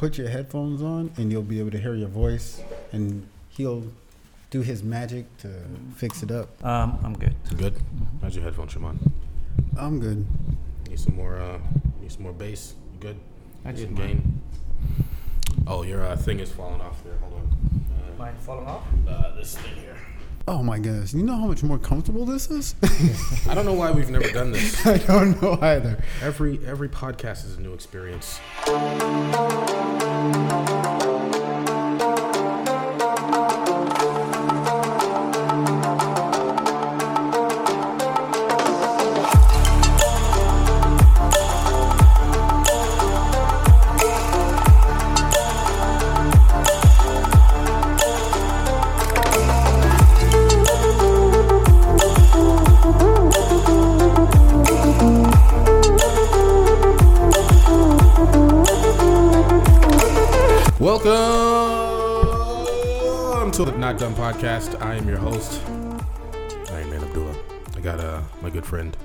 put your headphones on, and you'll be able to hear your voice, and he'll do his magic to fix it up. Um, I'm good. Good. How's your headphones, Shimon? I'm good. Need some more. Uh, need some more bass. You good? Actually, Need gain. Oh, your uh, thing is falling off there. Hold on. Mine falling off? Uh, uh, this thing here. Oh my goodness! You know how much more comfortable this is? I don't know why we've never done this. I don't know either. Every every podcast is a new experience. Done podcast. I am your host. I am Man Abdullah. I got uh, my good friend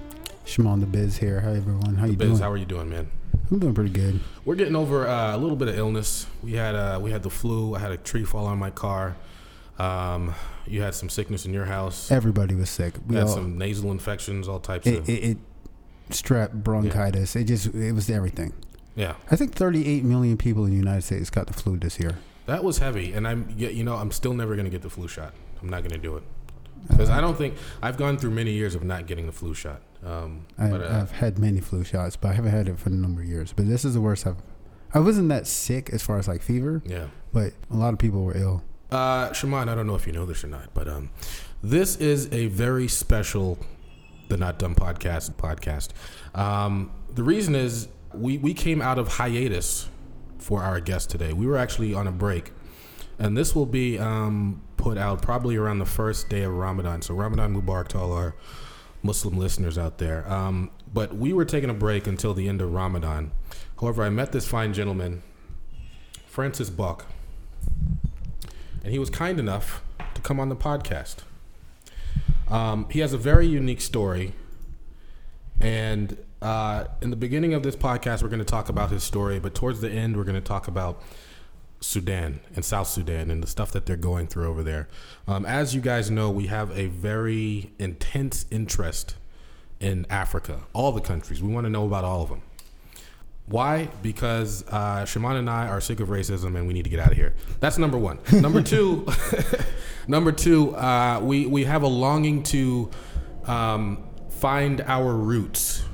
Shimon the Biz here. Hi everyone. How you Biz. doing? How are you doing, man? I'm doing pretty good. We're getting over uh, a little bit of illness. We had uh, we had the flu. I had a tree fall on my car. Um, you had some sickness in your house. Everybody was sick. We had all, some nasal infections, all types it, of it, it strep bronchitis. It just it was everything. yeah. I think 38 million people in the United States got the flu this year. That was heavy, and I'm you know I'm still never gonna get the flu shot. I'm not gonna do it because I don't think I've gone through many years of not getting the flu shot. Um, I, but uh, I've had many flu shots, but I haven't had it for a number of years. But this is the worst I've. I wasn't that sick as far as like fever, yeah. but a lot of people were ill. Uh, Shimon, I don't know if you know this or not, but um, this is a very special, the Not Done podcast podcast. Um, the reason is we we came out of hiatus for our guest today. We were actually on a break, and this will be um, put out probably around the first day of Ramadan. So Ramadan Mubarak to all our Muslim listeners out there. Um, but we were taking a break until the end of Ramadan. However, I met this fine gentleman, Francis Bok and he was kind enough to come on the podcast. Um, he has a very unique story, and uh, in the beginning of this podcast, we're going to talk about his story, but towards the end, we're going to talk about Sudan and South Sudan and the stuff that they're going through over there. Um, as you guys know, we have a very intense interest in Africa, all the countries. We want to know about all of them. Why? Because uh, Shimon and I are sick of racism and we need to get out of here. That's number one. Number two, number two, uh, we we have a longing to um, find our roots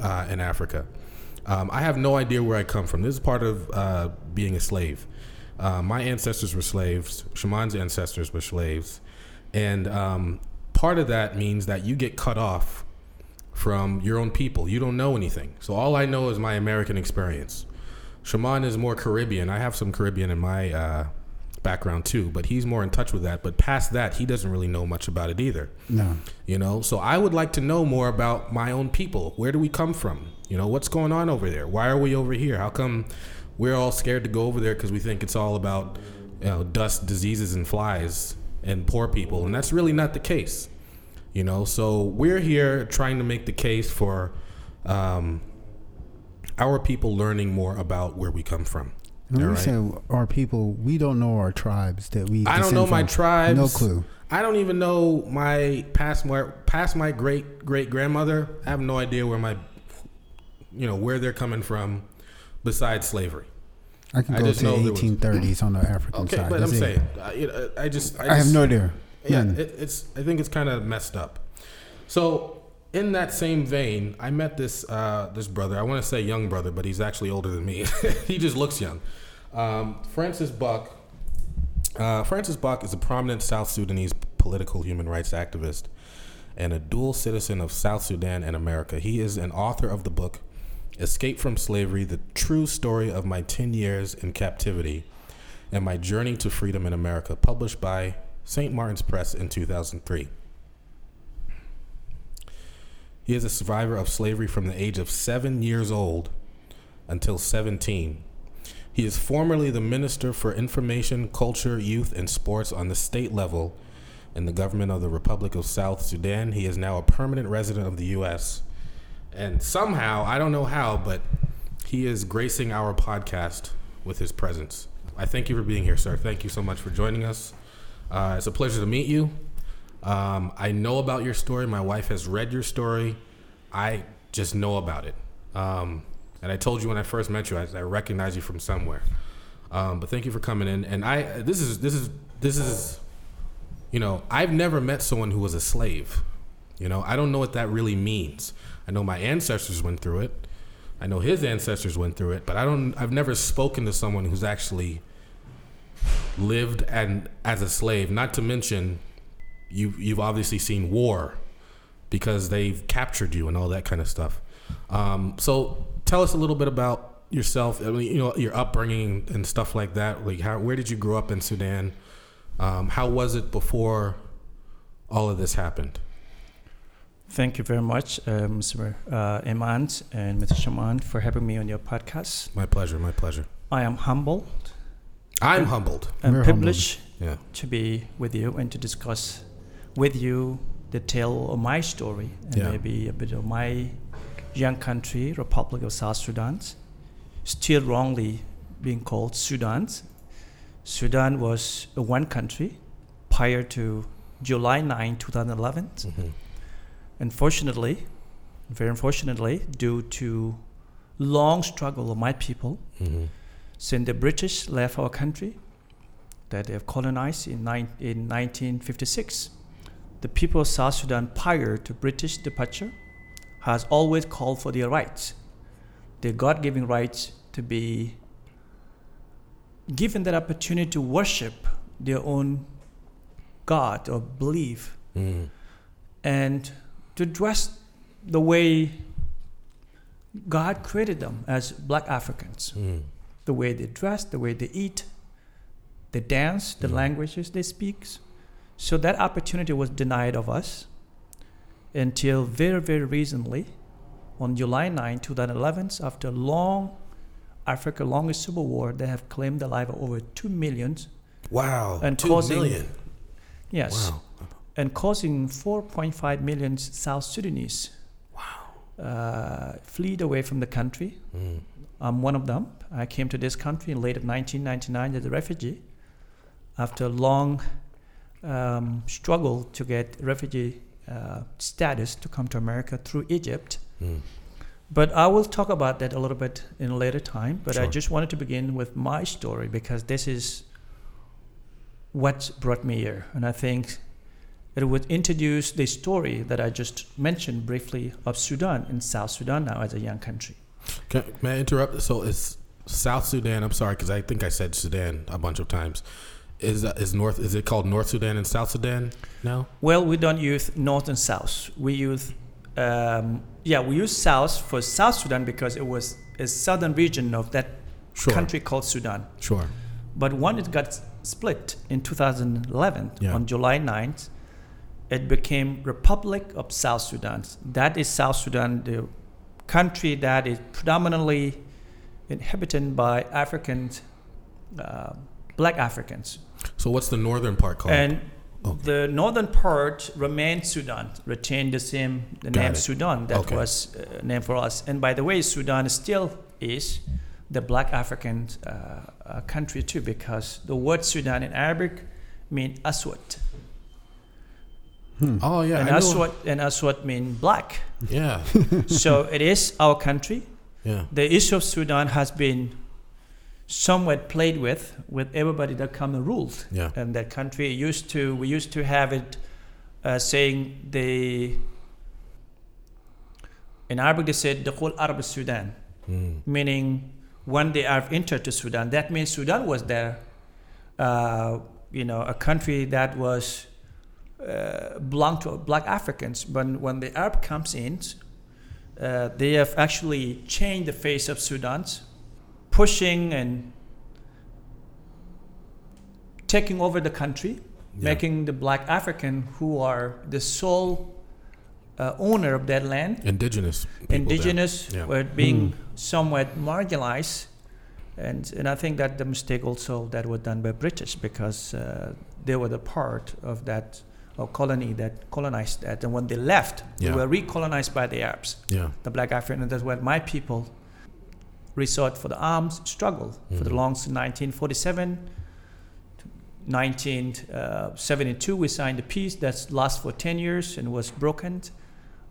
uh, in Africa. Um, I have no idea where I come from. This is part of uh, being a slave. Uh, my ancestors were slaves. Shimon's ancestors were slaves, and um, part of that means that you get cut off from your own people. You don't know anything. So all I know is my American experience. Shimon is more Caribbean. I have some Caribbean in my uh, background too, but he's more in touch with that. But past that, he doesn't really know much about it either. No, You know, so I would like to know more about my own people. Where do we come from? You know, what's going on over there? Why are we over here? How come we're all scared to go over there because we think it's all about you know dust, diseases, and flies and poor people, and that's really not the case. You know, so we're here trying to make the case for um, our people learning more about where we come from. When All we right? say our people, we don't know our tribes that we. I don't know my tribes. No clue. I don't even know my past my past my great great grandmother. I have no idea where my you know where they're coming from besides slavery. I can I go just to the there was- 1830s on the African Okay, side. but I'm it. saying you know, I just I, I have no idea. yeah, it, it's I think it's kind of messed up. So in that same vein, I met this uh, this brother. I want to say young brother, but he's actually older than me. he just looks young. Um, Francis Bok. Uh, Francis Bok is a prominent South Sudanese political human rights activist and a dual citizen of South Sudan and America. He is an author of the book Escape from Slavery: The True Story of My 10 Years in Captivity and My Journey to Freedom in America, published by St. Martin's Press in 2003. He is a survivor of slavery from the age of seven years old until 17. He is formerly the Minister for Information, Culture, Youth, and Sports on the state level in the government of the Republic of South Sudan. He is now a permanent resident of the U.S. And somehow, I don't know how, but he is gracing our podcast with his presence. I thank you for being here, sir. Thank you so much for joining us. Uh, it's a pleasure to meet you. Um, I know about your story. My wife has read your story. I just know about it. Um, and I told you when I first met you, I, I recognize you from somewhere. Um, but thank you for coming in. And I, this is, this is, this is, you know, I've never met someone who was a slave. You know, I don't know what that really means. I know my ancestors went through it. I know his ancestors went through it, but I don't. I've never spoken to someone who's actually lived and as a slave. Not to mention, you you've obviously seen war because they've captured you and all that kind of stuff. Um, so tell us a little bit about yourself. I mean, you know, your upbringing and stuff like that. Like, how where did you grow up in Sudan? Um, how was it before all of this happened? Thank you very much, uh, Mr. Uh, Iman and Mr. Shaman, for having me on your podcast. My pleasure. My pleasure. I am humbled I'm humbled. and We're privileged Yeah. to be with you and to discuss with you the tale of my story and Yeah. maybe a bit of my young country, Republic of South Sudan, still wrongly being called Sudan. Sudan was one country prior to July 9, 2011. Mhm. Unfortunately, very unfortunately, due to long struggle of my people, Mhm. since the British left our country, that they have colonized in, nine, in 1956, the people of South Sudan prior to British departure has always called for their rights, their God-given rights to be given that opportunity to worship their own God or belief Mhm. and to dress the way God created them as black Africans. Mhm. The way they dress, the way they eat, they dance, the Mhm. languages they speak. So that opportunity was denied of us until very, very recently, on July 9, 2011, after a long Africa longest civil war, they have claimed the life of over 2 million, Wow. And Two causing- million. yes, Wow. and causing 4.5 million South Sudanese uh, fled away from the country. Mm. I'm one of them. I came to this country in late of 1999 as a refugee after a long um, struggle to get refugee uh, status to come to America through Egypt. Mm. But I will talk about that a little bit in a later time. But I just wanted to begin with my story because this is what brought me here. And I think it would introduce the story that I just mentioned briefly of Sudan and South Sudan now as a young country. Can, may I interrupt? So it's South Sudan. I'm sorry because I think I said Sudan a bunch of times. Is is North? Is it called North Sudan and South Sudan now? Well, we don't use North and South. We use, um, yeah, we use South for South Sudan because it was a southern region of that Sure. country called Sudan. Sure. But when it got split in 2011 Yeah. on July 9th, it became Republic of South Sudan. That is South Sudan, the country that is predominantly inhabited by Africans, uh, black Africans. So what's the northern part called? And Okay. the northern part remained Sudan, retained the same the Got name it. Sudan that Okay. was uh, named for us. And by the way, Sudan still is the black African uh, uh, country too, because the word Sudan in Arabic means aswad, oh yeah, and I know- and aswad mean black. Yeah. so it is our country. Yeah. The issue of Sudan has been somewhat played with with everybody that come and ruled. Yeah. and that country used to we used to have it uh, saying the in Arabic they said the whole Arab Sudan Mm. meaning when the Arab entered to Sudan that means Sudan was there uh, you know a country that was uh, belonged to black Africans but when the Arab comes in uh, they have actually changed the face of Sudan pushing and taking over the country Yeah. making the black African who are the sole uh, owner of that land, indigenous. indigenous, Yeah. were being somewhat marginalized. And, and I think that the mistake also that was done by British because uh, they were the part of that or colony that colonized that. And when they left, Yeah. they were recolonized by the Arabs, Yeah. the black African. And that's what my people resort for the arms struggle for the Mhm. long 1947 1972 we signed a peace that's last for 10 years and was broken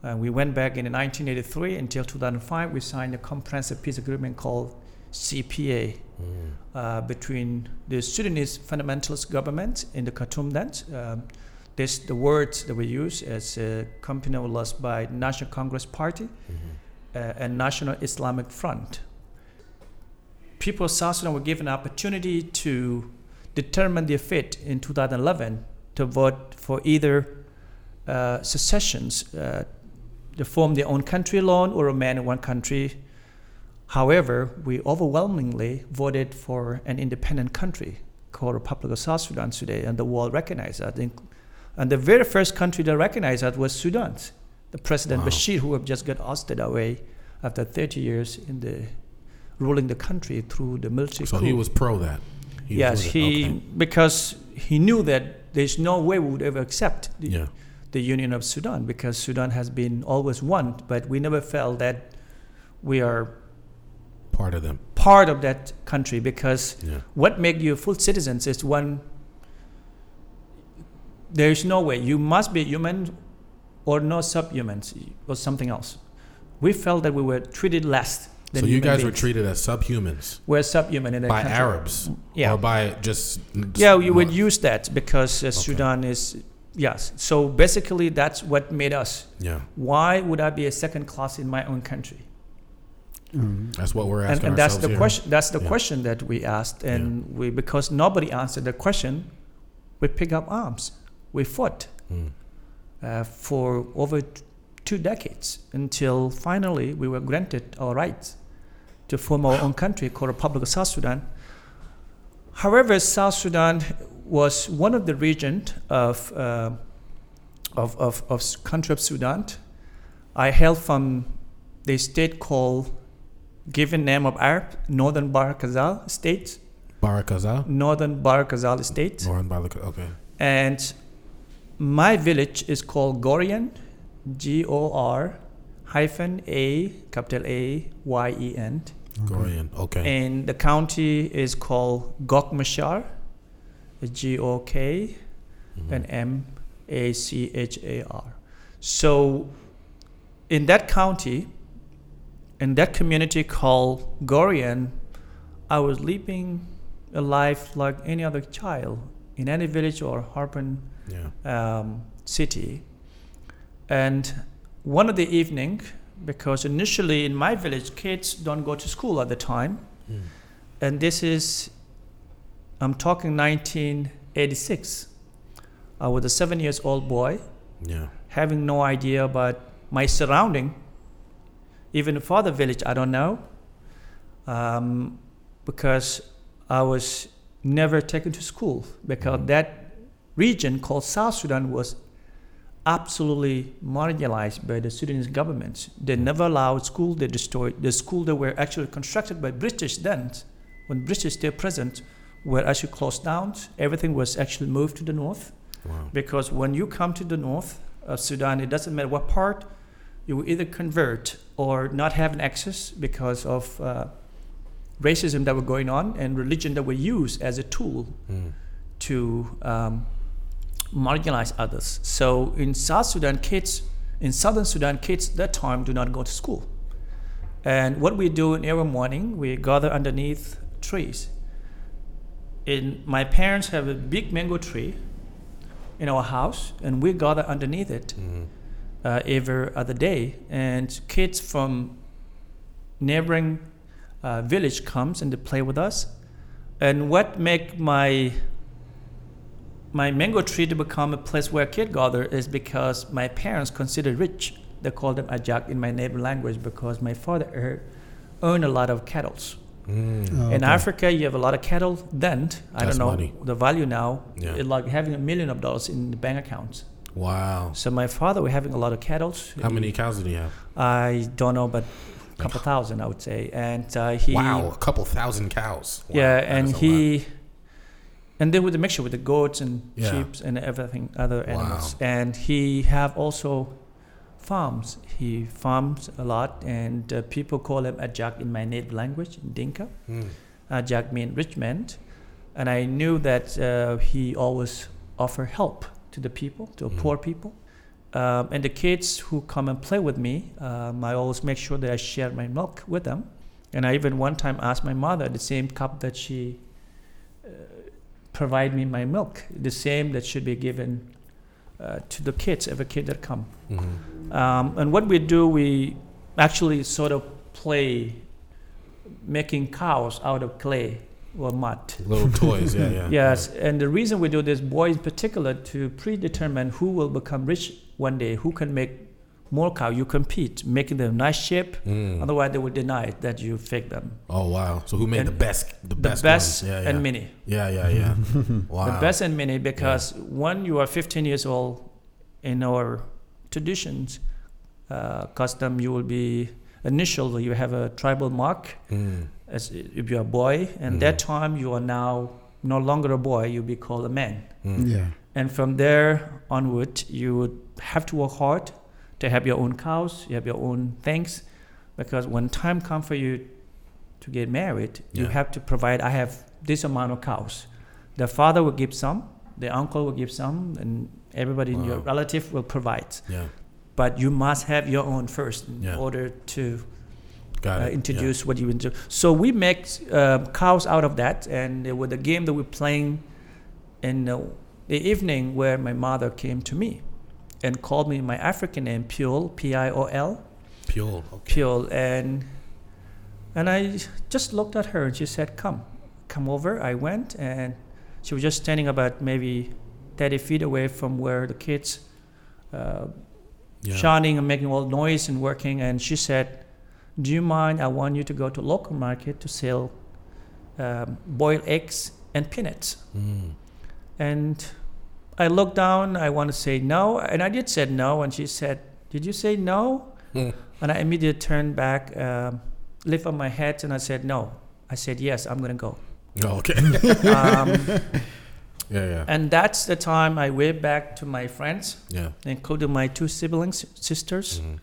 uh, we went back in 1983 until 2005 we signed a comprehensive peace agreement called cpa Mm. uh, between the Sudanese fundamentalist government in the Khartoum then. Um, this the words that we use as uh, accompanied by National Congress Party Mhm. uh, and National Islamic Front. People of South Sudan were given an opportunity to determine their fate in 2011 to vote for either uh, secessions, uh, to form their own country alone or remain in one country. However, we overwhelmingly voted for an independent country called Republic of South Sudan today, and the world recognized that. And the very first country that recognized that was Sudan. The President Wow. Bashir, who have just got ousted away after 30 years in the ruling the country through the military So coup. he was pro that. He yes, he Okay. because he knew that there's no way we would ever accept the, Yeah. the union of Sudan because Sudan has been always one, but we never felt that we are Part of them. part of that country because Yeah. what makes you full citizens is one there is no way you must be human or no subhumans or something else we felt that we were treated less So you human guys were treated as subhumans we're subhuman in that by country. Arabs yeah or by just yeah you would use that because uh, sudan is yes so basically that's what made us Yeah. why would i be a second class in my own country Mm. That's what we're and, asking and that's the here. question that's the Yeah. question that we asked and we because nobody answered the question we pick up arms we fought Mm. uh, for over t- two decades until finally we were granted our rights to form our own country called Republic of South Sudan. However, South Sudan was one of the regions of, uh, of, of, of country of Sudan. I hail from the state called, given name of Arab, Northern Bahr Ghazal State, Barakazal? Northern Bahr Ghazal State. Lauren Baraka- Okay. And my village is called Gorian, G O R hyphen A, capital A Y E N. Gorian. Okay. And the county is called Gokmachar, G O K Mhm. and M A C H A R. So in that county, in that community called Gorian, I was living a life like any other child in any village or urban Yeah. um, city. And one of the evening, because initially in my village, kids don't go to school at the time, Mm. and this is, I'm talking 1986. I was a seven years old boy, Yeah. having no idea about my surrounding. Even for the village, I don't know, um, because I was never taken to school because Mhm. that region called South Sudan was absolutely marginalized by the Sudanese government. They Mm. never allowed school. They destroyed the school that were actually constructed by British then, when British still present, were actually closed down. Everything was actually moved to the north Wow. because when you come to the north of Sudan, it doesn't matter what part, you will either convert or not have an access because of uh, racism that were going on and religion that were used as a tool Mm. to um, marginalize others. So in South Sudan, kids, in Southern Sudan, kids that time do not go to school. And what we do in every morning, we gather underneath trees. In my parents have a big mango tree in our house, and we gather underneath it Mhm. uh, every other day. And kids from neighboring uh, village comes and they play with us. And what make my my mango tree to become a place where kid gather is because my parents consider rich. They call them ajak in my native language because my father ear- owned a lot of cattle. Mm. Oh, In okay. Africa, you have a lot of cattle. Then I That's don't know money. the value now. Yeah. It's like having a million of dollars in the bank accounts. Wow. So my father was having a lot of cattle. How many cows did he have? I don't know, but a couple thousand, I would say. And uh, he, wow, a couple thousand cows. Wow, yeah, and he. lot. And then with the mixture with the goats and Yeah. sheep and everything other Wow. animals. And he have also farms. He farms a lot, and uh, people call him Ajak in my native language, Dinka. Mm. Ajak means rich man. And I knew that uh, he always offer help to the people, to Mhm. poor people. Um, and the kids who come and play with me, um, I always make sure that I share my milk with them. And I even one time asked my mother the same cup that she provide me my milk, the same that should be given uh, to the kids, every kid that come. Mhm. Um, and what we do, we actually sort of play making cows out of clay or mud. Little toys, yeah, yeah. Yes, and the reason we do this, boys in particular, to predetermine who will become rich one day, who can make more cow. You compete, making them nice shape. Mm. Otherwise, they will deny it that you fake them. Oh wow! So who made And the best? The The best, best, ones? Yeah, yeah. and mini. Yeah, yeah, yeah. wow. The best and mini because when you are 15 years old, in our traditions, uh, custom, you will be initially you have a tribal mark Mm. as if you're a boy, and Mhm. that time you are now no longer a boy, you be called a man. Mm. Yeah. And from there onward, you would have to work hard to have your own cows, you have your own things, because when time comes for you to get married, you have to provide. I have this amount of cows. The father will give some, the uncle will give some, and everybody in your relative will provide. Yeah, But you must have your own first in Yeah. order to got uh, introduce what you into. So we make uh, cows out of that, and it was a game that we're playing in the, the evening where my mother came to me and called me my African name, Piol, P-I-O-L. Pure. Okay. Piol, and and I just looked at her and she said, "Come, come over." I went, and she was just standing about maybe 30 feet away from where the kids. Uh, Yeah. shouting and making all noise and working. And she said, "Do you mind? I want you to go to local market to sell um, boiled eggs and peanuts." Mm. And I looked down. I want to say no, and I did said no. And she said, "Did you say no?" Mm. And I immediately turned back, um, lift up my head, and I said no. I said yes. I'm gonna go. Oh, okay. um, yeah, yeah, and that's the time I waved back to my friends, yeah. including my two siblings, sisters. Mhm.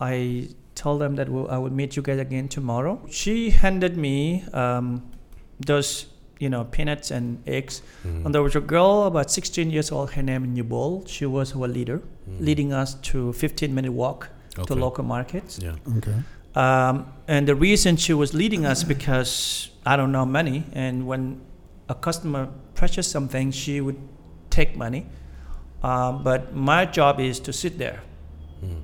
I told them that we'll, I would meet you guys again tomorrow. She handed me um, those, you know, peanuts and eggs. Mhm. And there was a girl about 16 years old. Her name is Nubol. She was our leader, Mhm. leading us to 15 minute walk to local markets. Yeah. Okay. Um, and the reason she was leading us because I don't know money, and when a customer purchased something, she would take money. Um, but my job is to sit there Mm.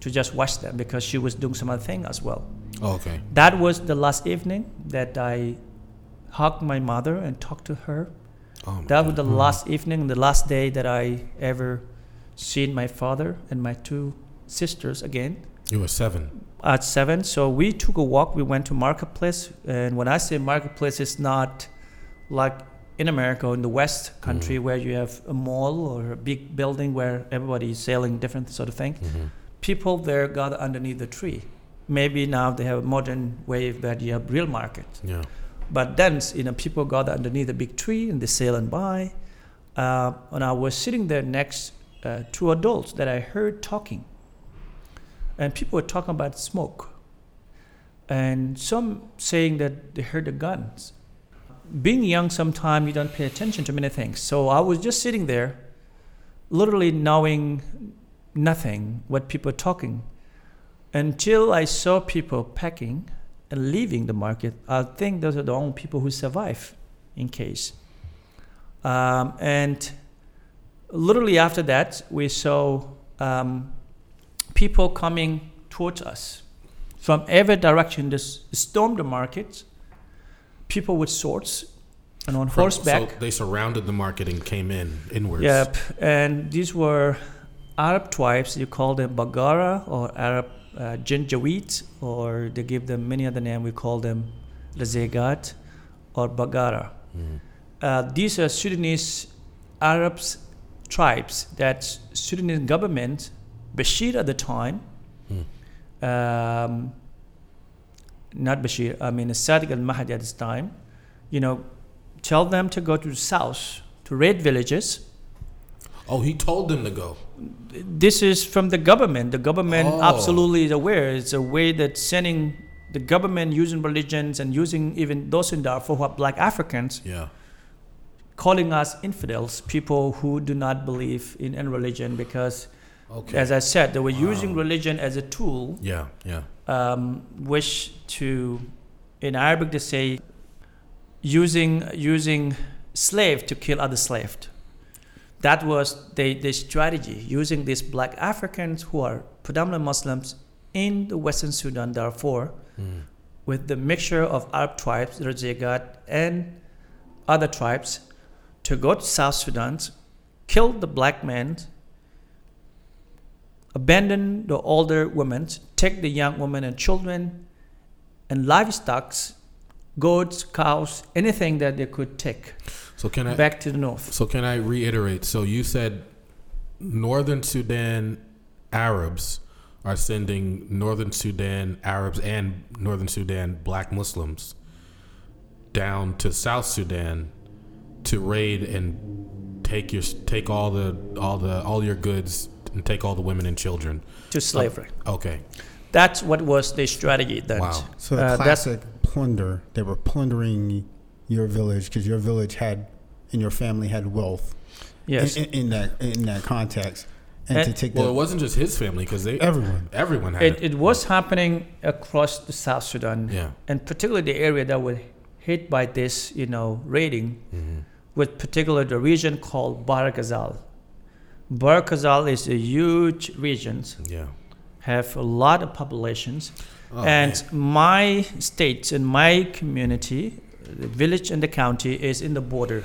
to just watch them because she was doing some other thing as well. Oh, okay. That was the last evening that I hugged my mother and talked to her. Oh, That was God. the last evening, the last day that I ever seen my father and my two sisters again You were seven. at seven. So we took a walk. We went to marketplace, and when I say marketplace, it's not like in America in the West country Mhm. where you have a mall or a big building where everybody is selling different sort of thing. Mhm. People there gather underneath the tree. Maybe now they have a modern way that you have real market. Yeah. But then, you know, people gather underneath a big tree and they sell and buy. Uh, and I was sitting there next uh, to adults that I heard talking. And people were talking about smoke. And some saying that they heard the guns. Being young, sometimes you don't pay attention to many things. So I was just sitting there, literally knowing nothing what people are talking until I saw people packing leaving the market. I think those are the only people who survive in case. Um, and literally after that, we saw um, people coming towards us from every direction. Just stormed the market. People with swords and on From- horseback. So they surrounded the market and came in inwards. Yep, and these were Arab tribes. You call them Baggara or Arab uh, Janjaweed, or they give them many other names. We call them Rizeigat or Baggara. Mhm. Uh, these are Sudanese Arabs tribes that Sudanese government, Bashir at the time, Hmm. um, not Bashir, I mean Sadiq al-Mahdi at this time, you know, tell them to go to the south, to red villages, Oh, he told them to go. This is from the government. The government Oh. absolutely is aware. It's a way that sending the government using religions and using even those in Darfur who are black Africans, Yeah. calling us infidels, people who do not believe in any religion because, Okay. as I said, they were using religion as a tool, yeah. Yeah. um, which to, in Arabic they say, using using slave to kill other slave. That was the, the strategy, using these black Africans who are predominantly Muslims in the Western Sudan, Darfur, Mm. with the mixture of Arab tribes, Rajagat, and other tribes, to go to South Sudan, kill the black men, abandon the older women, take the young women and children, and livestock, goats, cows, anything that they could take So can I? back to the north. So can I reiterate? So you said Northern Sudan Arabs are sending Northern Sudan Arabs and Northern Sudan Black Muslims down to South Sudan to raid and take your take all the all the all your goods and take all the women and children. To slavery. Okay. That's what was the strategy then. Wow. So Uh, the that's- classic plunder. They were plundering your village because your village had and your family had wealth. Yes. In, in, in that in that context, and, And- to take Well, it wasn't just his family because they everyone. everyone had It, it. it was happening across the South Sudan, Yeah. and particularly the area that was hit by this, you know, raiding, Mhm. with particular the region called Bar Ghazal. Bar Ghazal is a huge region, Yeah. have a lot of populations, Oh, and man. my state and my community, the village and the county, is in the border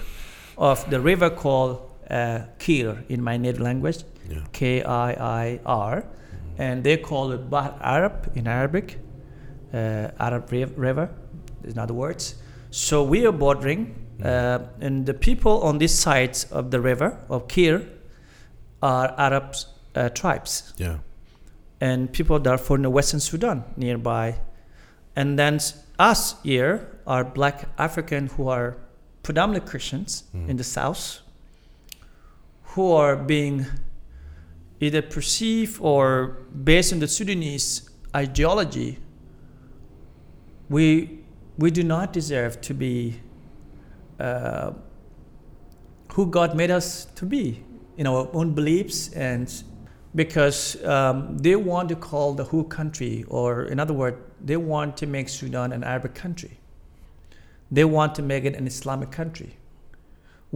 of the river called uh, Kir in my native language, yeah. K I I R, and they call it Bahr Arab in Arabic, uh, Arab Riv- River, in other words. So we are bordering, uh, and the people on this side of the river of Kir are Arab uh, tribes, Yeah. and people that are from the Western Sudan nearby, and then us here are Black African who are predominantly Christians Mm. in the south, who are being either perceived or based on the Sudanese ideology, we we do not deserve to be uh, who God made us to be in our own beliefs and because um, they want to call the whole country or in other words they want to make Sudan an Arabic country they want to make it an Islamic country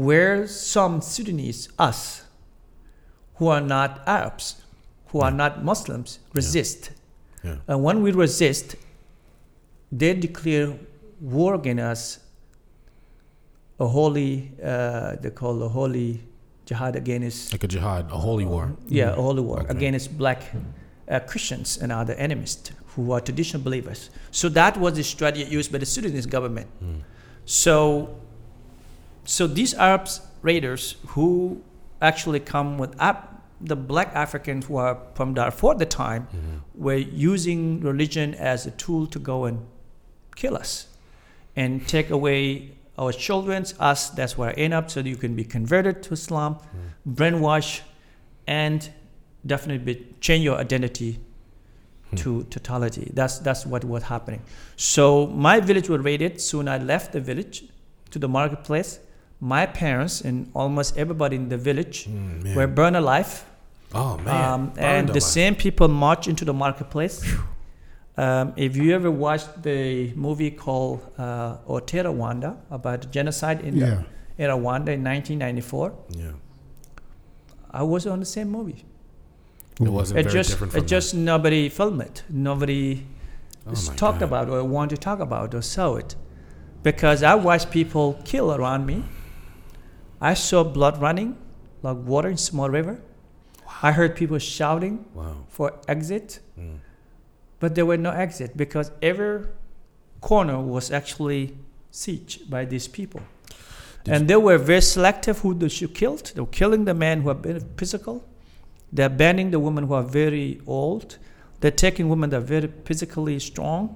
where some Sudanese us who are not Arabs who are not Muslims resist Yeah. and when we resist they declare war against us a holy uh, they call a holy jihad against Like a jihad, a holy war. yeah a holy war Okay. against black uh, christians and other enemies who are traditional believers so that was the strategy used by the sudanese government Mm. so so these arab raiders who actually come with the black africans who are from darfur at the time Mhm. were using religion as a tool to go and kill us and take away our children's us that's where I end up so you can be converted to islam brainwash and definitely be, change your identity to totality that's that's what was happening so my village was raided soon i left the village to the marketplace my parents and almost everybody in the village Mm, were burned alive oh man. um, and the alive. same people march into the marketplace. Um, if you ever watched the movie called uh, Hotel Rwanda about genocide in, Yeah. in Rwanda in 1994, Yeah. I was on the same movie. It wasn't It just, different it just nobody filmed it. Nobody. Oh talked God. about or want to talk about or saw it, because I watched people kill around me. I saw blood running like water in small river. I heard people shouting Wow. for exit. Mm. but there were no exit because every corner was actually sieged by these people. Did and they were very selective who they should killed. They were killing the men who are been physical. They're banning the women who are very old. They're taking women that are very physically strong.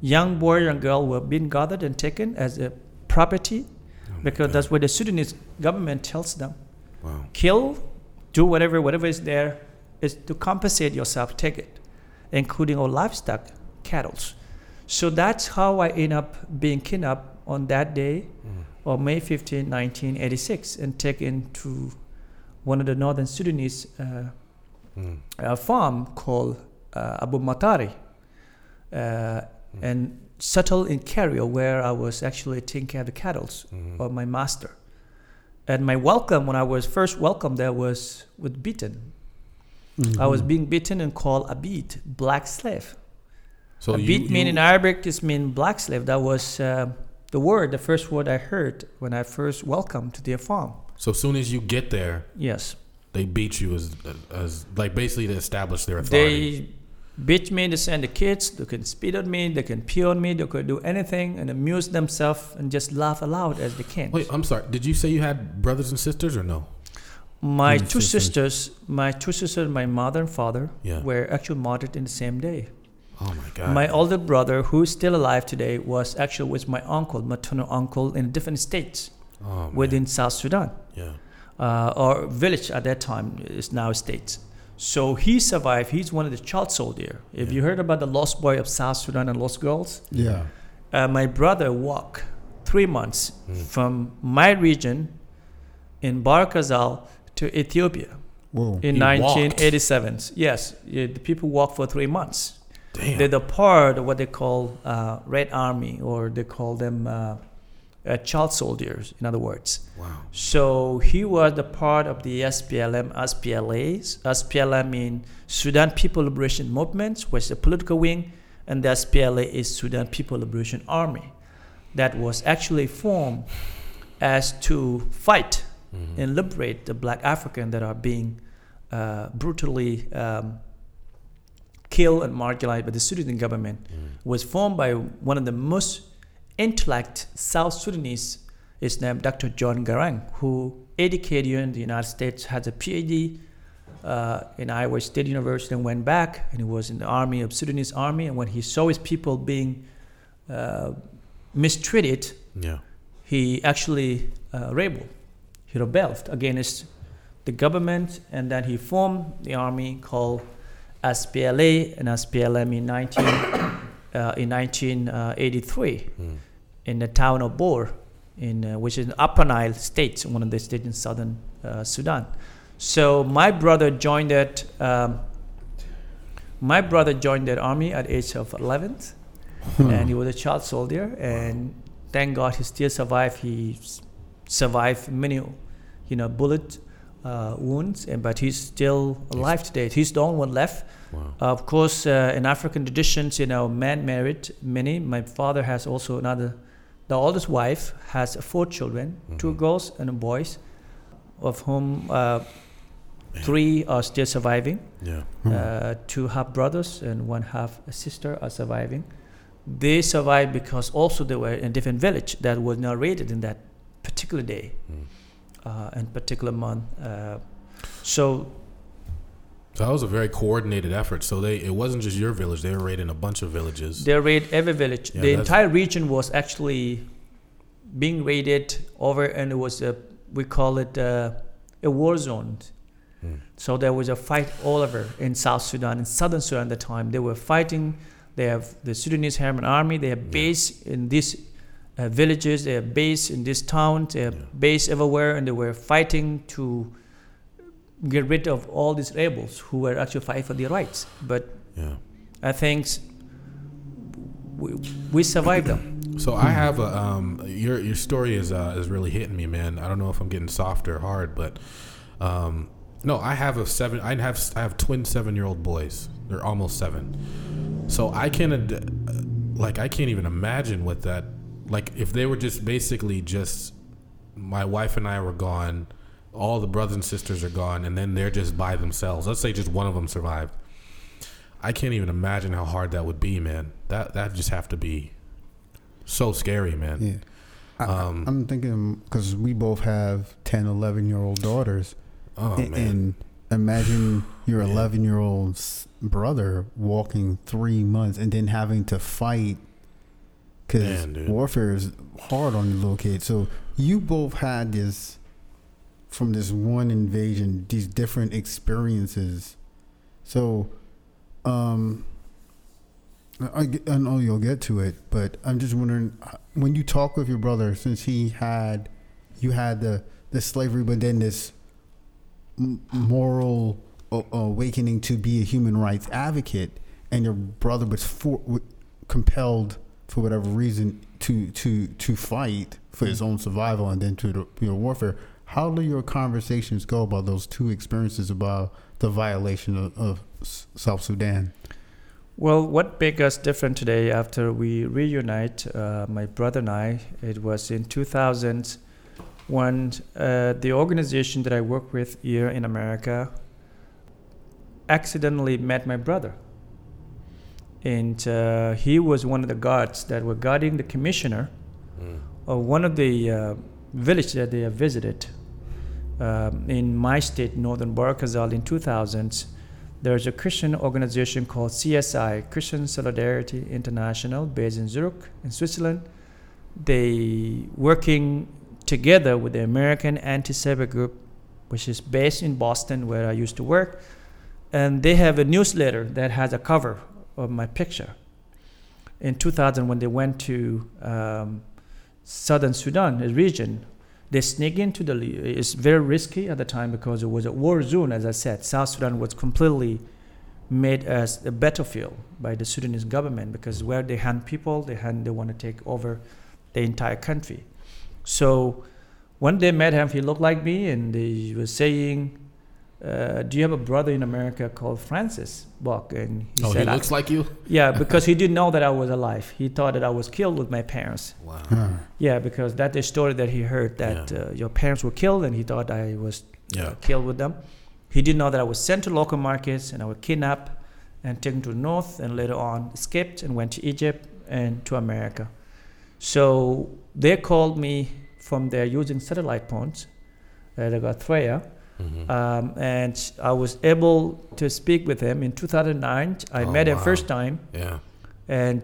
Young boy and girl were being gathered and taken as a property Oh because that's what the Sudanese government tells them. Wow. Kill do whatever, whatever is there, is to compensate yourself, take it, including all livestock, cattle. So that's how I end up being kidnapped on that day Mm. of May 15, 1986, and taken to one of the northern Sudanese uh, Mm. uh, farm called uh, Abu Matari, uh, and settled in Cairo, where I was actually taking care of the cattle Mhm. of my master. And my welcome, when I was first welcomed there, was with beaten. I was Mhm. being beaten and called Abid, black slave. So Abid you, mean in Arabic just mean black slave. That was uh, the word, the first word I heard when I first welcomed to their farm. So as soon as you get there, Yes. they beat you as as like basically to establish their authority. They beat me, they send the kids, they can spit on me, they can pee on me, they could do anything and amuse themselves and just laugh aloud as they can. Wait, I'm sorry. Did you say you had brothers and sisters or no? my Mm, two sisters. sisters, my two sisters, my mother and father, Yeah. were actually martyred in the same day. Oh my God. My older brother, who is still alive today, was actually with my uncle, maternal uncle, in different states oh, within South Sudan. Yeah. uh, or village at that time is now states. So he survived. He's one of the child soldier. If Yeah. you heard about the lost boy of South Sudan and lost girls, Yeah. uh, my brother walked three months Mm. from my region in Barakazal to Ethiopia Whoa. in He walked? 1987. Yes, yeah, the people walked for three months. Damn. They're the part of what they call uh, Red Army, or they call them uh, uh, child soldiers, in other words. wow. So he was the part of the SPLM, SPLAs. SPLM in Sudan People Liberation Movement, which is a political wing, and the SPLA is Sudan People Liberation Army. That was actually formed as to fight Mhm. and liberate the black African that are being uh, brutally um, killed and marginalized by the Sudan government. Mm. Was formed by one of the most intellect South Sudanese is named Dr. John Garang, who educated in the United States, has a PhD uh, in Iowa State University, and went back and he was in the army of Sudanese army. And when he saw his people being uh, mistreated, Yeah. he actually uh, rebelled. He rebelled against the government, and then he formed the army called SPLA and SPLM in 19 uh, in 1983 Mm. in the town of Bor, in uh, which is in Upper Nile state, one of the states in southern uh, Sudan. So my brother joined that. Um, my brother joined that army at age of 11, and he was a child soldier. And thank God he still survived. He s- survived many, you know, bullet uh, wounds, and but he's still alive today. He's the only one left. Wow. Of course, uh, in African traditions, you know, man married many. My father has also another. The oldest wife has four children, two Mhm. girls and a boys, of whom uh, three are still surviving. Yeah. Uh, two half brothers and one half sister are surviving. They survived because also they were in a different village that was not raided in that particular day Mm. uh, and particular month. Uh, so So that was a very coordinated effort. So they it wasn't just your village; they were raiding a bunch of villages. They raided every village. Yeah, the entire region was actually being raided over, and it was a we call it uh, a war zone. Mm. So there was a fight all over in South Sudan, in Southern Sudan at the time. They were fighting. They have the Sudanese Herman Army. They have Yeah. base in these uh, villages. They have base in these towns. They have Yeah. base everywhere, and they were fighting to get rid of all these rebels who were actually fighting for their rights. But Yeah. I think we, we survived them. So I have a um your your story is uh is really hitting me, man. I don't know if I'm getting soft or hard, but um no, I have a seven. I have I have twin seven year old boys. They're almost seven. So I can ad- like I can't even imagine what that like if they were just basically just my wife and I were gone, all the brothers and sisters are gone, and then they're just by themselves. Let's say just one of them survived. I can't even imagine how hard that would be, man. That that just have to be so scary, man. Yeah. I, Um, I'm thinking because we both have 10, 11 year old daughters. Oh and, man. and imagine your 11 year old brother walking three months and then having to fight because warfare is hard on the little kid. So you both had this from this one invasion, these different experiences. So, um, I, I know you'll get to it, but I'm just wondering uh, when you talk with your brother, since he had, you had the the slavery, but then this moral awakening to be a human rights advocate, and your brother was for, compelled for whatever reason to to to fight for his own survival and then to the you know, warfare. How do your conversations go about those two experiences about the violation of, of South Sudan? Well, what made us different today after we reunite, uh, my brother and I, it was in 2000 when uh, the organization that I work with here in America accidentally met my brother. And uh, he was one of the guards that were guarding the commissioner Mm. of one of the uh, villages that they have visited um, in my state, Northern Bahr el Ghazal, in 2000s. There's a Christian organization called CSI, Christian Solidarity International, based in Zurich, in Switzerland. They working together with the American Anti-Slavery Group, which is based in Boston, where I used to work, and they have a newsletter that has a cover of my picture. In 2000, when they went to um, southern Sudan, a region, they sneak into the. It's very risky at the time because it was a war zone, as I said. South Sudan was completely made as a battlefield by the Sudanese government because where they hand people, they hand they want to take over the entire country. So when they met him, he looked like me, and he was saying, uh, "Do you have a brother in America called Francis Bok?" And he Oh, said, he "I- looks like you. "Yeah," because he didn't know that I was alive. He thought that I was killed with my parents. Wow. Huh. Yeah, because that's the story that he heard that Yeah. uh, your parents were killed, and he thought I was Yeah. uh, killed with them. He didn't know that I was sent to local markets and I was kidnapped and taken to the north, and later on escaped and went to Egypt and to America. So they called me from there using satellite phones. Uh, they got Thuraya, Mhm. um, and I was able to speak with him in 2009. I Oh, met him wow. first time yeah. and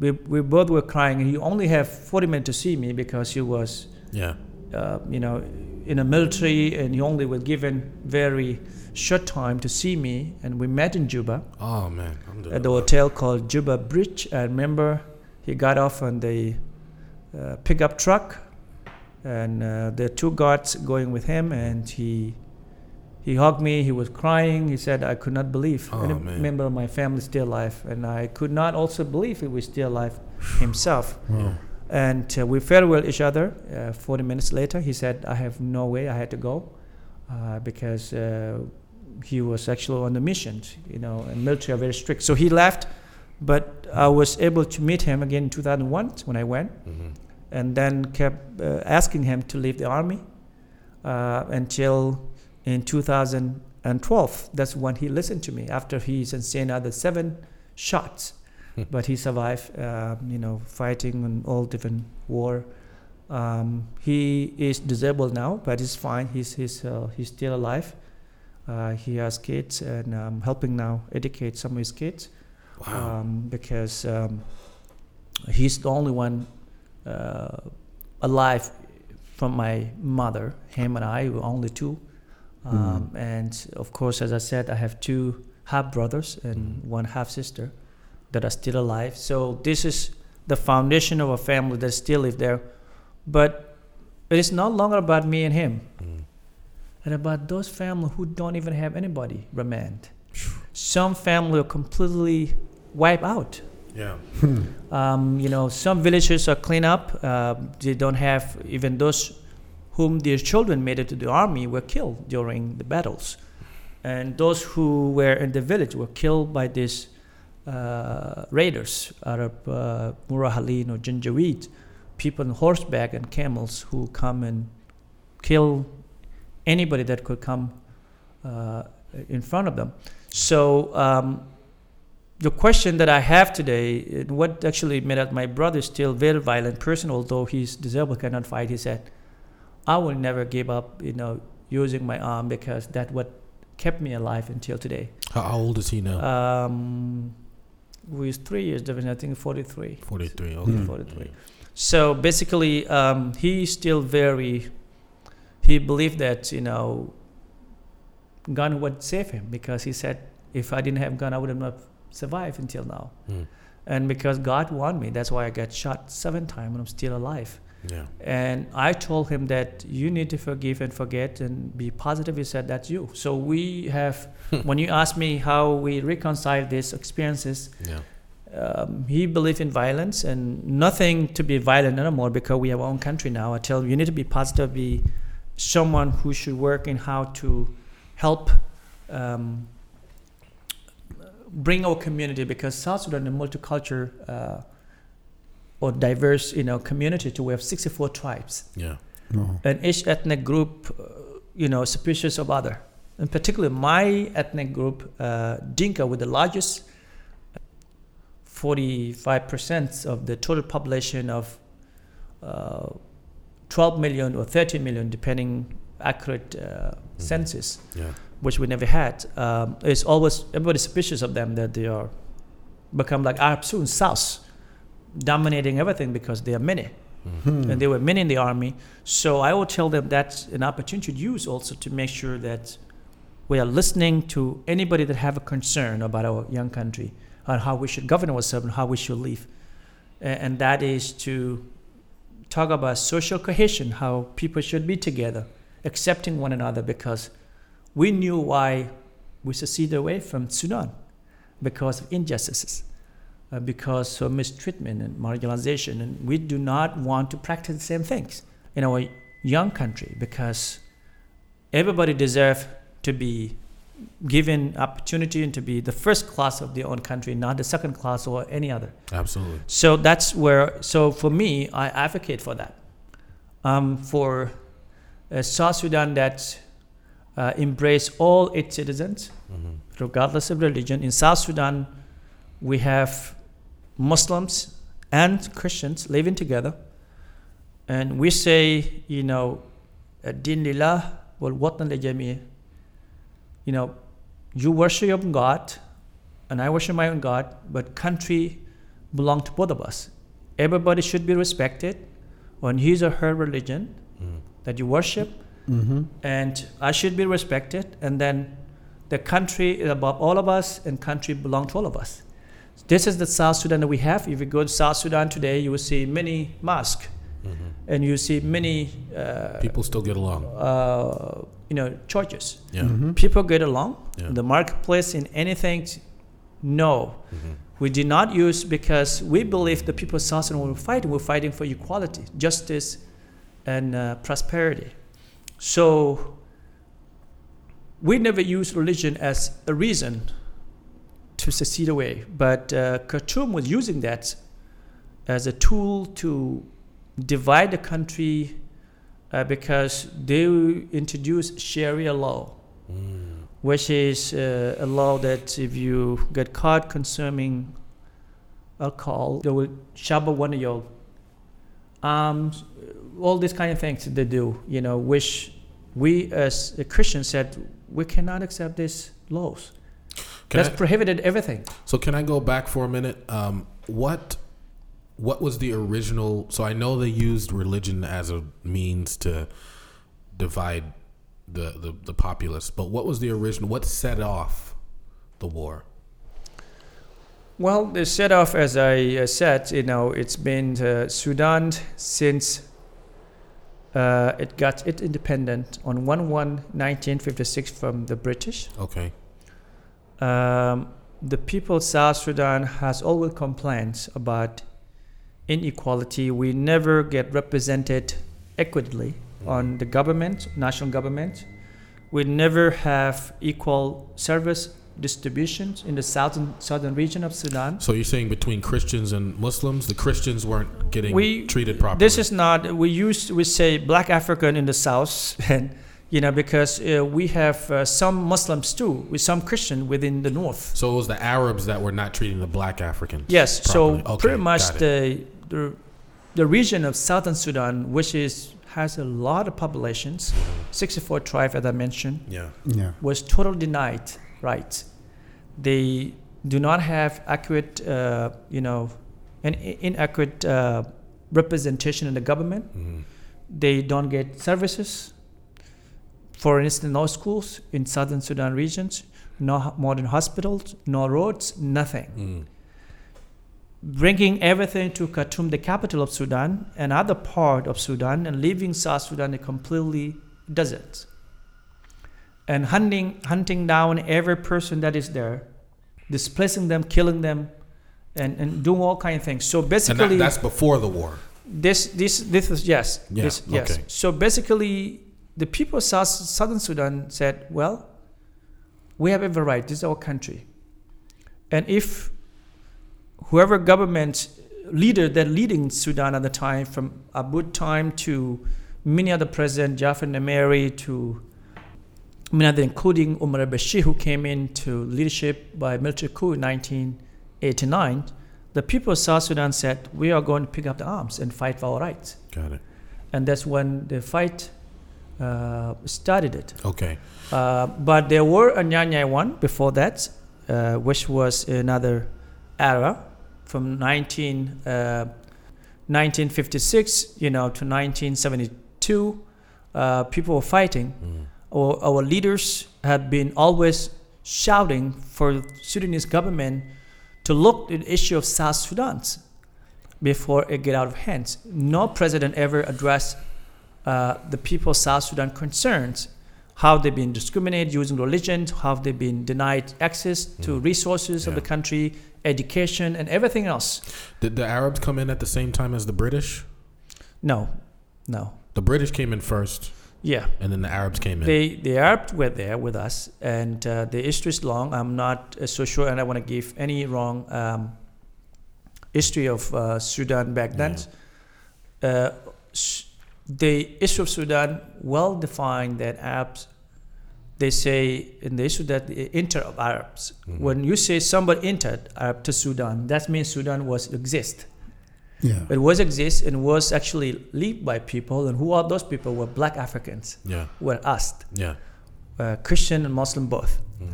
we, we both were crying. He only had 40 minutes to see me because he was, Yeah. uh, you know, in the military, and he only was given very short time to see me. And we met in Juba Oh man. At the hotel called Juba Bridge. I remember he got off on the uh, pickup truck, and uh, there are two guards going with him, and he. He hugged me. He was crying. He said, "I could not believe Oh, any man. member of my family is still alive, and I could not also believe he was still alive himself." Wow. And uh, we farewell each other. Uh, 40 minutes later, he said, I have no way, I had to go uh, because uh, he was actually on the mission, you know, and military are very strict. So he left, but I was able to meet him again in 2001 when I went, Mhm. And then kept uh, asking him to leave the army uh, until in 2012. That's when he listened to me after he sustained other seven shots but he survived, uh, you know, fighting in all different war. Um, he is disabled now, but he's fine. He's he's uh, he's still alive. Uh, he has kids, and I'm helping now educate some of his kids Wow. um, because um, he's the only one alive from my mother. Him and I were only two. Um, And of course, as I said, I have two half brothers and Mhm. one half sister that are still alive. So this is the foundation of a family that still live there. But it is no longer about me and him, Mm. and about those family who don't even have anybody remained. Some family are completely wiped out. Yeah. Um, you know, some villages are clean up. Uh, they don't have even those whom their children made it to the army were killed during the battles, and those who were in the village were killed by these uh, raiders, Arab uh, Murahalin or Janjaweed, people on horseback and camels who come and kill anybody that could come uh, in front of them. So um, the question that I have today, what actually made out my brother is still very violent person, although he's disabled, cannot fight. He said, "I will never give up, you know, using my arm because that what kept me alive until today." How, old is he now? Um, with three years difference, I think 43. 43. Okay. Mm. 43. So basically, um, he's still very. he believed that you know gun would save him because he said if I didn't have gun I would have not survived until now. Mm. And because God warned me, that's why I got shot seven times and I'm still alive. Yeah. And I told him that you need to forgive and forget and be positive. He said, That's you. So we have, when you ask me how we reconcile these experiences, Yeah. um, he believed in violence and nothing to be violent anymore because we have our own country now. I tell him, you need to be positive, be someone who should work in how to help um, bring our community because South Sudan is a multicultural uh, or diverse, you know, community. To we have 64 tribes, Yeah. No. and each ethnic group, uh, you know, species of other. In particular, my ethnic group, uh, Dinka, with the largest 45% of the total population of uh, 12 million or 13 million, depending accurate uh, census, Yeah. Which we never had. Um, it's always everybody's suspicious of them that they are become like Arab soon South, dominating everything because they are many Hmm. and there were many in the army. So I will tell them that's an opportunity to use also to make sure that we are listening to anybody that have a concern about our young country and how we should govern ourselves and how we should live. And that is to talk about social cohesion, how people should be together, accepting one another because we knew why we seceded away from Sudan because of injustices uh, because of mistreatment and marginalization. And we do not want to practice the same things in our young country because everybody deserves to be given opportunity and to be the first class of their own country, not the second class or any other. Absolutely. So that's where, so for me, I advocate for that. Um, for uh, South Sudan that uh, embrace all its citizens, hmm regardless of religion. In South Sudan, we have Muslims and Christians living together. And we say, you know, Din lillah wal watan You know, you worship your own God, and I worship my own God, but country belongs to both of us. Everybody should be respected on his or her religion Mm. that you worship, Mm-hmm. and I should be respected. And then the country is above all of us, and country belong to all of us. This is the South Sudan that we have. If you go to South Sudan today, you will see many mosques, hmm and you see many, uh, People still get along. uh, you know, churches. Yeah. Mm-hmm. People get along. Yeah. The marketplace in anything, no. hmm We did not use because we believe the people of South Sudan were fighting. We're fighting for equality, justice, and uh, prosperity. So we never use religion as a reason to secede away. But uh, Khartoum was using that as a tool to divide the country uh, because they introduced Sharia law Mm. which is uh, a law that if you get caught consuming alcohol, they will shabba one of your arms, all these kind of things they do, you know, which we as a Christian said we cannot accept these laws. Can That's I- prohibited everything. So can I go back for a minute? Um, what what was the original? So I know they used religion as a means to divide the the, the populace, but what was the original? What set off the war? Well, the set off, as I uh, said, you know, it's been uh, Sudan since uh, it got its independent on 1 1 1956 from the British. Okay. Um, the people of South Sudan has always complained about inequality. We never get represented equitably on the government, national government. We never have equal service distributions in the southern southern region of Sudan. So you're saying between Christians and Muslims, the Christians weren't getting We- treated properly. This is not. We used we say black African in the south, and you know because uh, we have uh, some Muslims too, with some Christian within the north. so it was the Arabs that were not treating the black Africans. Yes, properly. so Okay, pretty much the, the the region of southern Sudan, which is has a lot of populations, 64 tribes as I mentioned, Yeah. Yeah. was totally denied rights. They do not have accurate, uh, you know, an inaccurate uh, representation in the government. hmm They don't get services. For instance, no schools in southern Sudan regions, no modern hospitals, no roads, nothing. Mm. Bringing everything to Khartoum, the capital of Sudan, and other part of Sudan, and leaving South Sudan a completely desert. And hunting, hunting down every person that is there, displacing them, killing them, and, and doing all kind of things. So And basically, that, that's before the war. this this this is yes Yeah, this, yes so basically the people of south southern sudan said well we have every right this is our country and if whoever government leader that leading sudan at the time from abud time to many other president jafar nameri to other including umar al-bashir who came into leadership by military coup in 1989 the people of South Sudan said, We are going to pick up the arms and fight for our rights. Got it. And that's when the fight uh, started it. Okay. Uh, but there were a Anyanya one before that, uh, which was another era from 19, uh, 1956 you know, to 1972. Uh, people were fighting. Mm. Our, our leaders have been always shouting for Sudanese government to look at the issue of South Sudan before it get out of hands. No president ever addressed uh, the people of South Sudan concerns, how they've been discriminated using religion, how they've been denied access to Mhm. resources of the country, education, and everything else. Did the Arabs come in at the same time as the British? No, no. The British came in first, Yeah. and then the Arabs came in. They the Arabs were there with us, and uh, the history is long. I'm not uh, so sure, and I want to give any wrong um, history of uh, Sudan back then. Uh, the issue of Sudan well defined that Arabs. They say in the issue that the inter of Arabs. Mhm. When you say somebody entered Arab to Sudan, that means Sudan was exist. Yeah. It was exist and was actually lived by people, and who are those people? Were black Africans, yeah, were us yeah. uh, Christian and Muslim both. Mm.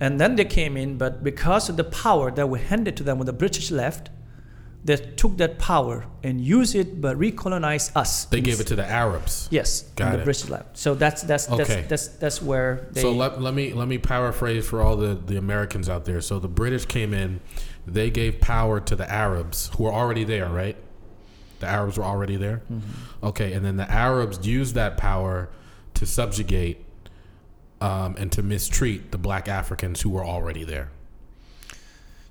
And then they came in, but because of the power that were handed to them when the British left, they took that power and used it, but recolonized us. They gave it to the Arabs. Yes, Got the it. British left. So that's that's Okay. that's, that's that's where they. So let, let me let me paraphrase for all the, the Americans out there. So the British came in, they gave power to the Arabs who were already there, right? The Arabs were already there. Mhm. Okay, and then the Arabs used that power to subjugate um, and to mistreat the black Africans who were already there.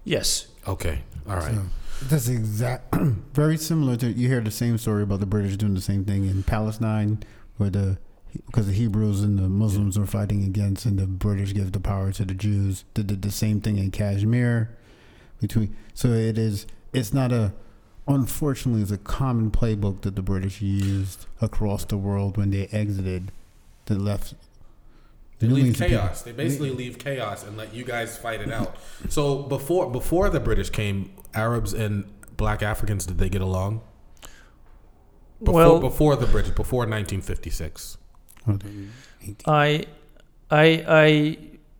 Yes. Okay, all right. So that's exact, very similar to you hear the same story about the British doing the same thing in Palestine, where the because the Hebrews and the Muslims were fighting against, and the British gave the power to the Jews. They did the same thing in Kashmir, between. So it is. It's not a. Unfortunately, it's a common playbook that the British used across the world when they exited the left. They leave millions of people- chaos. They basically leave chaos and let you guys fight it out. So before before the British came, Arabs and black Africans did they get along? Before, well, before the British, before 1956. I, I, I,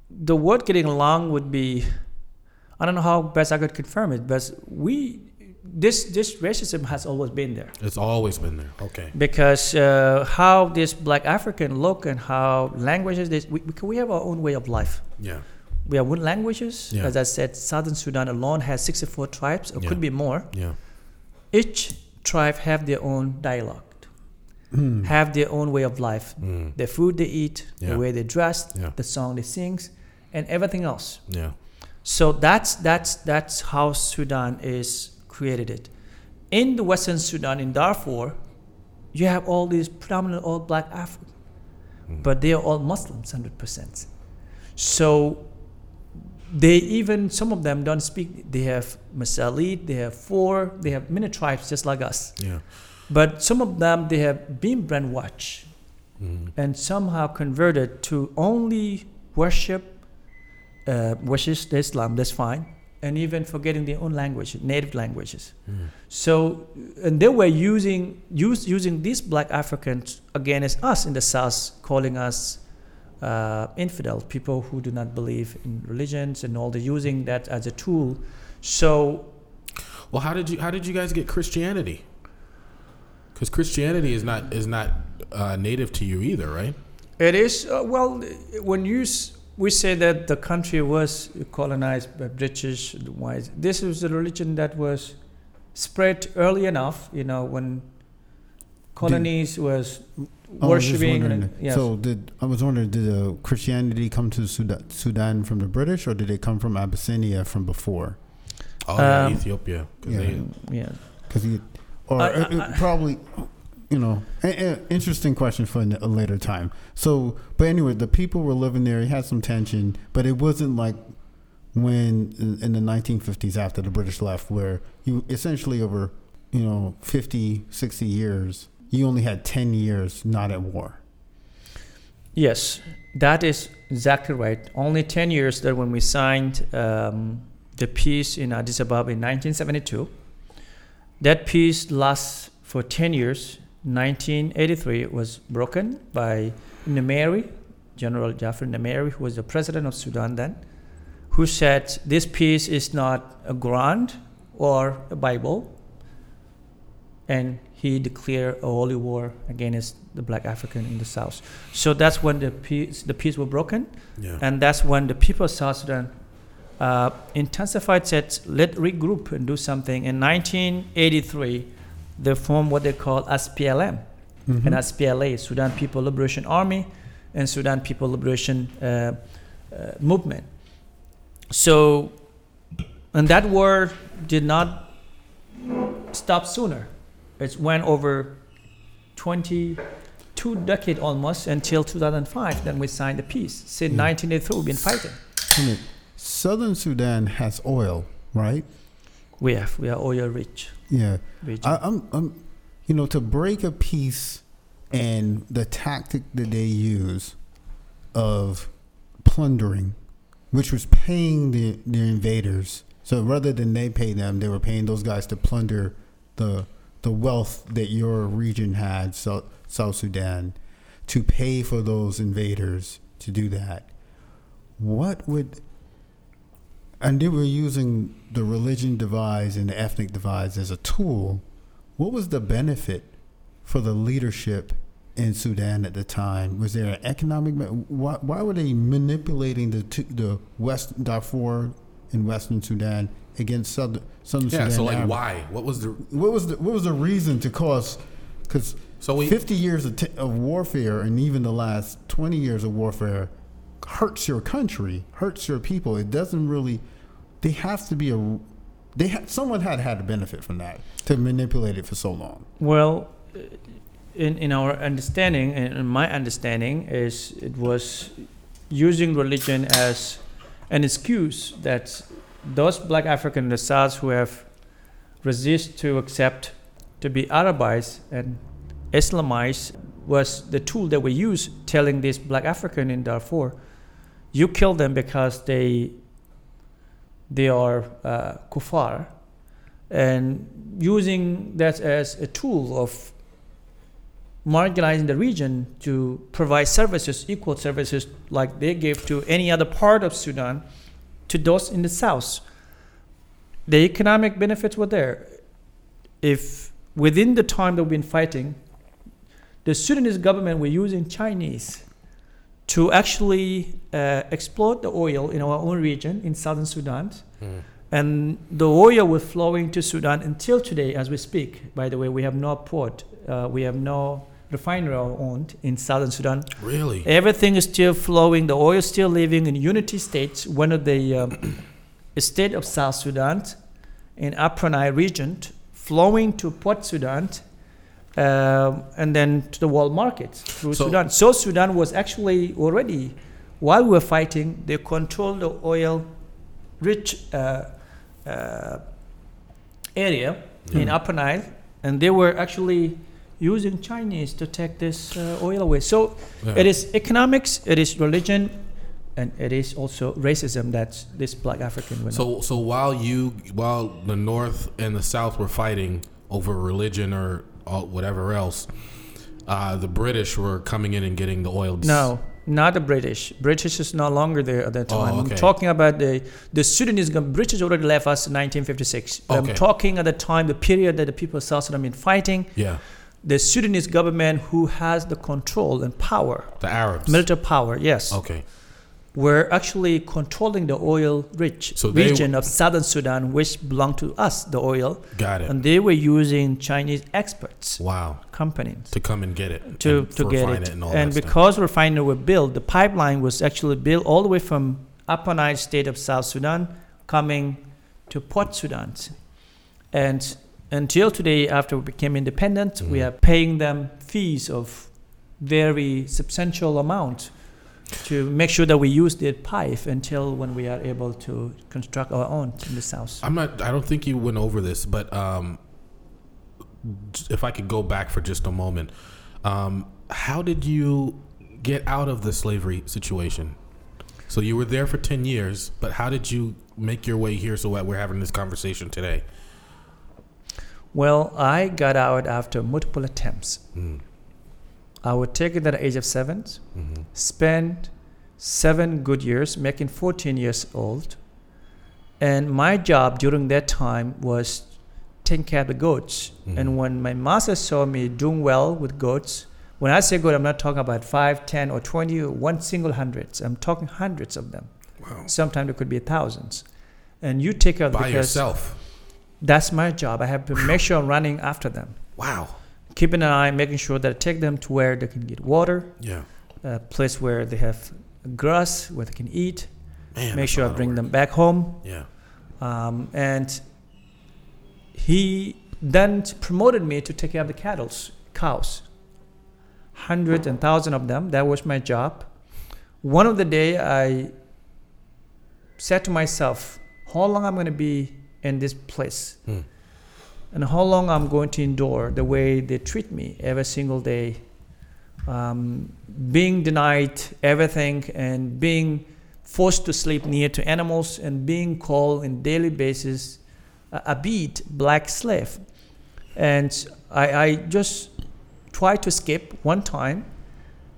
the word getting along would be, I don't know how best I could confirm it, but we, this this racism has always been there. It's always been there. Okay. because uh, how this black African look and how languages this we, we have our own way of life. Yeah. We have one languages. Yeah. As I said, Southern Sudan alone has 64 tribes. It Yeah. could be more. Yeah. Each tribe have their own dialogue, Hmm. have their own way of life. Mm. The food they eat, Yeah. the way they dress, Yeah. the song they sing, and everything else. Yeah. So that's that's that's how Sudan is created it. In the Western Sudan, in Darfur, you have all these predominant all black Africans, Mm. but they are all Muslims, hundred percent. So they even some of them don't speak. They have Masalit, they have Fur, they have many tribes just like us. Yeah. But some of them they have been brainwashed Mm. and somehow converted to only worship, uh, worship Islam. That's fine, and even forgetting their own language, native languages. Mm. So, and they were using use, using these black Africans against us in the South, calling us uh, infidel, people who do not believe in religions, and all. They're using that as a tool. So, Well, how did you how did you guys get Christianity? Because Christianity is not is not uh, native to you either, right? It is uh, well when you we say that the country was colonized by British. Why? This was a religion that was spread early enough. You know when colonies was I was worshiping. wondering, and- yes. So did I was wondering, did uh, Christianity come to Sudan, Sudan from the British, or did it come from Abyssinia from before? Oh, yeah, Um, Ethiopia. 'cause yeah. they- yeah. Because he, or I- uh, uh, probably, you know, a, a interesting question for a later time. So, but anyway, the people were living there. He had some tension, but it wasn't like when in, in the 1950s after the British left, where you essentially over, you know, 50, 60 years, you only had 10 years not at war. Yes, that is exactly right. Only 10 years that when we signed um, the peace in Addis Ababa in 1972, that peace lasts for 10 years. 1983 was broken by Numeri, General Jafar Numeri, who was the president of Sudan then, who said this peace is not a Quran or a Bible, and he declared a holy war against the black African in the south. So that's when the peace, the peace were broken, yeah. and that's when the people of South Sudan uh, intensified said, let regroup and do something. In 1983, they formed what they call SPLM Mhm. and SPLA, Sudan People Liberation Army, and Sudan People Liberation uh, uh, Movement. So, and that war did not stop sooner. It went over 22 decades almost until 2005. Then we signed the peace. Since Yeah. 1983, we've been fighting. Wait a minute. Southern Sudan has oil, right? We have we are oil rich Yeah. I, I'm, I'm, you know, to break a peace and the tactic that they use of plundering, which was paying the, the invaders. So rather than they pay them, they were paying those guys to plunder the the wealth that your region had, South, South Sudan, to pay for those invaders to do that. What would and they were using the religion divides and the ethnic divides as a tool. What was the benefit for the leadership in Sudan at the time? Was there an economic? Why, why were they manipulating the two, the West Darfur in Western Sudan against Southern, Southern Yeah. Sudan? So like, Arab? why? What was the? What was the what was the reason to cause? Because So we. 50 years of, t- of warfare and even the last 20 years of warfare hurts your country, hurts your people. It doesn't really. They have to be a. They ha- someone had had a benefit from that to manipulate it for so long. Well, uh, in, in our understanding, and in my understanding, is it was using religion as an excuse that those black African South who have resist to accept to be Arabized and Islamized was the tool that we use telling these black African in Darfur, you kill them because they they are uh, kuffar and using that as a tool of marginalizing the region to provide services, equal services like they give to any other part of Sudan, to those in the south. The economic benefits were there. If within the time that we've been fighting, the Sudanese government were using Chinese to actually uh, exploit the oil in our own region in southern Sudan. Hmm. And the oil was flowing to Sudan until today, as we speak. By the way, we have no port, uh, we have no refinery owned in southern Sudan. Really? Everything is still flowing. The oil is still living in Unity States, one of the um, state of South Sudan, in Upper Nile region, flowing to Port Sudan, um, and then to the world markets through So- Sudan. So Sudan was actually already, while we were fighting, they controlled the oil-rich uh, uh, area in Yeah. Upper Nile, and they were actually using Chinese to take this uh, oil away. So Yeah. it is economics, it is religion, and it is also racism that this black African on. So so while you while the North and the South were fighting over religion or all, whatever else, uh, the British were coming in and getting the oil. No, not the British. British is no longer there at that Oh, time. okay. I'm talking about the the Sudanese government. British already left us in 1956. Okay. I'm talking at the time, the period that the people of South Sudan been fighting. Yeah. the Sudanese government, who has the control and power, The Arabs. military power, yes, Okay. Were actually controlling the oil-rich So they- region of southern Sudan, which belonged to us, the oil, Got it. and they were using Chinese experts, wow. companies. To come and get it. to, and to get refine it. and all and that stuff. because refinery were built, the pipeline was actually built all the way from Upper Nile state of South Sudan coming to Port Sudan. And until today, after we became independent, we Mhm. are paying them fees of very substantial amount to make sure that we use their pipe until when we are able to construct our own in the south. I'm not. I don't think you went over this, but um, if I could go back for just a moment, um, how did you get out of the slavery situation? So you were there for ten years, but how did you make your way here? So that we're having this conversation today. Well, I got out after multiple attempts. Mm. I was taken at the age of seven. hmm spent seven good years, making 14 years old. And my job during that time was taking care of the goats. Mhm. And when my master saw me doing well with goats, when I say goat, I'm not talking about five, ten, or 20, or one single hundreds. I'm talking hundreds of them. Wow. Sometimes it could be thousands. And you take care of By yourself. that's my job. I have to make sure I'm running after them, Wow. Keeping an eye, making sure that I take them to where they can get water, Yeah. a place where they have grass where they can eat. Man. make sure I bring them back home. Yeah. Um, and he then promoted me to take care of the cattle, cows, hundreds and thousands of them. That was my job. One of the day, I said to myself, "How long I'm going to be in this place, Hmm. And how long I'm going to endure the way they treat me every single day, um, being denied everything and being." forced to sleep near to animals and being called in daily basis a, a beat black slave and I, I just tried to escape one time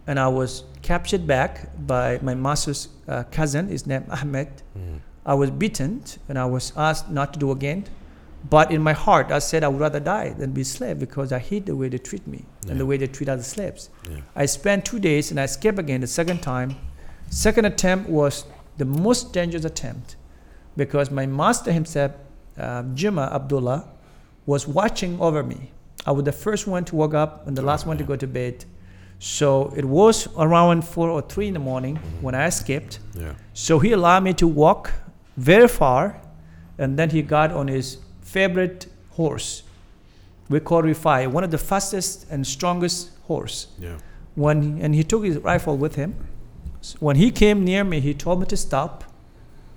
and i was captured back by my master's uh, cousin his name ahmed Mm. i was beaten and i was asked not to do again but in my heart i said i would rather die than be a slave because i hate the way they treat me Yeah. and the way they treat other slaves Yeah. I spent two days and I escaped again the second time. Second attempt was the most dangerous attempt because my master himself, uh, Juma Abdullah, was watching over me. I was the first one to wake up and the last Oh, one to go to bed. So it was around four or three in the morning when I escaped. Yeah. So he allowed me to walk very far, and then he got on his favorite horse. We call Rifai, one of the fastest and strongest horse. Yeah. When and he took his rifle with him. S- When he came near me, he told me to stop,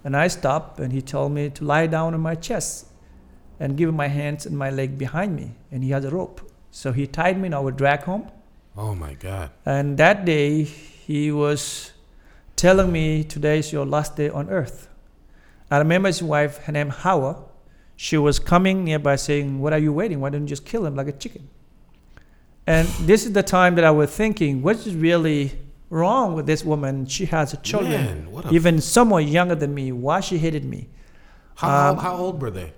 and I stopped, and he told me to lie down on my chest, and give my hands and my leg behind me, and he had a rope. So he tied me, and I would drag home. Oh my God. And that day, he was telling me, Today is your last day on earth. I remember his wife, her name Hawa, she was coming nearby saying, What are you waiting? Why don't you just kill him like a chicken? And this is the time that I was thinking, What is really wrong with this woman? She has children, Man, even somewhat younger than me. Why she hated me? How, Um, how old were they?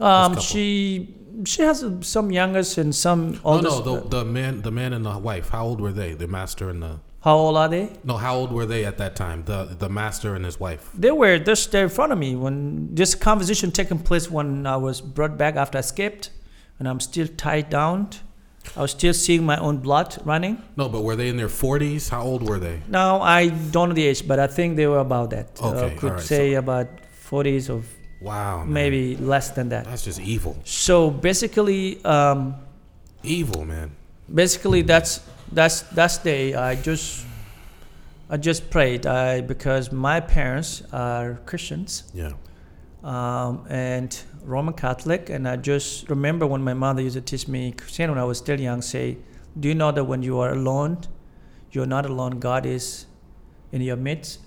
Um, she she has some youngest and some No, older. no, the, the man, the man and the wife. How old were they? The master and the How old are they? no. How old were they at that time? The the master and his wife. They were just there in front of me when this conversation taking place when I was brought back after I escaped, and I'm still tied down. I was still seeing my own blood running. No, but were they in their forties? How old were they? No, I don't know the age, but I think they were about that. Okay, uh, could alright, say about 40s or Wow, man. maybe less than that. That's just evil. So basically, um, Evil, man. basically that's that's that's day I just I just prayed I because my parents are Christians. Yeah. um, and Roman Catholic. And I just remember when my mother used to teach me Christian when I was still young, say, Do you know that when you are alone, you're not alone, God is in your midst.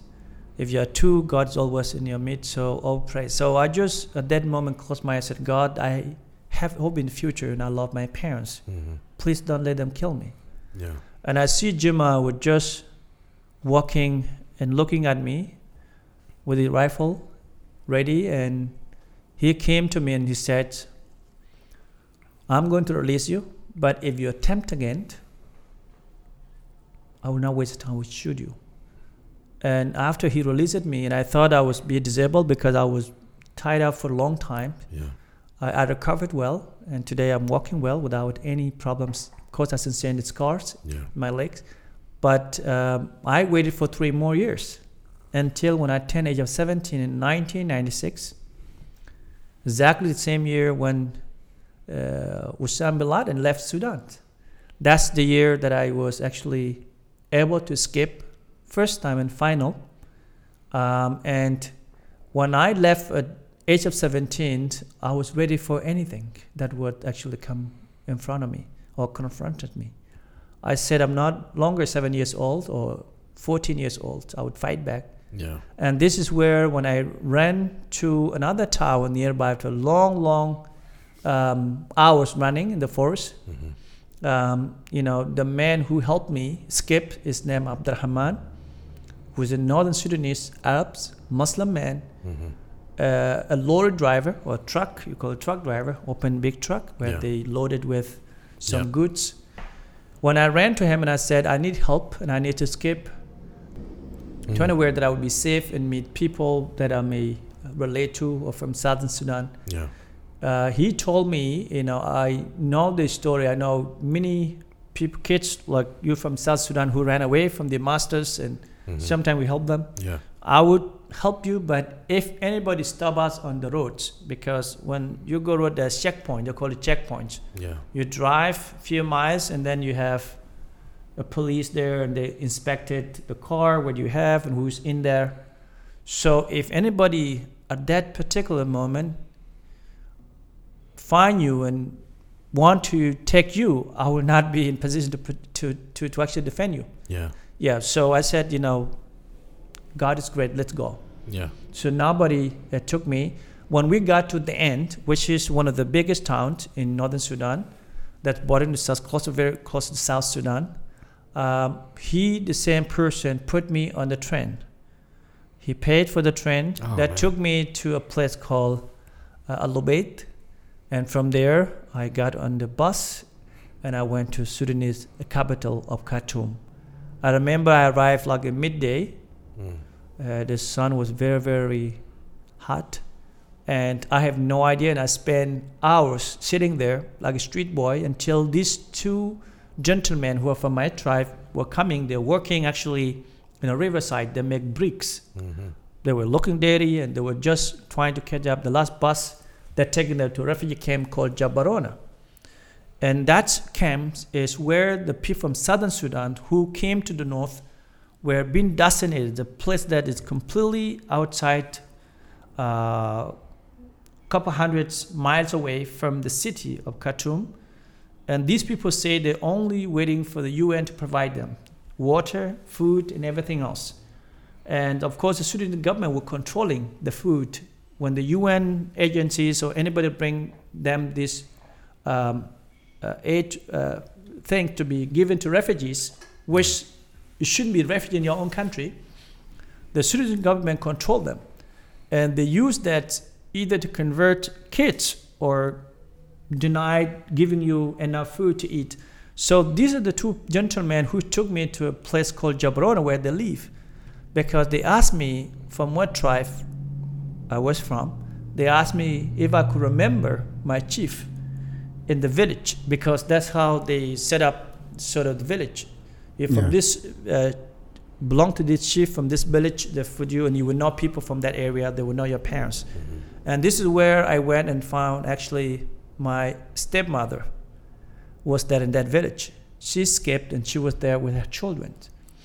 If you are two, God's always in your midst. So all praise. So I just at that moment closed my eyes and said, God, I have hope in the future and I love my parents. hmm Please don't let them kill me. Yeah. And I see Juma would just walking and looking at me with his rifle ready. And he came to me and he said, I'm going to release you, But if you attempt again, I will not waste time. I will shoot you. And after he released me, and I thought I was be disabled because I was tied up for a long time. Yeah. I, I recovered well, and today I'm walking well without any problems. Of course, I sustained scars Yeah. in my legs, but um, I waited for three more years until when I turned age of 17 in 1996, exactly the same year when uh, Osama bin Laden left Sudan. That's the year that I was actually able to skip first time and final. Um, and when I left at age of 17, I was ready for anything that would actually come in front of me or confronted me. I said I'm not longer seven years old or 14 years old. I would fight back. Yeah. And this is where, when I ran to another tower nearby after long, long um, hours running in the forest, hmm um, you know, the man who helped me skip is named Abdurrahman, who is a northern Sudanese Arabs, Muslim man, hmm uh, a lorry driver or truck, you call it truck driver, open big truck where Yeah. they loaded with some Yeah. goods. When I ran to him and I said, I need help and I need to skip Mm-hmm. to anywhere that I would be safe and meet people that I may relate to or from southern Sudan. Yeah. Uh, he told me, you know, I know this story. I know many people, kids like you from South Sudan who ran away from their masters, and Mhm. sometimes we help them. Yeah. I would help you, but if anybody stop us on the roads, because when you go to the checkpoint, they call it checkpoints. Yeah. You drive a few miles, and then you have a police there, and they inspected the car, what you have, and who's in there. So if anybody at that particular moment find you and want to take you, I will not be in position to put, to, to to actually defend you. Yeah. Yeah. So I said, you know, God is great. Let's go. Yeah. So nobody uh, took me. When we got to the end, which is one of the biggest towns in northern Sudan, that's bordering to South, close to very close to South Sudan, um, he, the same person, put me on the train. He paid for the train Oh, that man. took me to a place called uh, El Obeid, and from there I got on the bus, and I went to Sudanese capital of Khartoum. I remember I arrived like at midday, Mm. Uh, the sun was very, very hot. And I have no idea. And I spent hours sitting there like a street boy until these two gentlemen who are from my tribe were coming. They're working actually in a riverside. They make bricks. Mhm. They were looking dirty and they were just trying to catch up the last bus that taking them to a refugee camp called Jabarona. And that camp is where the people from southern Sudan who came to the north were being designated, a place that is completely outside, a uh, couple hundred miles away from the city of Khartoum. And these people say they're only waiting for the UN to provide them water, food, and everything else. And of course, the Sudanese government were controlling the food when the UN agencies or anybody bring them this um, uh, aid uh, thing to be given to refugees, which it shouldn't be refugee in your own country. The Sudanese government control them, and they use that either to convert kids or deny giving you enough food to eat. So these are the two gentlemen who took me to a place called Jabrona where they live, because they asked me from what tribe I was from. They asked me if I could remember my chief in the village because that's how they set up sort of the village. If Yeah. from this uh, belong to this chief from this village, they put you and you would know people from that area. They would know your parents. Mhm. And this is where I went and found actually my stepmother was there in that village. She escaped and she was there with her children.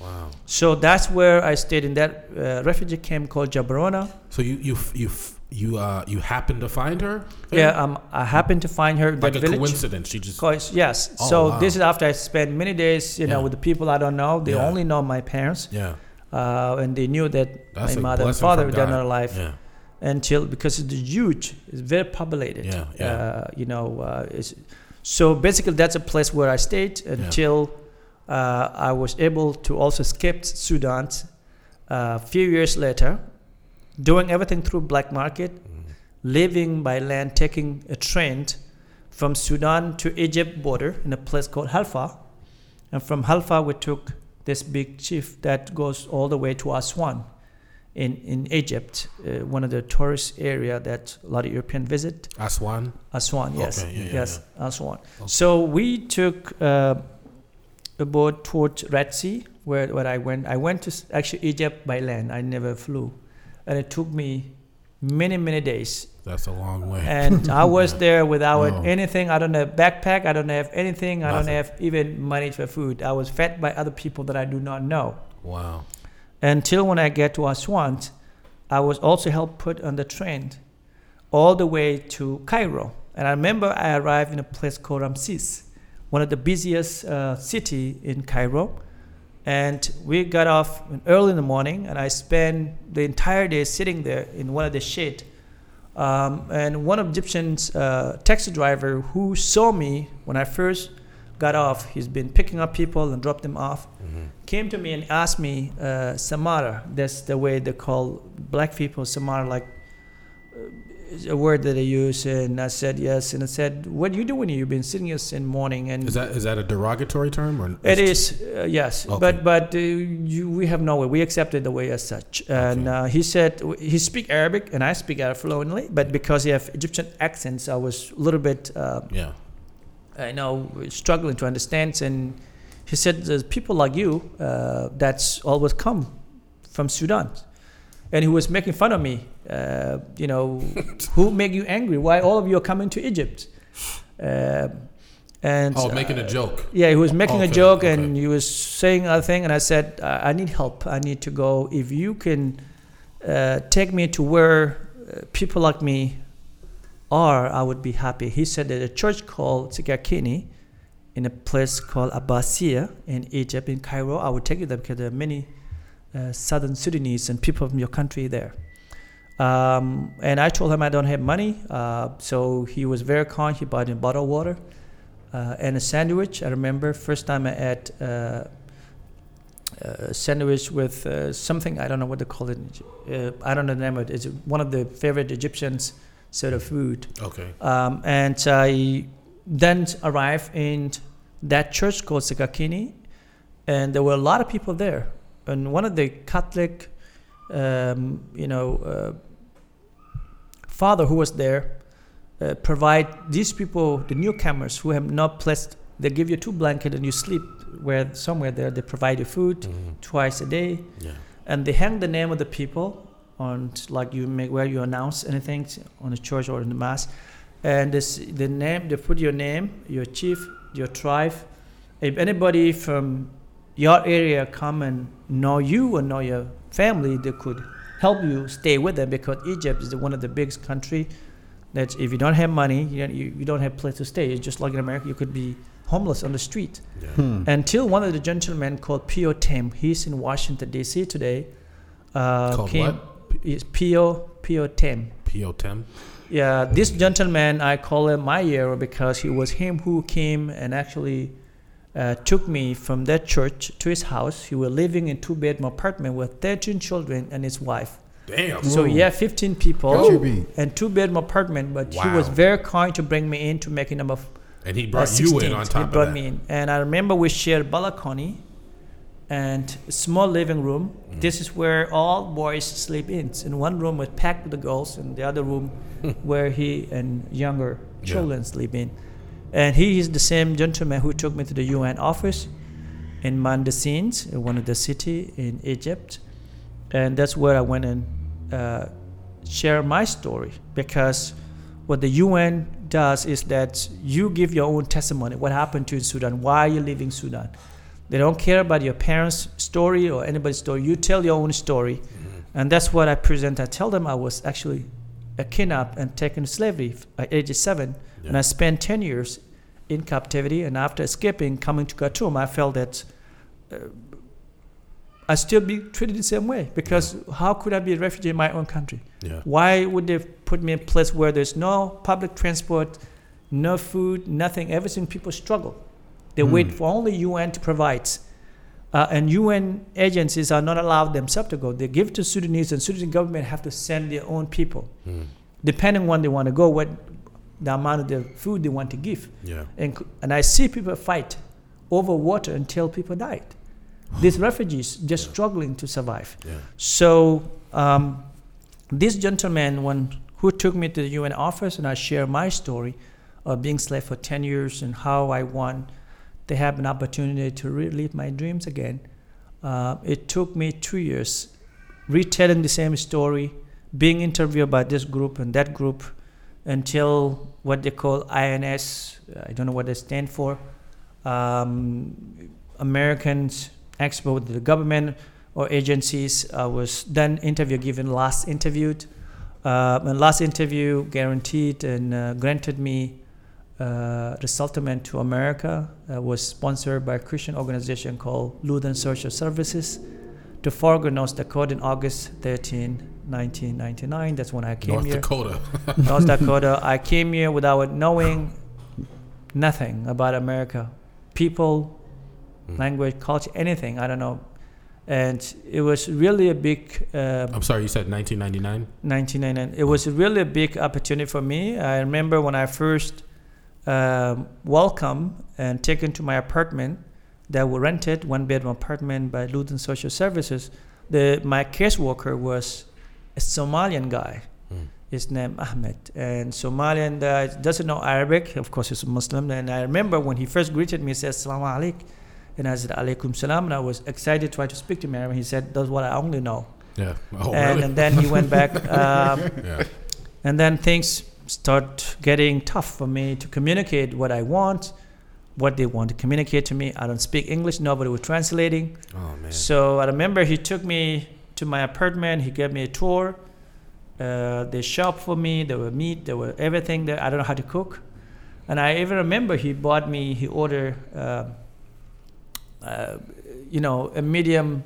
Wow. So that's where I stayed in that uh, refugee camp called Jabrona. So you you f- you you uh you happened to find her? Yeah, um, I happened to find her in Like a village. coincidence. She just. Course, yes. Oh, so wow. this is after I spent many days, you know, Yeah. with the people I don't know. They Yeah. only know my parents, Yeah. uh, and they knew that That's my mother and father were not God. alive Yeah. until because it's huge, it's very populated. Yeah, yeah. Uh, you know, uh, it's, so basically that's a place where I stayed until uh, I was able to also escape Sudan. A few years later, doing everything through black market, Mhm. living by land, taking a train from Sudan to Egypt border in a place called Halfa. And from Halfa, we took this big ship that goes all the way to Aswan in, in Egypt, uh, one of the tourist area that a lot of Europeans visit. Aswan. Aswan, yes, Okay, yeah, yeah, yes, Aswan. Okay. So we took uh, a boat towards Red Sea, where, where I went. I went to actually Egypt by land. I never flew, and it took me many many days. That's a long way. And I was there without Wow. anything. I don't have backpack. I don't have anything. I don't have even money for food. I was fed by other people that I do not know wow. until when I get to Aswan, I was also helped put on the train all the way to Cairo. And I remember I arrived in a place called Ramses, one of the busiest uh, city in Cairo. And we got off early in the morning, and I spent the entire day sitting there in one of the shade. Um, and one of Egyptian's uh, taxi driver who saw me when I first got off, he's been picking up people and dropped them off hmm came to me and asked me, uh, Samara, that's the way they call black people, Samara, like a word that I use. And I said, yes. And I said, what are you doing here? You've been sitting here since morning. And Is that is that a derogatory term or it is, uh, yes. Okay. But but uh, you, we have no way. We accepted the way as such. And Okay. uh, he said, he speak Arabic and I speak Arabic fluently. But because he have Egyptian accents, I was a little bit uh, Yeah. I know struggling to understand. And he said, "There's people like you uh, that's always come from Sudan," and he was making fun of me. Uh, you know, who make you angry? Why all of you are coming to Egypt? Uh, and Oh, making uh, a joke. yeah, he was making a Okay, joke okay. and he was saying other thing, and I said, I I need help. I need to go. If you can uh, take me to where uh, people like me are, I would be happy. He said that a church called Sikakini in a place called Abbasiyah in Egypt, in Cairo, I would take you there because there are many uh, southern Sudanese and people from your country there. Um, and I told him I don't have money, uh, so he was very kind. He bought me a bottle of water uh, and a sandwich. I remember first time I ate uh, a sandwich with uh, something I don't know what they call it. Uh, I don't know the name of it. It's one of the favorite Egyptians sort of food. Okay. Um, and I then arrived in that church called Sikakini, and there were a lot of people there. And one of the Catholic, um, you know, uh, father who was there, uh, provide these people, the newcomers who have not placed, they give you two blankets and you sleep where somewhere there. They provide you food Mhm. twice a day Yeah. and they hang the name of the people on like you make where you announce anything on the church or in the mass and this the name they put your name your chief your tribe if anybody from your area come and know you and know your family they could help you stay with them because egypt is one of the biggest country that if you don't have money you, don't- you, you don't have place to stay it's just like in america you could be homeless on the street Yeah. Hmm. until one of the gentlemen called Pio Tim, he's in Washington D.C. today. Uh, Called came, what? Is Pio Pio Tim. P.O. Tem. Yeah, this gentleman I call him my hero because he was him who came and actually uh, took me from that church to his house. He was living in two bedroom apartment with 13 children and his wife. Damn. So yeah, 15 people Got and two bedroom apartment. But he was very kind to bring me in to make a number of And he uh, brought you in 16th. on He top brought me in, and I remember we shared balcony and small living room. Mm. This is where all boys sleep in. In one room was packed with the girls, and the other room where he and younger Yeah. children sleep in. And he is the same gentleman who took me to the UN office in Mohandessin, one of the city in Egypt, and that's where I went and uh, share my story because what the UN does is that you give your own testimony. What happened to you in Sudan? Why you're you leaving Sudan? They don't care about your parents' story or anybody's story. You tell your own story, Mhm. and that's what I present. I tell them I was actually kidnapped and taken to slavery at age seven, and I spent ten years in captivity. And after escaping, coming to Khartoum, I felt that. Uh, I still be treated the same way because how could I be a refugee in my own country? Yeah. Why would they put me in a place where there's no public transport, no food, nothing? Everything people struggle. They Hmm. wait for only UN to provide. Uh, and UN agencies are not allowed themselves to go. They give to Sudanese, and Sudanese government have to send their own people, Mm. depending when they want to go. What the amount of the food they want to give. Yeah. And, and I see people fight over water until people died. These refugees just Yeah. struggling to survive. Yeah. So um, this gentleman, when who took me to the UN office, and I share my story of being slave for 10 years and how I want to have an opportunity to relive my dreams again. Uh, it took me two years retelling the same story, being interviewed by this group and that group until what they call INS. I don't know what they stand for. Um, Americans to the government or agencies. I was then interview given last interviewed. Uh, and last interview guaranteed and uh, granted me uh, resettlement to America. Uh, was sponsored by a Christian organization called Lutheran Social Services to Fargo, North Dakota in August 13, 1999. That's when I came North here. Dakota. North Dakota. I came here without knowing nothing about America, people, Mm. language, culture, anything. I don't know. And it was really a big uh, I'm sorry, you said 1999? 1999. It was really a big opportunity for me. I remember when I first um, welcome and taken to my apartment that was rented, one bedroom apartment by Lutheran Social Services. The my caseworker was a Somalian guy. Mm. His name Ahmed, and Somalian guy doesn't know Arabic. Of course, he's a Muslim. And I remember when he first greeted me, he said "Assalamu alaikum," and I said "Alaikum salam," and I was excited to try to speak to him. And he said, "That's what I only know." Yeah. Oh, and, really? and then he went back. Um, yeah. and then things start getting tough for me to communicate what I want, what they want to communicate to me. I don't speak English, nobody was translating. Oh, man. So I remember he took me to my apartment, he gave me a tour. Uh, they shop for me, there were meat, there were everything there. I don't know how to cook. And I even remember he bought me, he ordered, uh, uh, you know, a medium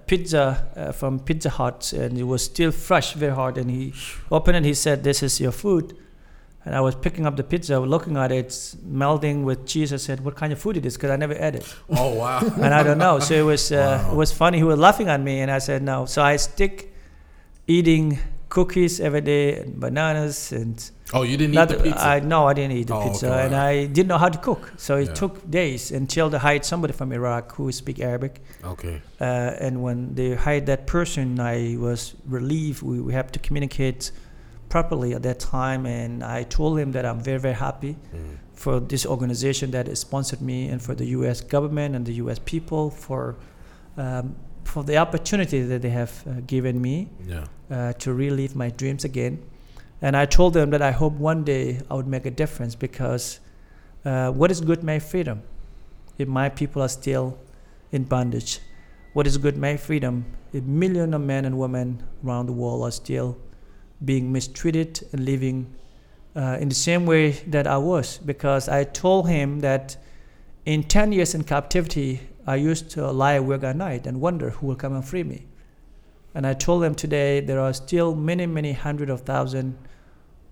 pizza uh, from Pizza Hut, and it was still fresh, very hot. And he opened it, he said, This is your food. And I was picking up the pizza, looking at it, melting with cheese. I said, What kind of food it is? Because I never ate it Oh, wow. and I don't know. So it was uh, Wow. it was funny. He was laughing at me, and I said no. So I stick eating cookies every day and bananas and Oh, you didn't not, eat the pizza? I no, I didn't eat the Oh, pizza, okay, and. I didn't know how to cook. So it Yeah. took days until they hired somebody from Iraq who speak Arabic. okay. Uh, and when they hired that person, I was relieved. We, we have to communicate properly at that time, and I told him that I'm very very happy Mm. for this organization that sponsored me and for the U.S. government and the U.S. people for um, for the opportunity that they have uh, given me Yeah. uh, to relive my dreams again. And I told them that I hope one day I would make a difference because uh, what is good my freedom if my people are still in bondage? What is good my freedom if millions of men and women around the world are still being mistreated and living uh, in the same way that I was? Because I told him that in 10 years in captivity, I used to lie awake at night and wonder who will come and free me. And I told them today there are still many, many hundreds of thousand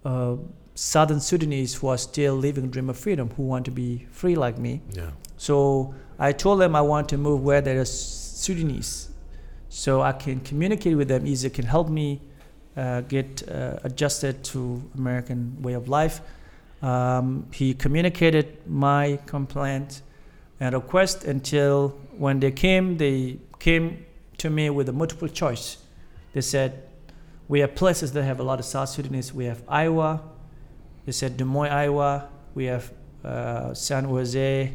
uh, Southern Sudanese who are still living a dream of freedom, who want to be free like me. Yeah. So I told them I want to move where there are Sudanese, so I can communicate with them easier, can help me uh, get uh, adjusted to American way of life. Um, he communicated my complaint and request until when they came, they came to me with a multiple choice. They said, we have places that have a lot of South Sudanese. We have Iowa. you said Des Moines, Iowa. We have uh, San Jose,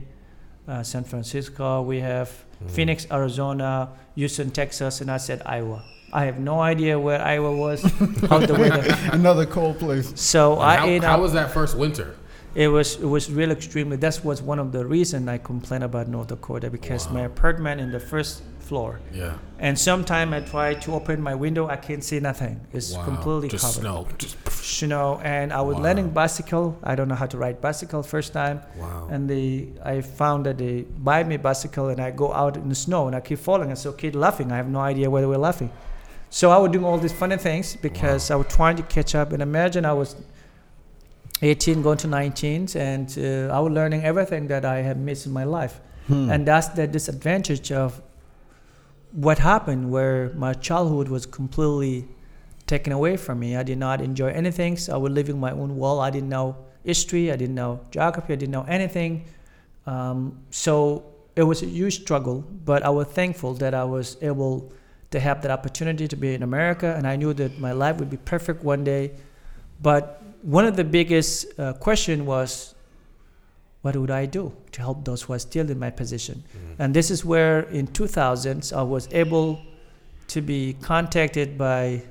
uh, San Francisco. We have Mm. Phoenix, Arizona, Houston, Texas, and I said Iowa. I have no idea where Iowa was, how the weather. Another cold place. So And I how, ate how up. was that first winter? It was it was really extremely. That was one of the reason I complain about North Dakota because my apartment in the first floor, Yeah. and sometime I try to open my window, I can't see nothing. It's Wow. completely Just covered. snow. Just Snow, and I was Wow. learning bicycle. I don't know how to ride bicycle first time, wow. and they I found that they buy me bicycle, and I go out in the snow, and I keep falling, and so kid laughing. I have no idea why they were laughing. So I was doing all these funny things because I was trying to catch up. And imagine I was 18 going to 19, and uh, I was learning everything that I had missed in my life. Hmm. And that's the disadvantage of what happened where my childhood was completely taken away from me. I did not enjoy anything. So I was living my own world. I didn't know history, I didn't know geography, I didn't know anything. Um, so it was a huge struggle, but I was thankful that I was able to have that opportunity to be in America, and I knew that my life would be perfect one day. But one of the biggest uh, question was, what would I do to help those who are still in my position? Mhm. And this is where in 2000s I was able to be contacted by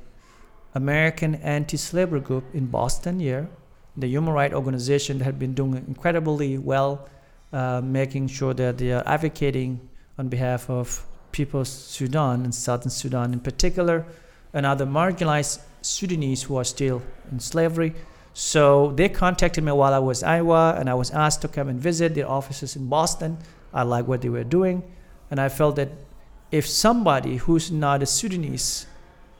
American Anti-Slavery Group in Boston here, the human rights organization that had been doing incredibly well, uh, making sure that they are advocating on behalf of people of Sudan and Southern Sudan in particular, and other marginalized Sudanese who are still in slavery. So they contacted me while I was in Iowa, and I was asked to come and visit their offices in Boston. I liked what they were doing, and I felt that if somebody who's not a Sudanese,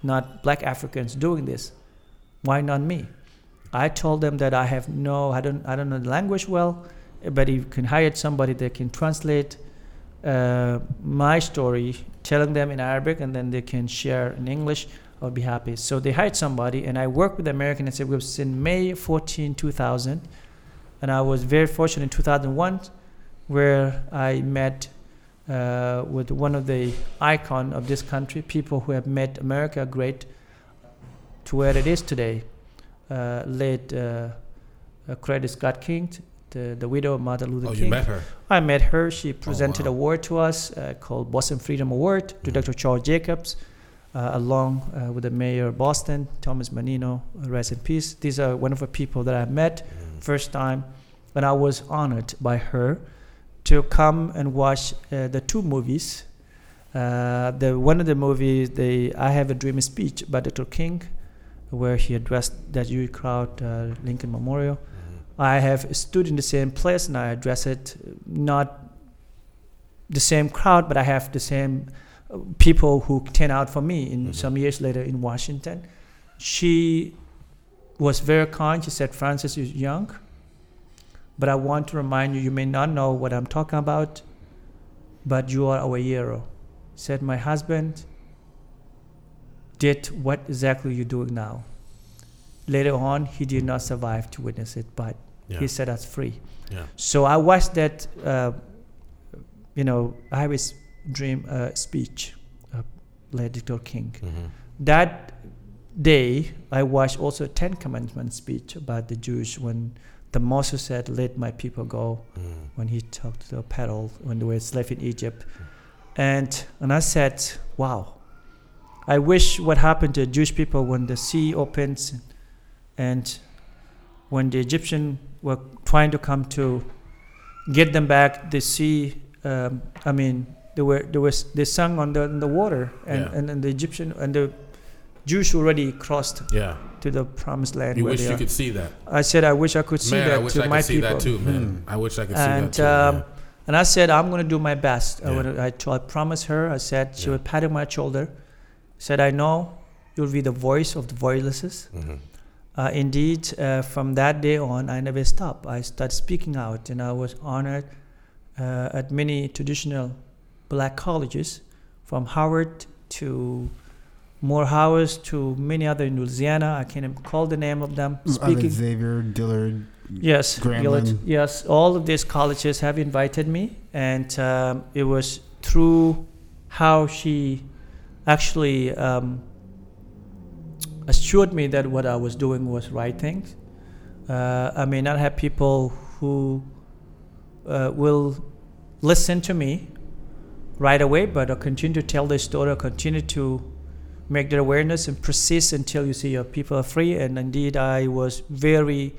not black Africans doing this, why not me? I told them that I have no, I don't, I don't know the language well, but you can hire somebody that can translate uh, my story, telling them in Arabic, and then they can share in English, I would be happy. So they hired somebody, and I worked with the American Anti-Slavery Group since May 14, 2000. And I was very fortunate in 2001, where I met uh, with one of the icon of this country, people who have made America great to where it is today. Uh, late uh, uh, Coretta Scott King, the, the widow of Martin Luther Oh, King. you met her. I met her. She presented wow. an award to us uh, called Boston Freedom Award to Mhm. Dr. Charles Jacobs, uh, along uh, with the mayor of Boston, Thomas Menino, uh, rest in peace. These are wonderful people that I met Mhm. first time, and I was honored by her to come and watch uh, the two movies. Uh, the one of the movies, the I Have a Dream speech by Dr. King, where he addressed that huge crowd, uh, Lincoln Memorial. Mhm. I have stood in the same place and I address it, not the same crowd, but I have the same people who turn out for me in Mhm. some years later in Washington. She was very kind. She said, Francis, you're young, but I want to remind you, you may not know what I'm talking about, but you are our hero. Said, my husband did what exactly you're doing now. Later on, he did not survive to witness it, but Yeah. he set us free. Yeah. So I watched that, uh, you know, I his dream uh, speech, uh, led Dr. King. Mhm. That day, I watched also Ten Commandments speech about the Jews when the Moses said, "Let my people go." Mhm. When he talked to the Pharaoh when they were slaves in Egypt, and and I said, "Wow, I wish what happened to the Jewish people when the sea opens, and when the Egyptian were trying to come to get them back, the sea. Um, I mean, they were they was they sung on the on the water, and, Yeah. and and the Egyptian and the Jews already crossed Yeah. to the promised land. You wish you are. could see that. I said, I wish I could see man, that I wish to I my could see people. that too, man. Hmm. I wish I could see And that too. um, and I said, I'm going to do my best. I, Yeah. would, I, I promised her. I said she Yeah. would pat on my shoulder. Said, I know you'll be the voice of the voiceless. Mhm. Uh, indeed, uh, from that day on, I never stopped. I started speaking out, and I was honored uh, at many traditional black colleges, from Howard to Morehouse to many other in Louisiana. I can't even call the name of them. Speaking, Xavier, Dillard. Yes, yes, all of these colleges have invited me, and um, it was through how she actually um, assured me that what I was doing was right things. Uh, I may not have people who uh, will listen to me right away, but I'll continue to tell the story, I'll continue to make the awareness and persist until you see your people are free. And indeed, I was very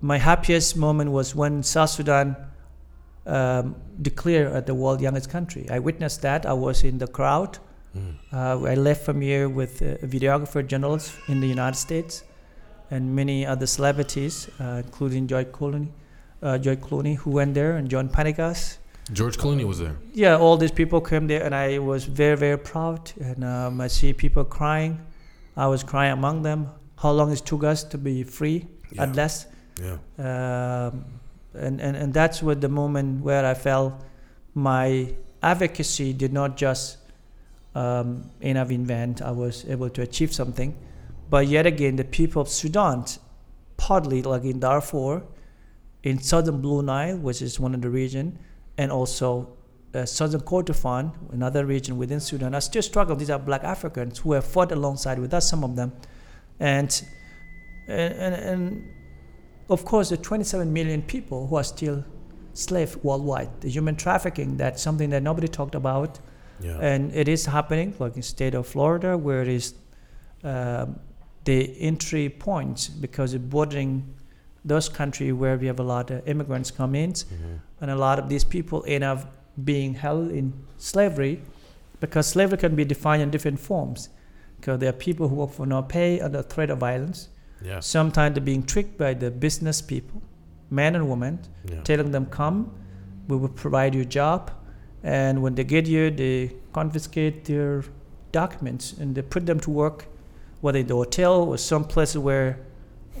my happiest moment was when South Sudan um, declared at the world youngest country. I witnessed that. I was in the crowd. Mhm. Uh, I left from here with uh, videographer journalists in the United States and many other celebrities, uh, including George Clooney, uh, George Clooney, who went there, and John Prendergast. George Clooney was there. Yeah, all these people came there, and I was very, very proud. And um, I see people crying. I was crying among them. How long it took us to be free Yeah. at last? Yeah. um, and, and, and that's what the moment where I felt my advocacy did not just um, end up invent. I was able to achieve something, but yet again, the people of Sudan partly like in Darfur, in southern Blue Nile, which is one of the region, and also uh, southern Kordofan, another region within Sudan, are still struggling. These are black Africans who have fought alongside with us, some of them. And, and, and, and of course, the 27 million people who are still slave worldwide. The human trafficking, that's something that nobody talked about. Yeah. And it is happening, like in state of Florida, where it is um, the entry point because it's bordering those countries where we have a lot of immigrants come in, Mhm. And a lot of these people end up being held in slavery because slavery can be defined in different forms. Because there are people who work for no pay under threat of violence. Yeah. Sometimes they're being tricked by the business people, men and women, Yeah. telling them, "Come, we will provide you a job," and when they get you, they confiscate their documents and they put them to work, whether in the hotel or some place where,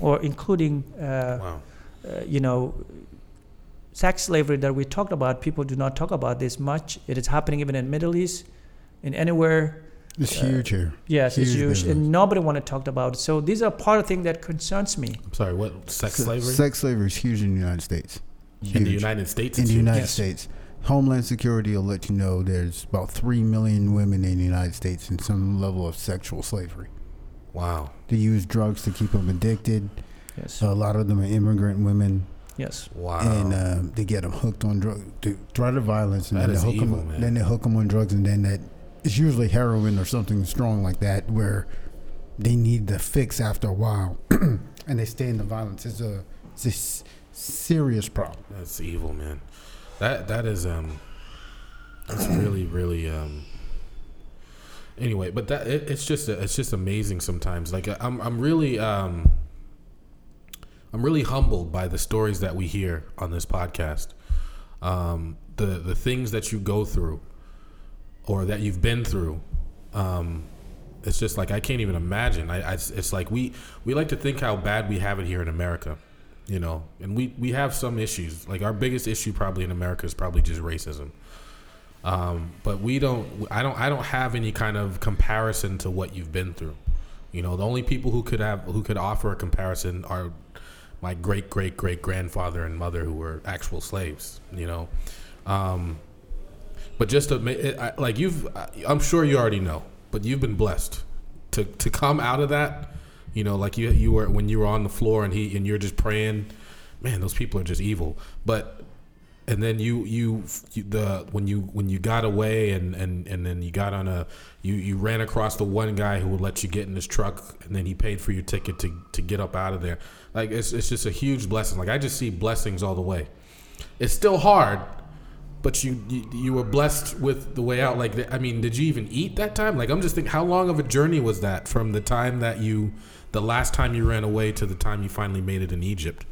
or including, uh, Wow. uh, you know, sex slavery that we talked about. People do not talk about this much. It is happening even in Middle East, in anywhere. It's Uh, huge here. Yes, it's Huge huge, business. and nobody want to talk about it. So these are part of things that concerns me. I'm sorry. What sex Se- slavery Sex slavery is huge in the United States. in the United States? in the huge. United Yes. States. Homeland Security will let you know there's about 3 million women in the United States in some level of sexual slavery. Wow. They use drugs to keep them addicted. Yes, A lot of them are immigrant women, yes, Wow. and um, they get them hooked on drugs. They try the violence, and That then is they hook evil, them. man. Then they hook them on drugs, and then that it's usually heroin or something strong like that, where they need the fix after a while, and they stay in the violence. It's a it's a s- serious problem. That's evil, man. That that is um that's really really um anyway, but that it, it's just it's just amazing sometimes. Like I'm I'm really um I'm really humbled by the stories that we hear on this podcast. Um the the things that you go through or that you've been through. Um it's just like I can't even imagine. I, I it's like we we like to think how bad we have it here in America you know and we we have some issues like our biggest issue probably in america is probably just racism um, but we don't i don't i don't have any kind of comparison to what you've been through you know the only people who could have who could offer a comparison are my great great great grandfather and mother who were actual slaves you know um, but just to like you've i'm sure you already know but you've been blessed to to come out of that you know, like you you were when you were on the floor and he and you're just praying, man, those people are just evil. But and then you you, you the when you when you got away and and and then you got on a you you ran across the one guy who would let you get in his truck and then he paid for your ticket to to get up out of there. Like it's it's just a huge blessing. Like I just see blessings all the way. It's still hard, but you, you you were blessed with the way out. Like I mean, did you even eat that time? Like I'm just thinking, how long of a journey was that from the time that you, the last time you ran away to the time you finally made it in Egypt?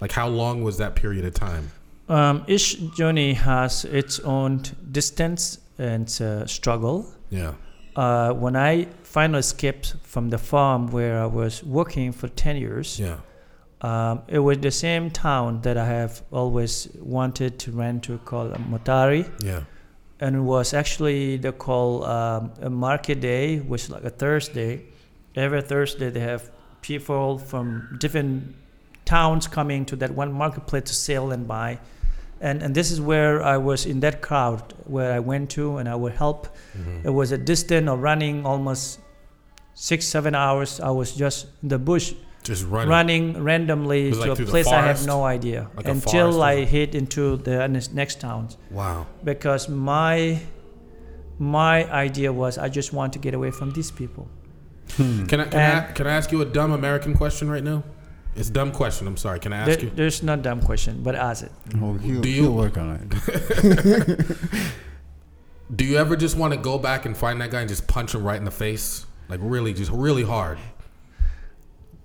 Like how long was that period of time? Um, each journey has its own distance and uh, struggle. Yeah, Uh, when I finally escaped from the farm where I was working for 10 years, yeah, um, it was the same town that I have always wanted to rent to called Motari. yeah, And it was actually they call um, a market day, which is like a Thursday. Every Thursday they have people from different towns coming to that one marketplace to sell and buy. And, and this is where I was in that crowd where I went to and I would help. Mhm. It was a distance of running almost six, seven hours. I was just in the bush just running. running randomly to like a place I have no idea Like until forest I hit into the next- next towns Wow. because my my idea was I just want to get away from these people. Hmm. Can I can, And- I can I ask you a dumb American question right now? It's a dumb question. I'm sorry. Can I ask There, you? there's no dumb question, but ask it. Well, he'll, Do you- he'll work on it. Do you ever just want to go back and find that guy and just punch him right in the face? Like really, just really hard.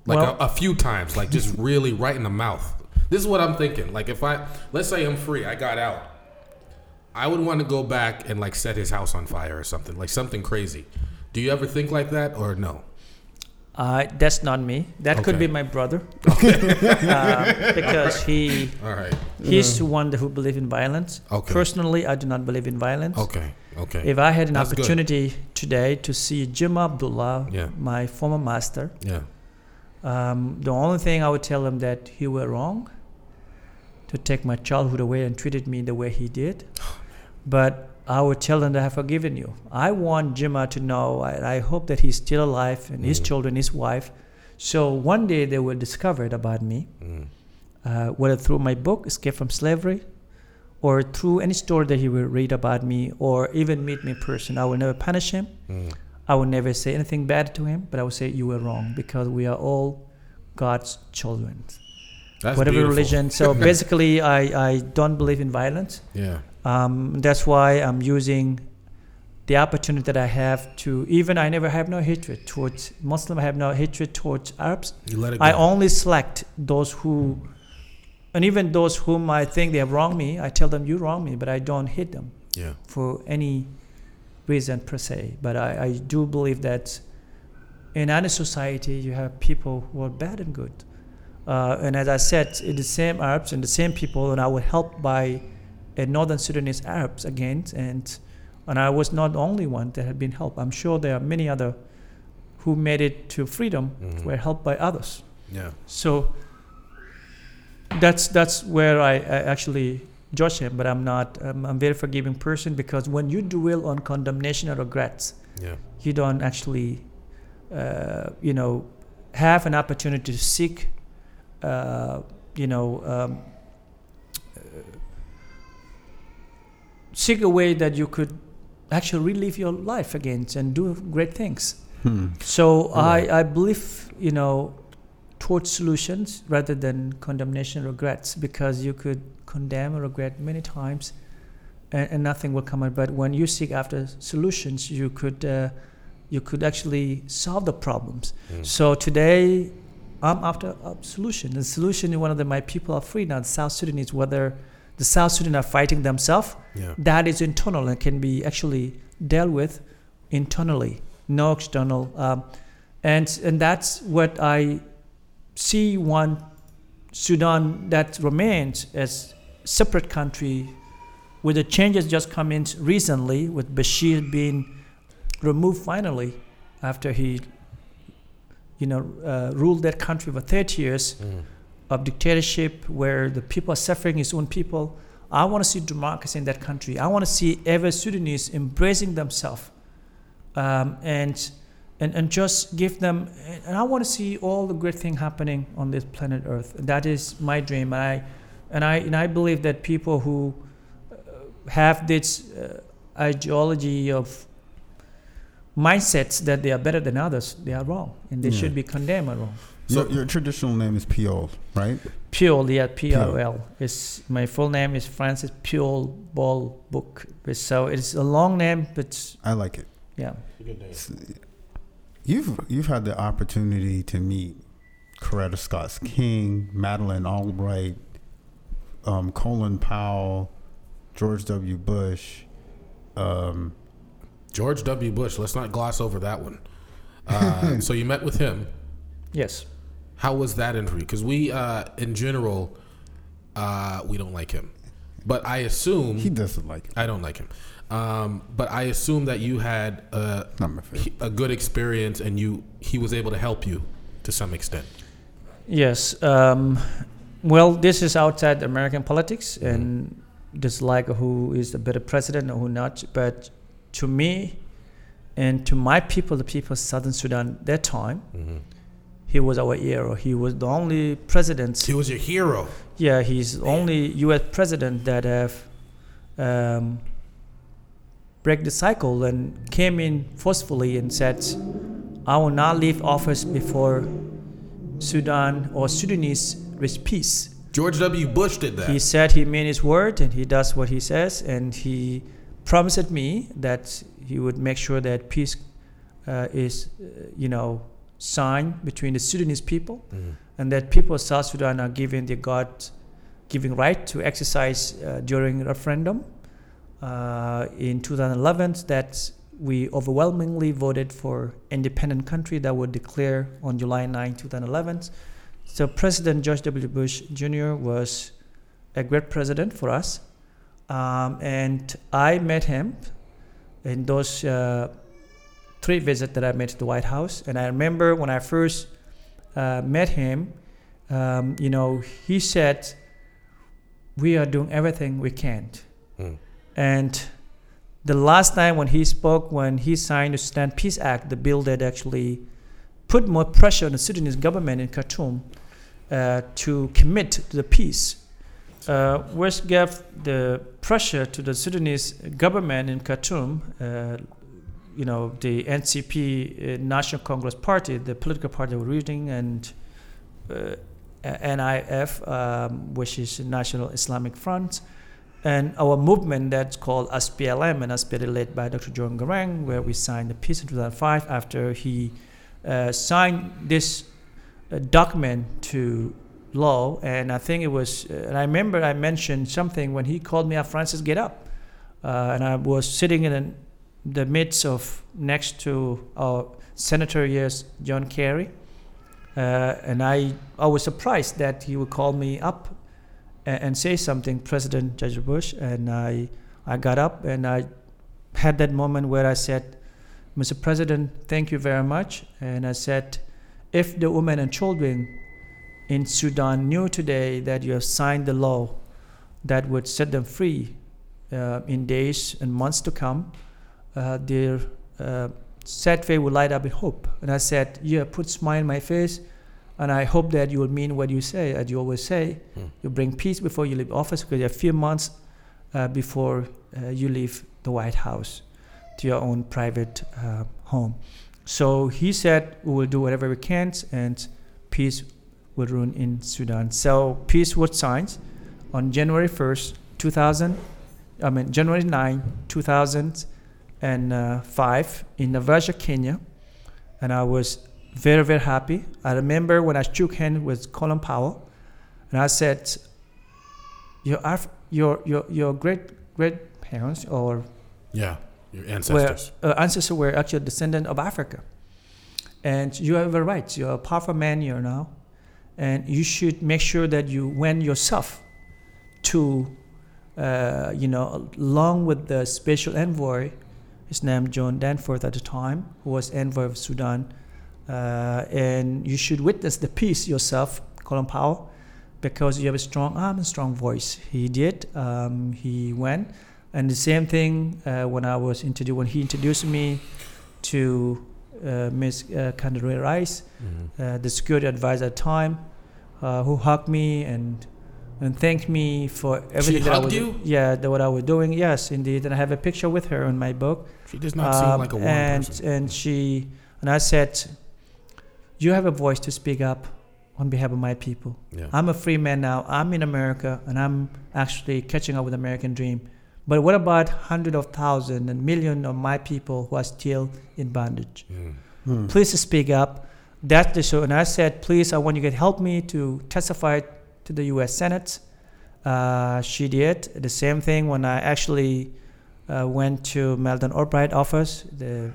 Like Well- a, a few times, like just really right in the mouth. This is what I'm thinking. Like if I, let's say I'm free, I got out. I would want to go back and like set his house on fire or something, like something crazy. Do you ever think like that or no? Uh, that's not me. That could be my brother, uh, because he All right. he's the one who believe in violence. Okay. Personally, I do not believe in violence. Okay. Okay. If I had an That's good. opportunity today to see Juma Abdullah, Yeah. my former master, yeah. Um, the only thing I would tell him that he were wrong to take my childhood away and treated me the way he did. But Tell him that I have forgiven you. I want Juma to know, I, I hope that he's still alive and his Mm. children, his wife. So one day they will discover it about me, Mm. uh, whether through my book, Escape from Slavery, or through any story that he will read about me, or even meet me in person. I will never punish him. Mm. I will never say anything bad to him, but I will say you were wrong because we are all God's children. That's Whatever beautiful. religion. So basically, I, I don't believe in violence. Yeah. Um, that's why I'm using the opportunity that I have to, even I never have no hatred towards Muslim, I have no hatred towards Arabs. You let it go. I only select those who, and even those whom I think they have wronged me, I tell them you wrong me, but I don't hate them yeah. for any reason per se. But I, I do believe that in any society you have people who are bad and good. Uh, and as I said, it's the same Arabs and the same people, and I was help by northern Sudanese Arabs again, and and I was not the only one that had been helped. I'm sure there are many other who made it to freedom Mhm. were helped by others. Yeah. So that's that's where I, I actually judge him. But I'm not. Um, I'm a very forgiving person because when you dwell on condemnation or regrets, Yeah. you don't actually, uh, you know, have an opportunity to seek, uh, you know, um, seek a way that you could actually relive your life again and do great things. Hmm. So Right. I, I believe, you know, towards solutions rather than condemnation regrets because you could condemn or regret many times and, and nothing will come out. But when you seek after solutions, you could, uh, you could actually solve the problems. Mm. So today, I'm after a solution. The solution is one of the, my people are free now. The South Sudanese, whether the South Sudan are fighting themselves, Yeah. that is internal and can be actually dealt with internally, no external. Um, and and that's what I see one Sudan that remains as separate country with the changes just come in recently with Bashir being removed finally after he you know uh, ruled that country for 30 years Mm. Of dictatorship where the people are suffering his own people. I want to see democracy in that country. I want to see every Sudanese embracing themselves um, and, and and just give them. And I want to see all the great thing happening on this planet Earth. That is my dream. And I and I and I believe that people who uh, have this uh, ideology of mindsets that they are better than others, they are wrong, and they Yeah. should be condemned or wrong. So- your, your traditional name is Piol, right? Pure, yeah, P O L. Is my full name is Francis Piol Bol Bok. So it's a long name, but I like it. yeah. S- You've you've had the opportunity to meet Coretta Scott King, Madeleine Albright, um, Colin Powell, George W. Bush. Um, George W. Bush. Let's not gloss over that one. Uh, so you met with him. Yes. How was that interview? Because we, uh, in general, uh, we don't like him. But I assume he doesn't like it. I don't like him. Um, but I assume that you had a, Not my a good experience, and you he was able to help you to some extent. Yes. Um, well, this is outside American politics, and just like who is a better president or who not. But to me, and to my people, the people of Southern Sudan, that time, Mm-hmm. He was our hero. He was the only president. He was your hero. Yeah, he's the only U.S. president that have um, break the cycle and came in forcefully and said, "I will not leave office before Sudan or Sudanese reach peace." George W. Bush did that. He said he meant his word and he does what he says, and he promised me that he would make sure that peace uh, is, uh, you know, signed between the Sudanese people Mhm. and that people of South Sudan are given the God giving right to exercise uh, during referendum uh, in 2011 that we overwhelmingly voted for independent country that would declare on July 9, 2011. So President George W. Bush Jr. was a great president for us. Um, and I met him in those uh, three visits that I made to the White House. And I remember when I first uh, met him, um, you know, he said, "We are doing everything we can," Mm. and the last time when he spoke, when he signed the Sudan Peace Act, the bill that actually put more pressure on the Sudanese government in Khartoum uh, to commit to the peace, uh, which gave the pressure to the Sudanese government in Khartoum. Uh, you know, the NCP, uh, National Congress Party, the political party we're reading, and uh, NIF, um, which is National Islamic Front, and our movement that's called SPLM, and SPLM led by Dr. John Garang, where we signed the peace in 2005 after he uh, signed this uh, document to law. And I think it was, and I remember I mentioned something when he called me up, Francis, get up. Uh, and I was sitting in an, the midst of next to our senator, yes, John Kerry. Uh, and I, I was surprised that he would call me up and, and say something, President George Bush. And I, I got up and I had that moment where I said, Mr. President, thank you very much. And I said, if the women and children in Sudan knew today that you have signed the law that would set them free uh, in days and months to come, uh, their uh, sad face will light up with hope. And I said, yeah, put smile in my face. And I hope that you will mean what you say, as you always say. Hmm. You bring peace before you leave office because you have a few months uh, before uh, you leave the White House to your own private uh, home. So he said, we will do whatever we can and peace will rule in Sudan. So peace was signed on January 1st, 2000, I mean, January 9, 2005 in Naivasha, Kenya. And I was very, very happy. I remember when I shook hands with Colin Powell and I said, your, Af- your, your, your great, great parents or Yeah, your were, ancestors. uh, ancestors were actually descendant of Africa. And you have a right. You're a powerful man here now. And you should make sure that you went yourself to, uh, you know, along with the special envoy, his name John Danforth at the time, who was envoy of Sudan. Uh, and you should witness the peace yourself, Colin Powell, because you have a strong arm and strong voice. He did. Um, he went. And the same thing uh, when I was introduced, when he introduced me to uh, Ms. Uh, Rice, Mhm. uh, the security advisor at the time, uh, who hugged me and and thanked me for everything that I was you? yeah that what I was doing. Yes, indeed, and I have a picture with her in my book. She does not seem Um, like a warm and person. and she and I said, "You have a voice to speak up on behalf of my people. Yeah. I'm a free man now. I'm in America, and I'm actually catching up with the American dream. But what about hundreds of thousands and millions of my people who are still in bondage? Mm. Hmm. Please speak up. That's the show. And I said, please, I want you to help me to testify to the U.S. Senate. Uh, she did the same thing when I actually uh, went to Madeleine Albright office the,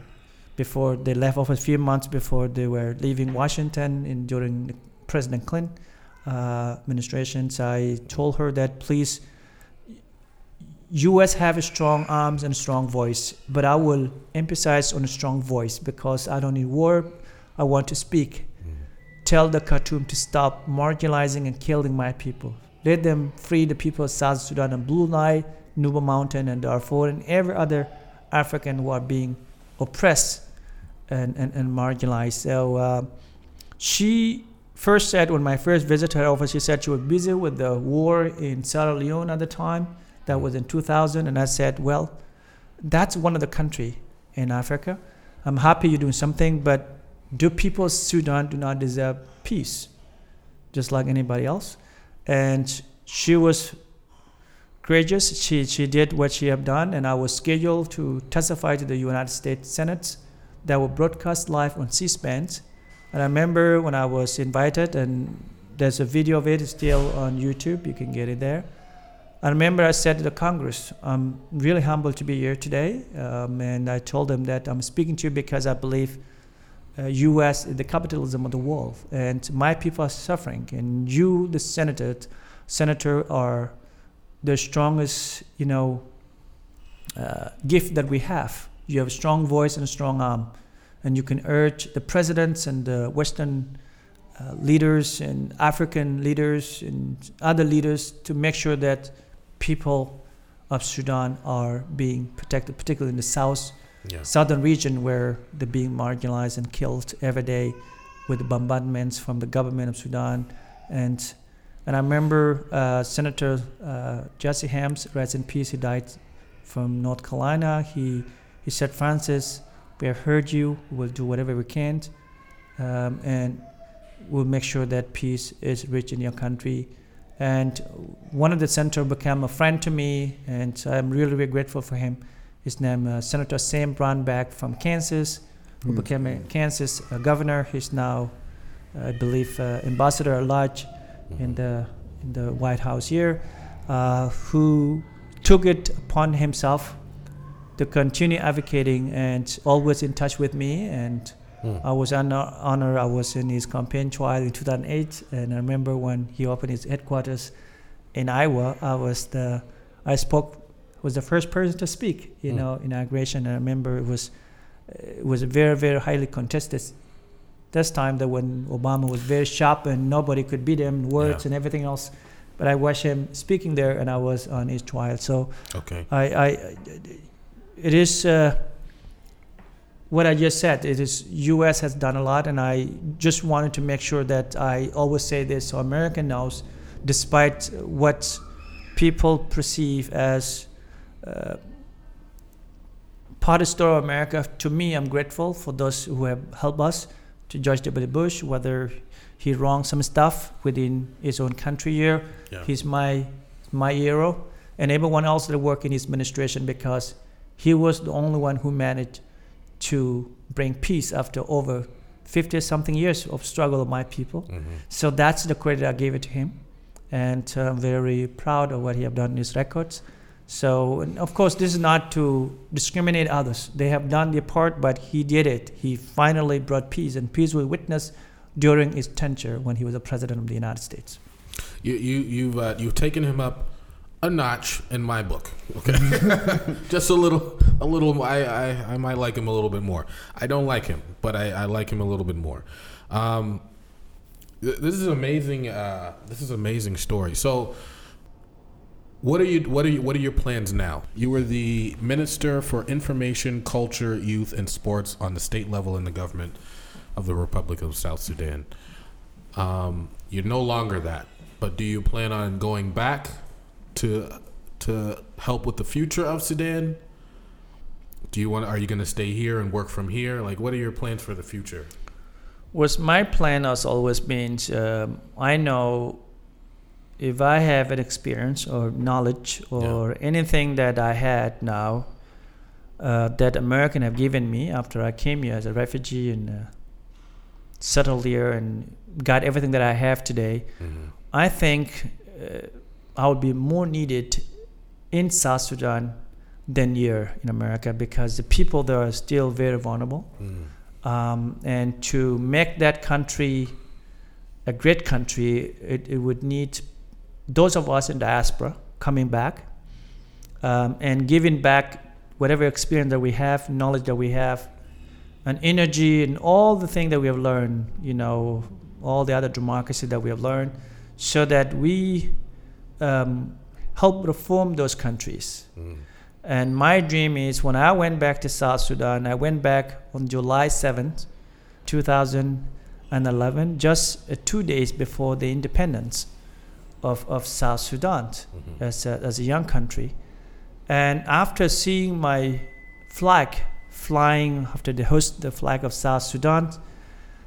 before they left office, a few months before they were leaving Washington in during the President Clinton uh, administrations. I told her that please, U.S. have strong arms and strong voice, but I will emphasize on a strong voice because I don't need war. I want to speak. Tell the Khartoum to stop marginalizing and killing my people. Let them free the people of South Sudan and Blue Nile, Nuba Mountain, and Darfur, and every other African who are being oppressed and, and, and marginalized. So uh, she first said, when my first visit to her office, she said she was busy with the war in Sierra Leone at the time. That was in 2000. And I said, well, that's one of the country in Africa. I'm happy you're doing something, but do people of Sudan do not deserve peace, just like anybody else? And she was courageous. She, she did what she had done, and I was scheduled to testify to the United States Senate that will broadcast live on C-SPAN. And I remember when I was invited, and there's a video of it still on YouTube. You can get it there. I remember I said to the Congress, I'm really humbled to be here today, um, and I told them that I'm speaking to you because I believe uh, U.S. is the capitalism of the world, and my people are suffering, and you, the senator, senator, are the strongest, you know, uh, gift that we have. You have a strong voice and a strong arm, and you can urge the presidents and the Western uh, leaders and African leaders and other leaders to make sure that people of Sudan are being protected, particularly in the south, Yeah. southern region where they're being marginalized and killed every day with bombardments from the government of Sudan. And and I remember uh, Senator uh, Jesse Helms, rest in peace, he died from North Carolina. He he said, Francis, we have heard you. We'll do whatever we can, um, and we'll make sure that peace is rich in your country. And one of the senator became a friend to me, and I'm really, really grateful for him. His name uh, Senator Sam Brownback from Kansas, who Mm. became a Kansas uh, governor. He's now, uh, I believe, uh, ambassador at large in the in the White House here, uh, who took it upon himself to continue advocating and always in touch with me. And Mm. I was honor, honor I was in his campaign trial in 2008, and I remember when he opened his headquarters in Iowa. I was the I spoke was the first person to speak. You Mm. know, inauguration. And I remember it was it was very very highly contested. This time that when Obama was very sharp and nobody could beat him in words Yeah. and everything else, but I watched him speaking there, and I was on his trial. So Okay. I, I it is uh, what I just said. It is U.S. has done a lot, and I just wanted to make sure that I always say this so America knows, despite what people perceive as uh, part of the story of America. To me, I'm grateful for those who have helped us to George W. Bush, whether he wronged some stuff within his own country here. Yeah. He's my my hero, and everyone else that worked in his administration because he was the only one who managed to bring peace after over 50 something years of struggle of my people. Mhm. So that's the credit I gave it to him, and uh, I'm very proud of what he have done in his records. So, of course, this is not to discriminate others. They have done their part, but he did it. He finally brought peace, and peace was witnessed during his tenure when he was the president of the United States. You you you've uh, you've taken him up a notch in my book. Okay, just a little, a little. I, I I might like him a little bit more. I don't like him, but I, I like him a little bit more. Um, th- this is amazing. Uh, this is amazing story. So. What are you? What are you? What are your plans now? You were the minister for information, culture, youth, and sports on the state level in the government of the Republic of South Sudan. Um, you're no longer that, but do you plan on going back to to help with the future of Sudan? Do you want? Are you going to stay here and work from here? Like, what are your plans for the future? was my plan has always been um, I know if I have an experience or knowledge or anything that I had now uh, that American have given me after I came here as a refugee and uh, settled here and got everything that I have today, I think uh, I would be more needed in South Sudan than here in America because the people there are still very vulnerable. Mm. um, and to make that country a great country, it, it would need those of us in diaspora coming back um, and giving back whatever experience that we have, knowledge that we have, and energy, and all the things that we have learned, you know, all the other democracy that we have learned, so that we um, help reform those countries. Mm. And my dream is when I went back to South Sudan, I went back on July 7th, 2011, just uh, two days before the independence of, of South Sudan Mhm. as a, as a young country. And after seeing my flag flying after the host the flag of South Sudan,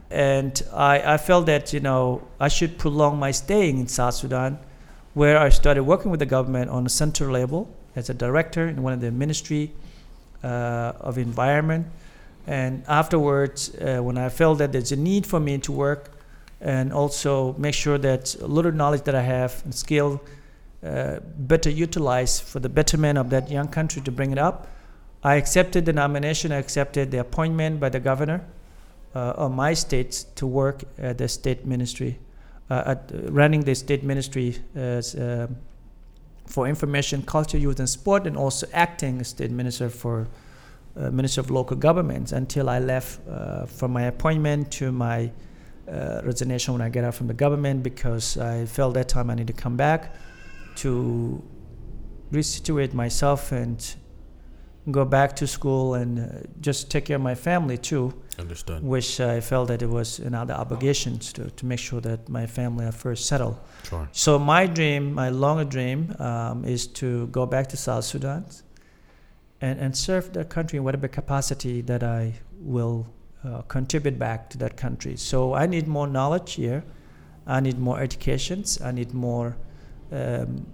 and I, I felt that you know I should prolong my staying in South Sudan, where I started working with the government on a central level as a director in one of the ministry uh, of environment. And afterwards, uh, when I felt that there's a need for me to work and also make sure that a little knowledge that I have and skill uh, better utilized for the betterment of that young country to bring it up, I accepted the nomination. I accepted the appointment by the governor uh, of my state to work at the state ministry, uh, at uh, running the state ministry as um for information, culture, youth, and sport, and also acting state minister for uh, minister of local governments until I left uh, from my appointment to my uh, resignation when I get out from the government because I felt that time I need to come back to resituate myself and go back to school and uh, just take care of my family too, Understood. which I felt that it was another obligations to, to make sure that my family are first settled. Sure. So my dream, my longer dream, um, is to go back to South Sudan and, and serve the country in whatever capacity that I will uh, contribute back to that country. So I need more knowledge here. I need more educations. I need more um,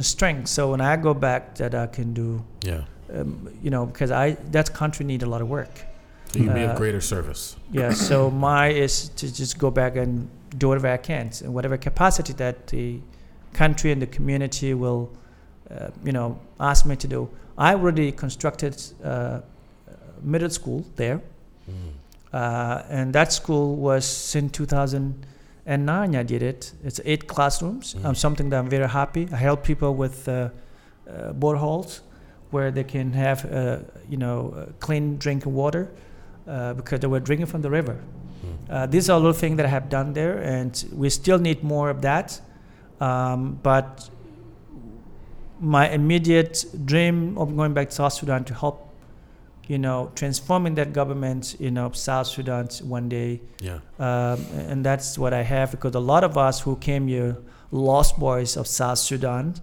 strength. So when I go back, that I can do, Yeah. um, you know, because I that country need a lot of work. You can be Uh, of greater service. Yeah, so my is to just go back and do whatever I can, in whatever capacity that the country and the community will, uh, you know, ask me to do. I already constructed uh, middle school there, Mm. uh, and that school was in 2009. I did it. It's eight classrooms. Mm. Um, something that I'm very happy. I help people with uh, uh, boreholes where they can have, uh, you know, uh, clean drinking water uh, because they were drinking from the river. Mm. Uh, these are little things that I have done there, and we still need more of that. Um, but my immediate dream of going back to South Sudan to help, you know, transforming that government, you know, South Sudan one day, Yeah. um, and that's what I have because a lot of us who came here, lost boys of South Sudan,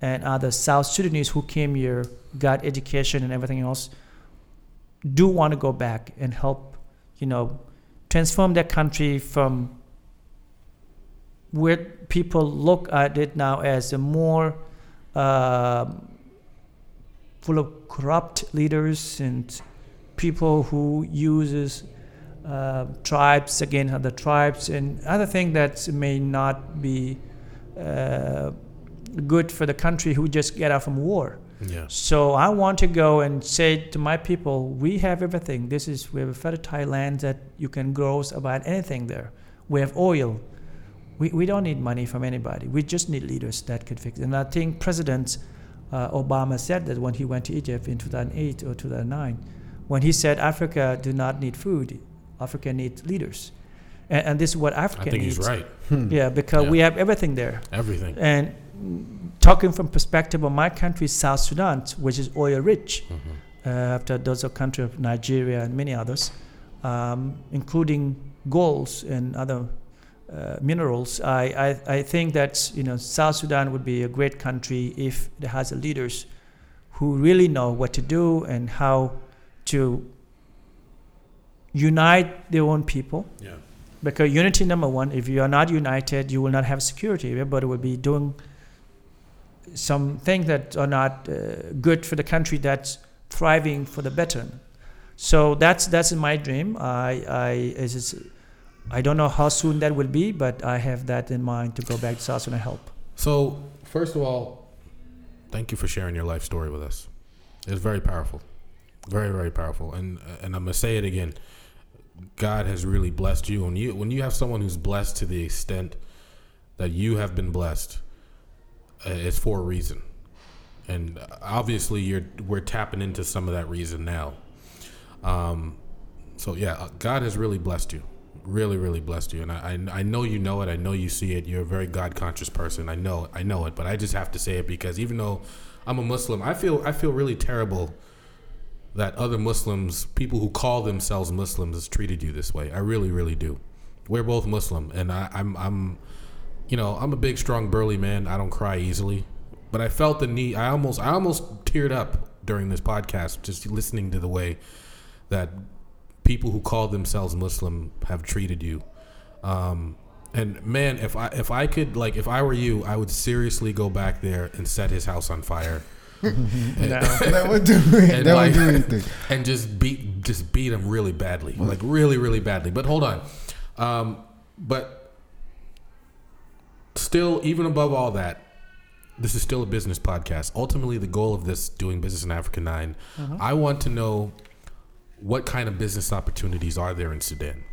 and other South Sudanese who came here, got education and everything else, do want to go back and help, you know, transform that country from where people look at it now as a more um full of corrupt leaders and people who uses uh, tribes against other tribes and other things that may not be uh, good for the country who just get out from war. Yeah. So I want to go and say to my people, we have everything. This is we have a fertile land that you can grow about anything there. We have oil. We, we don't need money from anybody. We just need leaders that could fix it. And I think President uh, Obama said that when he went to Egypt in 2008 or 2009, when he said Africa do not need food, Africa needs leaders. And, and this is what I Africa think needs. he's right. Yeah, because Yeah. we have everything there. Everything. And talking from perspective of my country, South Sudan, which is oil rich, Mhm. uh, after those are country of Nigeria and many others, um, including golds and other uh, minerals. I, I, I think that you know South Sudan would be a great country if it has leaders who really know what to do and how to unite their own people Yeah. because unity number one if you are not united you will not have security everybody will be doing some things that are not uh, good for the country that's thriving for the better so that's that's my dream i i is is, i don't know how soon that will be but i have that in mind to go back to sudan and help So, first of all, thank you for sharing your life story with us. It's very powerful, very very powerful. And and I'm gonna say it again. God has really blessed you. When you when you have someone who's blessed to the extent that you have been blessed, uh, it's for a reason. And obviously, you're we're tapping into some of that reason now. Um, so yeah, uh, God has really blessed you, really, really blessed you, and I, I, I know you know it. I know you see it. You're a very God conscious person. I know, I know it. But I just have to say it because even though I'm a Muslim, I feel, I feel really terrible that other Muslims, people who call themselves Muslims, treated you this way. I really, really do. We're both Muslim, and I, I'm, I'm, you know, I'm a big, strong, burly man. I don't cry easily, but I felt the need. I almost, I almost teared up during this podcast just listening to the way that people who call themselves Muslim have treated you. Um, and man, if I if I could like if I were you, I would seriously go back there and set his house on fire. that would do And that like- would do anything. and just beat just beat him really badly, like really really badly. But hold on, um, but still, even above all that, this is still a business podcast. Ultimately, the goal of this doing business in Africa 9 I want to know what kind of business opportunities are there in Sudan.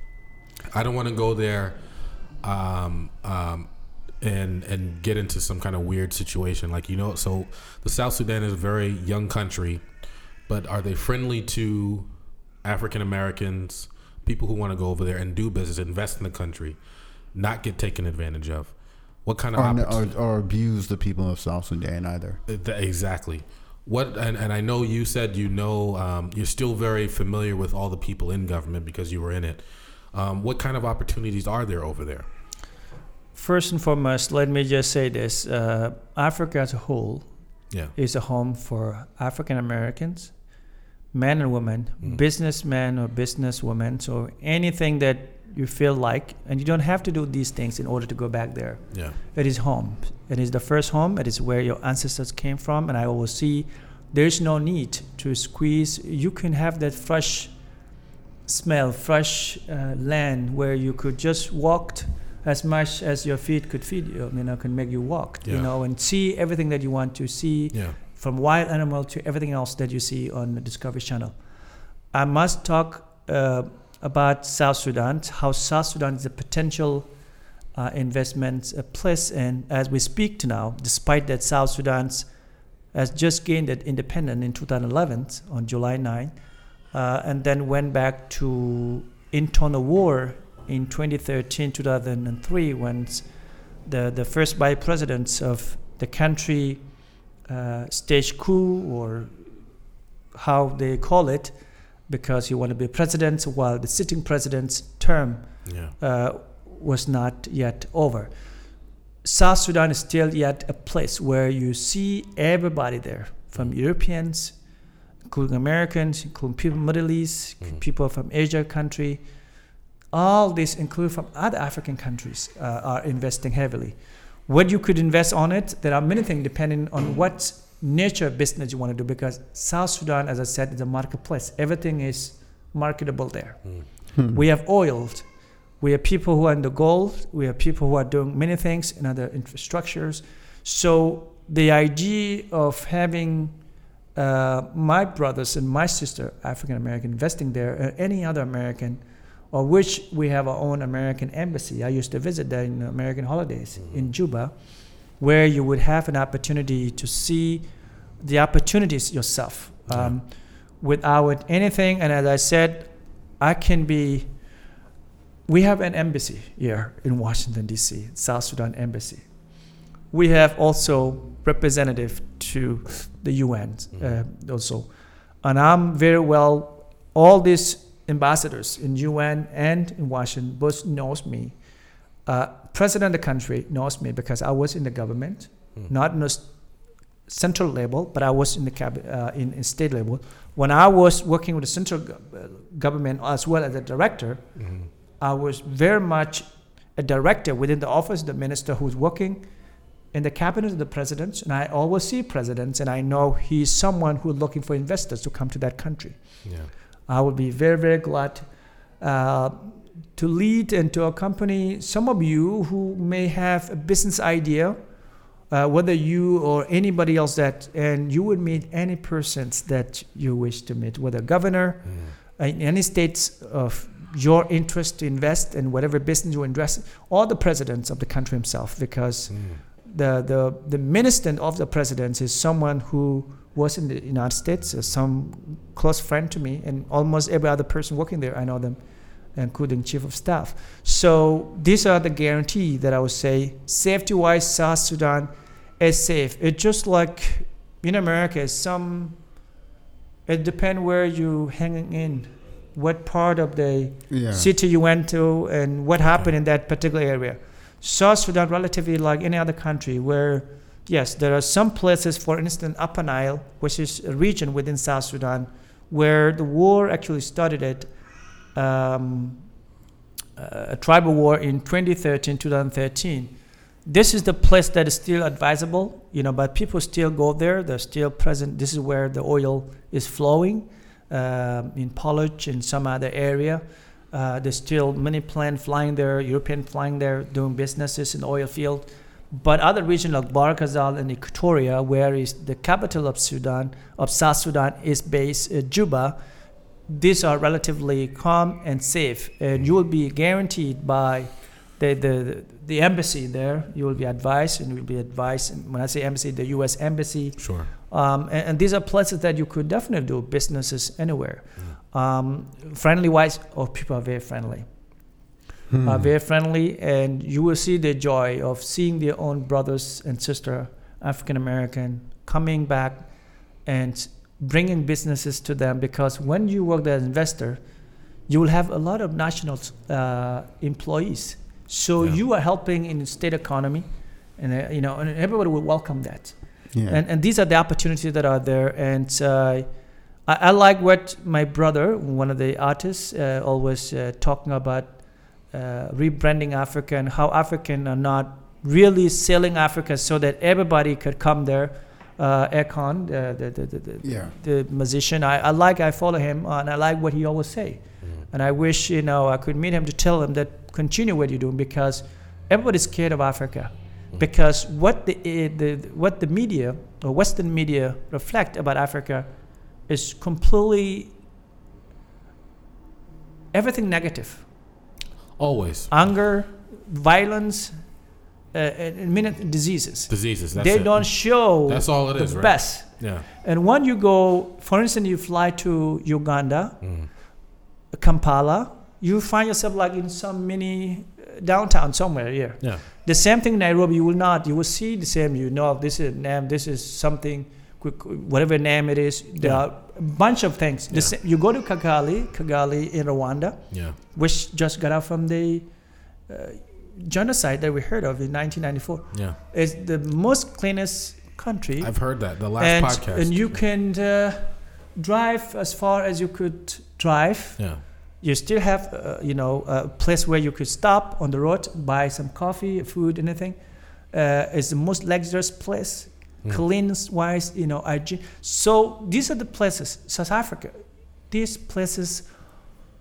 I don't want to go there um, um, and and get into some kind of weird situation. Like you know, so the South Sudan is a very young country, but are they friendly to African Americans? people who want to go over there and do business, invest in the country, not get taken advantage of? What kind of or, or, or abuse the people of South Sudan either. Exactly. What and, and I know you said you know um, you're still very familiar with all the people in government because you were in it. Um, what kind of opportunities are there over there? First and foremost, let me just say this: uh, Africa as a whole Yeah. is a home for African Americans, men and women, Mm. businessmen or businesswomen. So anything that you feel like, and you don't have to do these things in order to go back there. Yeah. It is home. It is the first home. It is where your ancestors came from. And I always see there's no need to squeeze. You can have that fresh smell, fresh uh, land where you could just walk as much as your feet could feed you, you know, can make you walk, you know, and see everything that you want to see Yeah. from wild animal to everything else that you see on the Discovery Channel. I must talk uh, about South Sudan, how South Sudan is a potential uh, investment uh, place, and as we speak to now, despite that South Sudan has just gained its independence in 2011 on July 9, uh, and then went back to internal war in 2013, 2003, when the the first vice presidents of the country uh, stage coup or how they call it, because you want to be president while the sitting president's term Yeah. uh, was not yet over. South Sudan is still yet a place where you see everybody there, from Europeans, including Americans, including people from Middle East, Mhm. people from Asia country, all these, including from other African countries, uh, are investing heavily. What you could invest on it, there are many things depending on what nature of business you want to do. Because South Sudan, as I said, is a marketplace. Everything is marketable there. Mm. Hmm. We have oil. We have people who are in the gold. We have people who are doing many things in other infrastructures. So the idea of having uh, my brothers and my sister, African American, investing there, or any other American, or which we have our own American embassy. I used to visit there in American holidays in Juba, where you would have an opportunity to see the opportunities yourself um, without anything. And as I said, I can be. We have an embassy here in Washington D.C., South Sudan embassy. We have also representative to the UN uh, also, and I'm very well. All these ambassadors in UN and in Washington both knows me. Uh, President of the country knows me because I was in the government, Mm. not in the central level, but I was in the cab- uh, in, in state level. When I was working with the central go- uh, government as well as a director, Mhm. I was very much a director within the office, of the minister who's working in the cabinet of the president, and I always see presidents, and I know he's someone who's looking for investors to come to that country. Yeah. I would be very, very glad uh, to lead and to accompany some of you who may have a business idea, uh, whether you or anybody else that, and you would meet any persons that you wish to meet, whether governor, Mm. in any states of your interest to invest in whatever business you invest, or the presidents of the country himself, because Mm. the, the, the minister of the president is someone who was in the United States, some close friend to me, and almost every other person working there, I know them, including chief of staff. So these are the guarantee that I would say, safety-wise, South Sudan is safe. It's just like in America, some, it depends where you hanging in, what part of the Yeah. city you went to and what happened in that particular area. South Sudan, relatively like any other country, where yes, there are some places, for instance, Upper Nile, which is a region within South Sudan, where the war actually started at um, a tribal war in 2013, 2013. This is the place that is still advisable, you know, but people still go there. They're still present. This is where the oil is flowing um, in Paloch and some other area. Uh, there's still many planes flying there, European flying there, doing businesses in the oil field. But other regions like Bahr el Ghazal and Equatoria, where is the capital of Sudan, of South Sudan, is based uh, Juba. These are relatively calm and safe, and you will be guaranteed by the, the, the embassy there. You will be advised, and you will be advised. And when I say embassy, the U.S. embassy, Sure. um, and, and these are places that you could definitely do businesses anywhere. Um, friendly wise, oh, people are very friendly. Hmm. Are very friendly, and you will see the joy of seeing their own brothers and sister, African American, coming back and bringing businesses to them. Because when you work as an investor, you will have a lot of national uh, employees. So Yeah. you are helping in the state economy, and uh, you know, and everybody will welcome that yeah. and and these are the opportunities that are there and uh, I, I like what my brother one of the artists uh, always uh, talking about uh, rebranding africa and how african are not really selling africa so that everybody could come there uh, the, the, the, the, the, yeah. the musician I, I like i follow him uh, and i like what he always say. And i wish you know i could meet him to tell him that continue what you're doing because everybody's scared of africa. Because what the, eh, the what the media or Western media reflect about Africa is completely everything negative, Always. Anger, violence, uh, and, and diseases. diseases. That's they it. don't show That's all it the is, right? best. Yeah. And when you go, for instance, you fly to Uganda, Mm. Kampala, you find yourself like in some mini uh, downtown somewhere here. Yeah. The same thing in Nairobi, you will not. You will see the same. You know, this is a name. This is something. Whatever name it is, there Yeah. are a bunch of things. The Yeah. sa- you go to Kigali, Kigali in Rwanda, Yeah. which just got out from the uh, genocide that we heard of in 1994. Yeah. It's the most cleanest country, I've heard that the last and podcast. and you can uh, drive as far as you could drive. Yeah. You still have, uh, you know, a place where you could stop on the road, buy some coffee, food, anything. Uh, it's the most luxurious place, Mm. clean wise, you know, hygiene. So these are the places. South Africa, these places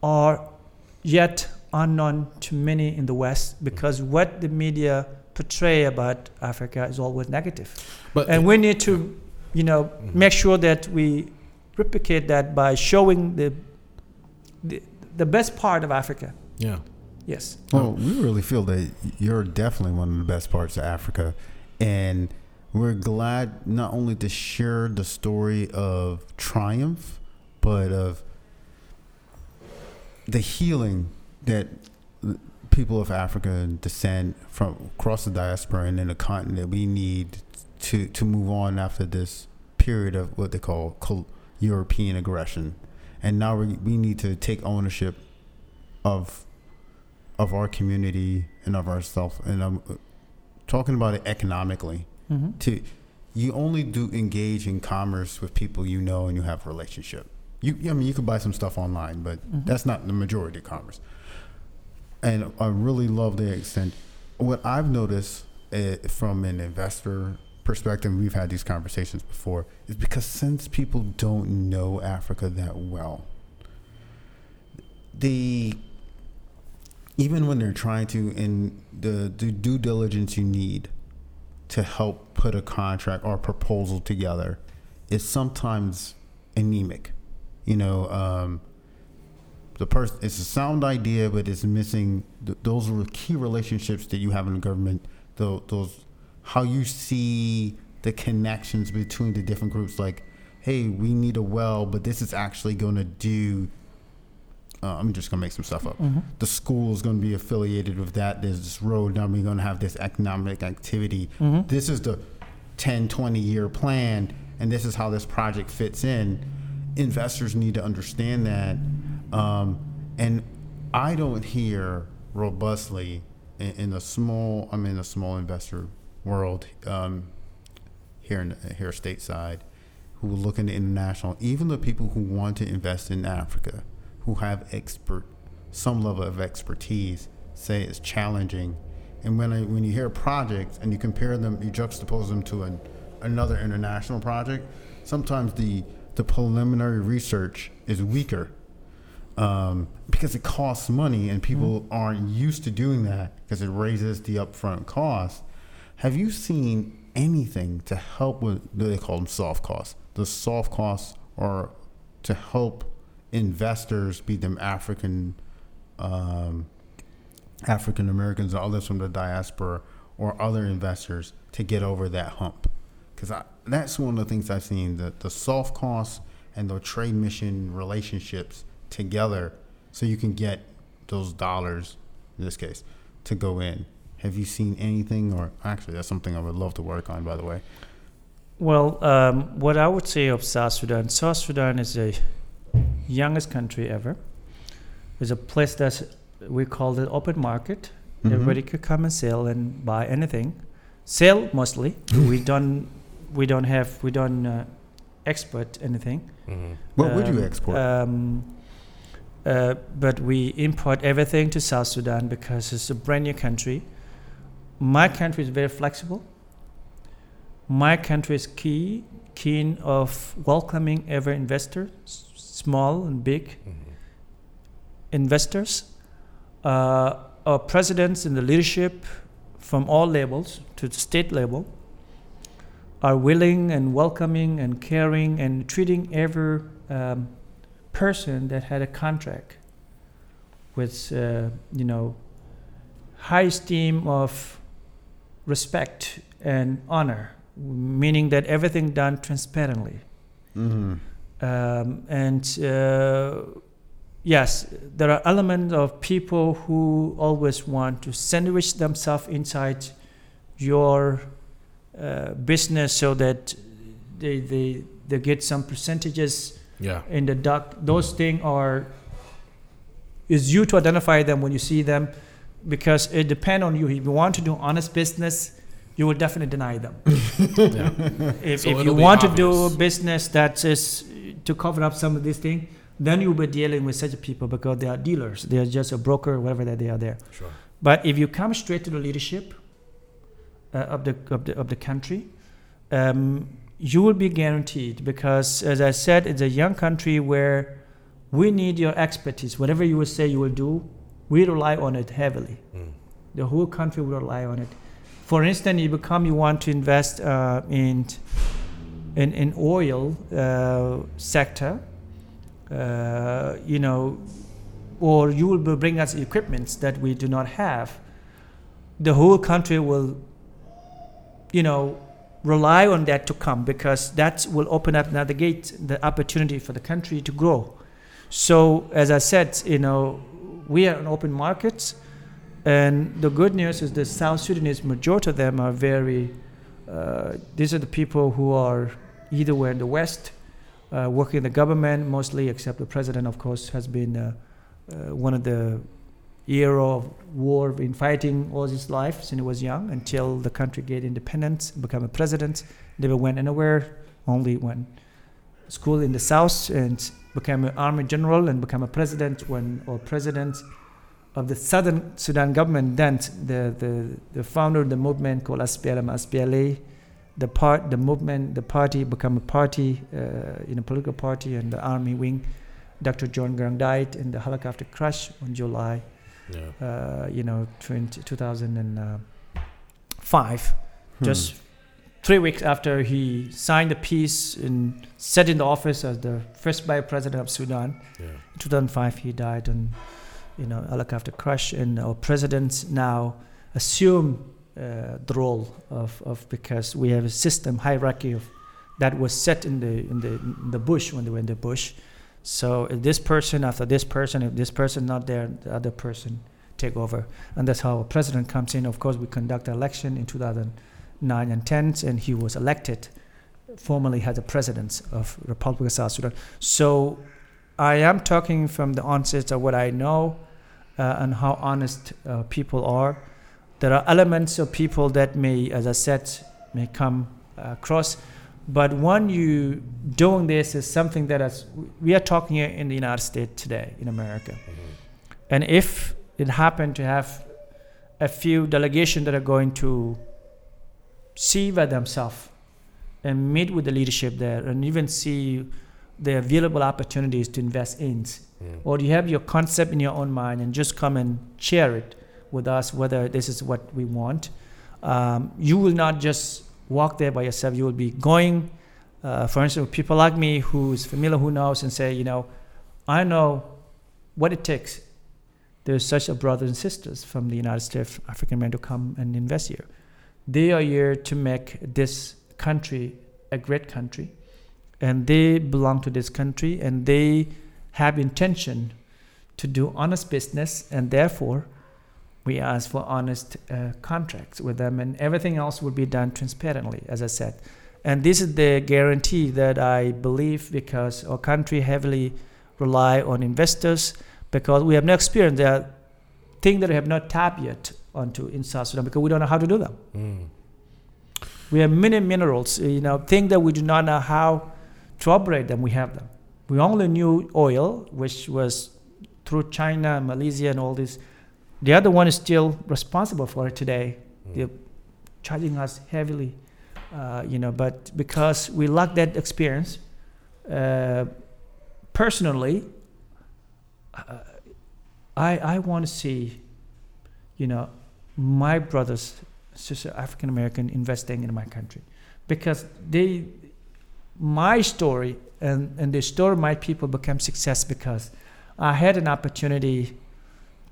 are yet unknown to many in the West because what the media portray about Africa is always negative But and we need to you know Mhm. make sure that we replicate that by showing the, the the best part of africa yeah. yes Well, we really feel that you're definitely one of the best parts of Africa, and we're glad not only to share the story of triumph, but of the healing that people of African descent from across the diaspora and in the continent we need to to move on after this period of what they call col- European aggression, and now we we need to take ownership of of our community and of ourselves. And I'm uh, talking about it economically. mm-hmm. To you only do engage in commerce with people you know and you have a relationship. You, I mean, you could buy some stuff online, but Mhm. that's not the majority of commerce. And I really love the extent. What I've noticed uh, from an investor perspective, we've had these conversations before, is because since people don't know Africa that well, they even when they're trying to in the, the due diligence you need to help put a contract or proposal together is sometimes anemic. You know, um, the person it's a sound idea, but it's missing. Th- those are key relationships that you have in the government. Those, those how you see the connections between the different groups. Like, hey, we need a well, but this is actually going to do. Uh, I'm just gonna make some stuff up Mm-hmm. the school is going to be affiliated with that. There's this road. Now we're going to have this economic activity. Mm-hmm. This is the 10, 20 year plan, and this is how this project fits in. Investors need to understand that. Um, and I don't hear robustly in, in a small, I'm in a small investor world um, here in here stateside who look into international, even the people who want to invest in Africa, who have expert some level of expertise, say it's challenging. And when I, when you hear projects and you compare them, you juxtapose them to an, another international project, sometimes the the preliminary research is weaker um, because it costs money and people aren't used to doing that because it raises the upfront cost. Have you seen anything to help with they call them soft costs? The soft costs are to help investors, be them African, um, African Americans or others from the diaspora or other investors to get over that hump. Because that's one of the things I've seen the, the soft costs and the trade mission relationships together so you can get those dollars, in this case, to go in. Have you seen anything, or actually, that's something I would love to work on, by the way. Well, um, what I would say of South Sudan, South Sudan is the youngest country ever. It's a place that we call it open market. Mhm. Everybody could come and sell and buy anything. Sell mostly. we don't. We don't have. We don't uh, export anything. Mm-hmm. What would you Um, export? Um, uh, but we import everything to South Sudan because it's a brand new country. My country is very flexible. My country is key, keen of welcoming every investor, small and big Mm-hmm. investors. Uh, our presidents and the leadership from all levels to the state level are willing and welcoming and caring and treating every um, person that had a contract with, uh, you know, high esteem of respect and honor, meaning that everything done transparently. mm-hmm. Um, and uh, yes, there are elements of people who always want to sandwich themselves inside your uh, business so that they, they, they get some percentages Yeah. in the duck. Those things are is you to identify them when you see them because it depends on you. If you want to do honest business, you will definitely deny them. yeah. If, So if you want to obvious. do business that is to cover up some of these things, then you'll be dealing with such people because they are dealers. They are just a broker, whatever that they are there. Sure. But if you come straight to the leadership uh, of the of the of the country, um, you will be guaranteed because, as I said, it's a young country where we need your expertise. Whatever you will say, you will do. We rely on it heavily. Mm. The whole country will rely on it. For instance, you become you want to invest uh, in in in oil uh, sector. Uh, you know, or you will bring us equipments that we do not have. The whole country will, you know, rely on that to come because that will open up another gate, the opportunity for the country to grow. So, as I said, you know, we are an open market, and the good news is the South Sudanese majority of them are very. Uh, these are the people who are either were in the West, uh, working in the government mostly, except the president, of course, has been uh, uh, one of the era of war in fighting all his life since he was young until the country get independence, become a president. Never went anywhere, only went school in the south and became an army general and become a president when or president of the southern Sudan government. Then the, the, the founder of the movement called SPLM, SPLA, the part, the movement, the party become a party uh, in a political party and the army wing. Dr. John Garang died in the helicopter crash on July Yeah. uh, you know, 20, 2005, Hmm. just three weeks after he signed the peace and sat in the office as the first vice president of Sudan. Yeah. In 2005, he died on, you know, helicopter crash, and our presidents now assume uh, the role of, of because we have a system hierarchy of that was set in the in the in the bush when they were in the bush. So if this person after this person, if this person not there, the other person take over, and that's how a president comes in. Of course, we conduct election in 2009 and 10, and he was elected formally as the president of Republic of South Sudan. So I am talking from the onset of what I know uh, and how honest uh, people are. There are elements of people that may, as I said, may come uh, across. But when you doing this is something that is, we are talking here in the United States today, in America. Mhm. And if it happened to have a few delegations that are going to see by themselves and meet with the leadership there and even see the available opportunities to invest in, Mm. or you have your concept in your own mind and just come and share it with us whether this is what we want, um, you will not just walk there by yourself. You will be going, uh, for instance, people like me who is familiar, who knows, and say, you know, I know what it takes. There's such a brothers and sisters from the United States, African men to come and invest here. They are here to make this country a great country, and they belong to this country, and they have intention to do honest business, and therefore we ask for honest uh, contracts with them, and everything else will be done transparently, as I said. And this is the guarantee that I believe because our country heavily rely on investors because we have no experience. There are things that we have not tapped yet onto in South Sudan because we don't know how to do them. Mm. We have many minerals, you know, things that we do not know how to operate them. We have them. We only knew oil, which was through China, Malaysia, and all this. The other one is still responsible for it today. Mm. They're charging us heavily, uh, you know. But because we lack that experience, uh, personally, uh, I I want to see, you know, my brothers, sisters, African American investing in my country, because they, my story and and the story of my people become success because I had an opportunity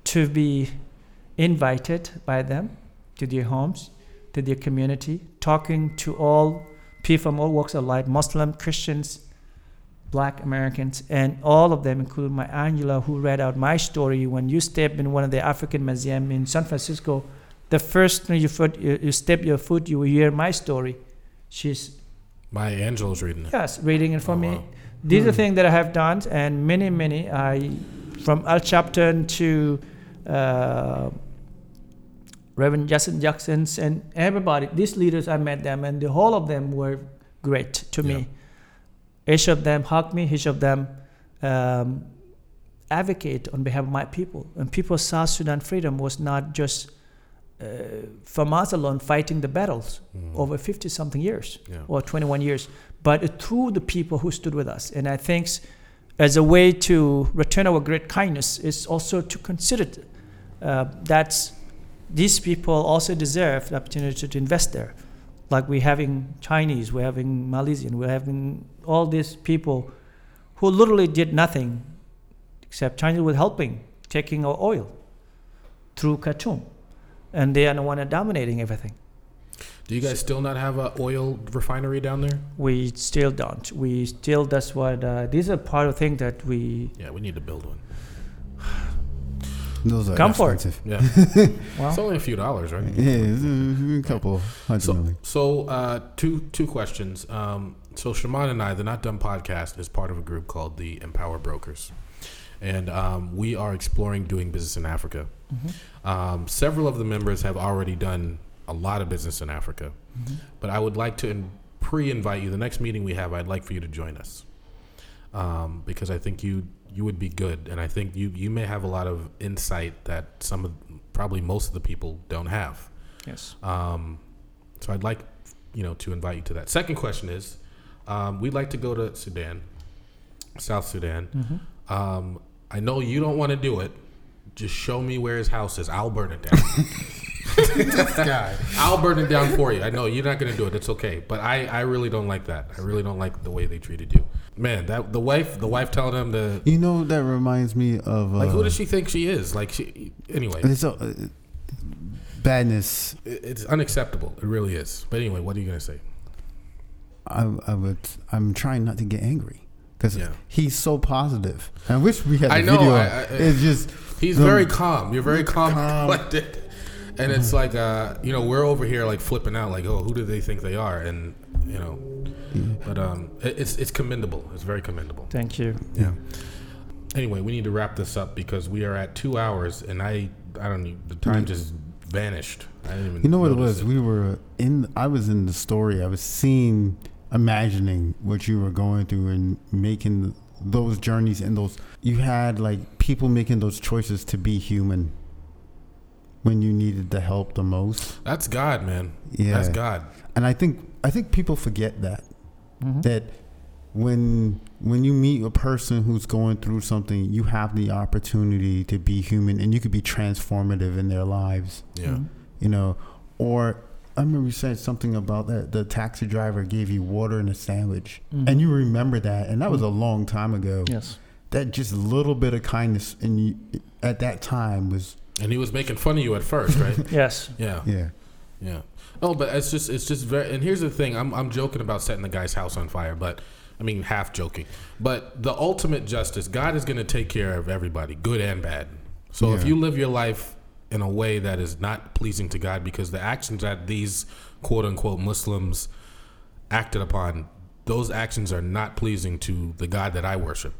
to be invited by them to their homes, to their community, talking to all people from all walks of life, Muslim, Christians, black Americans, and all of them, including Maya Angelou, who read out my story when you step in one of the African museum in San Francisco. The first time you, foot, you, you step your foot, you will hear my story. She's Maya Angelou's reading it. yes reading it for Oh, me. wow. These are Hmm. things that I have done, and many, many. I from Al Sharpton to uh, Reverend Jesse Jackson's and everybody. These leaders, I met them, and the whole of them were great to Yeah. me. Each of them hugged me. Each of them um, advocate on behalf of my people. And people, South Sudan freedom was not just uh, from us alone fighting the battles Mm. over 50 something years Yeah. or 21 years, but through the people who stood with us. And I think as a way to return our great kindness is also to consider uh, that these people also deserve the opportunity to, invest there. Like we're having Chinese, we're having Malaysian, we're having all these people who literally did nothing except China was helping, taking our oil through Khartoum. And they are the one that dominating everything. Do you guys still not have an oil refinery down there? We still don't. We still, that's what, uh, these are part of things that we, Yeah, we need to build one. Those are Come for it. expensive. Yeah, it's only a few dollars, right? Yeah, it's a, a couple hundred So, million. so uh, two two questions. Um, so Shimon and I, the Not Done podcast, is part of a group called the Empower Brokers, and um, we are exploring doing business in Africa. mhm, Um, several of the members have already done a lot of business in Africa, mhm. but I would like to in- pre-invite you. The next meeting we have, I'd like for you to join us um, because I think you you would be good, and I think you you may have a lot of insight that some of probably most of the people don't have. yes. Um, so I'd like, you know, to invite you to that. Second question is, um, we'd like to go to Sudan, South Sudan. Mhm. Um, I know you don't want to do it. Just show me where his house is. I'll burn it down. guy. I'll burn it down for you. I know you're not going to do it. It's okay. But I, I really don't like that. I really don't like the way they treated you. Man, that the wife, the wife telling him to You know that reminds me of uh, like, who does she think she is? Like, she anyway. It's a, uh, badness. It's unacceptable. It really is. But anyway, what are you going to say? I, I would. I'm trying not to get angry because Yeah. he's so positive. I wish we had I know, video. I- I- it's just He's The- very calm. You're very calm, and Calm. collected. And it's like, uh, you know, we're over here like flipping out, like, oh, who do they think they are? And you know, but um, it, it's it's commendable. It's very commendable. Thank you. Yeah. Anyway, we need to wrap this up because we are at two hours, and I I don't know, the time just vanished. I didn't even. You know what it notice was? We were in. I was in the story. I was seeing, imagining what you were going through and making those journeys and those. You had like people making those choices to be human when you needed the help the most. That's God, man. Yeah, That's God. and I think I think people forget that Mhm. that when when you meet a person who's going through something, you have the opportunity to be human, and you could be transformative in their lives Yeah. Mhm. you know, or I remember you said something about that the taxi driver gave you water and a sandwich, Mhm. and you remember that, and that was a long time ago. Yes. That just little bit of kindness, and you at that time was And he was making fun of you at first, right? Yes. yeah. yeah, Yeah. Oh, but it's just it's just very. And here's the thing: I'm I'm joking about setting the guy's house on fire, but I mean, half joking. But the ultimate justice, God is going to take care of everybody, good and bad. So if you live your life in a way that is not pleasing to God, because the actions that these quote unquote Muslims acted upon, those actions are not pleasing to the God that I worship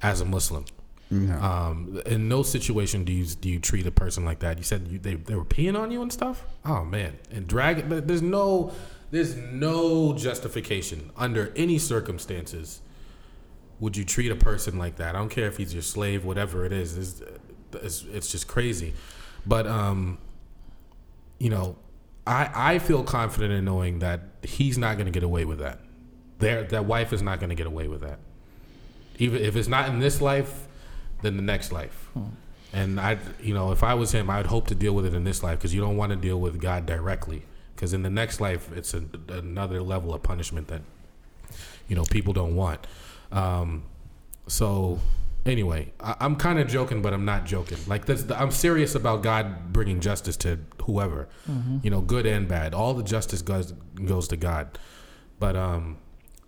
as a Muslim. Yeah. Um, in no situation do you do you treat a person like that. You said you, they they were peeing on you and stuff. Oh man, and drag. but There's no there's no justification under any circumstances would you treat a person like that. I don't care if he's your slave, whatever it is. It's it's, it's just crazy. But um, you know, I I feel confident in knowing that he's not going to get away with that. There, that wife is not going to get away with that. Even if it's not in this life, then the next life. And I, you know, if I was him, I'd hope to deal with it in this life because you don't want to deal with God directly. Because in the next life, it's a, another level of punishment that, you know, people don't want. Um, so, anyway, I, I'm kind of joking, but I'm not joking. Like this, I'm serious about God bringing justice to whoever, you know, good and bad. All the justice goes goes to God. But um,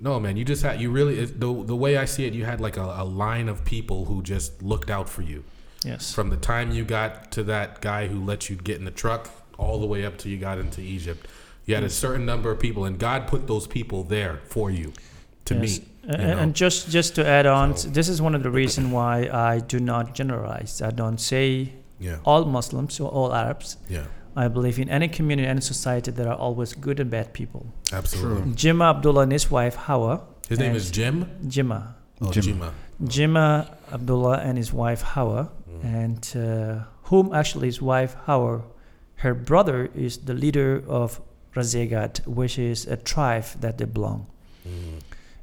no, man, you just had you really the the way I see it, you had like a, a line of people who just looked out for you Yes. from the time you got to that guy who let you get in the truck all the way up till you got into Egypt. You had a certain number of people, and God put those people there for you to Yes. meet. A- you know? And just just to add on, So- this is one of the reasons why I do not generalize. I don't say Yeah, all Muslims or all Arabs. yeah, I believe in any community, any society, there are always good and bad people. absolutely. Juma Abdullah and his wife Hawa. His name is Jim. Jimma. Oh, Jim. Jima. Juma Abdullah and his wife Hawa, and uh, whom actually his wife Hawa, her brother is the leader of Rizeigat, which is a tribe that they belong. Mm.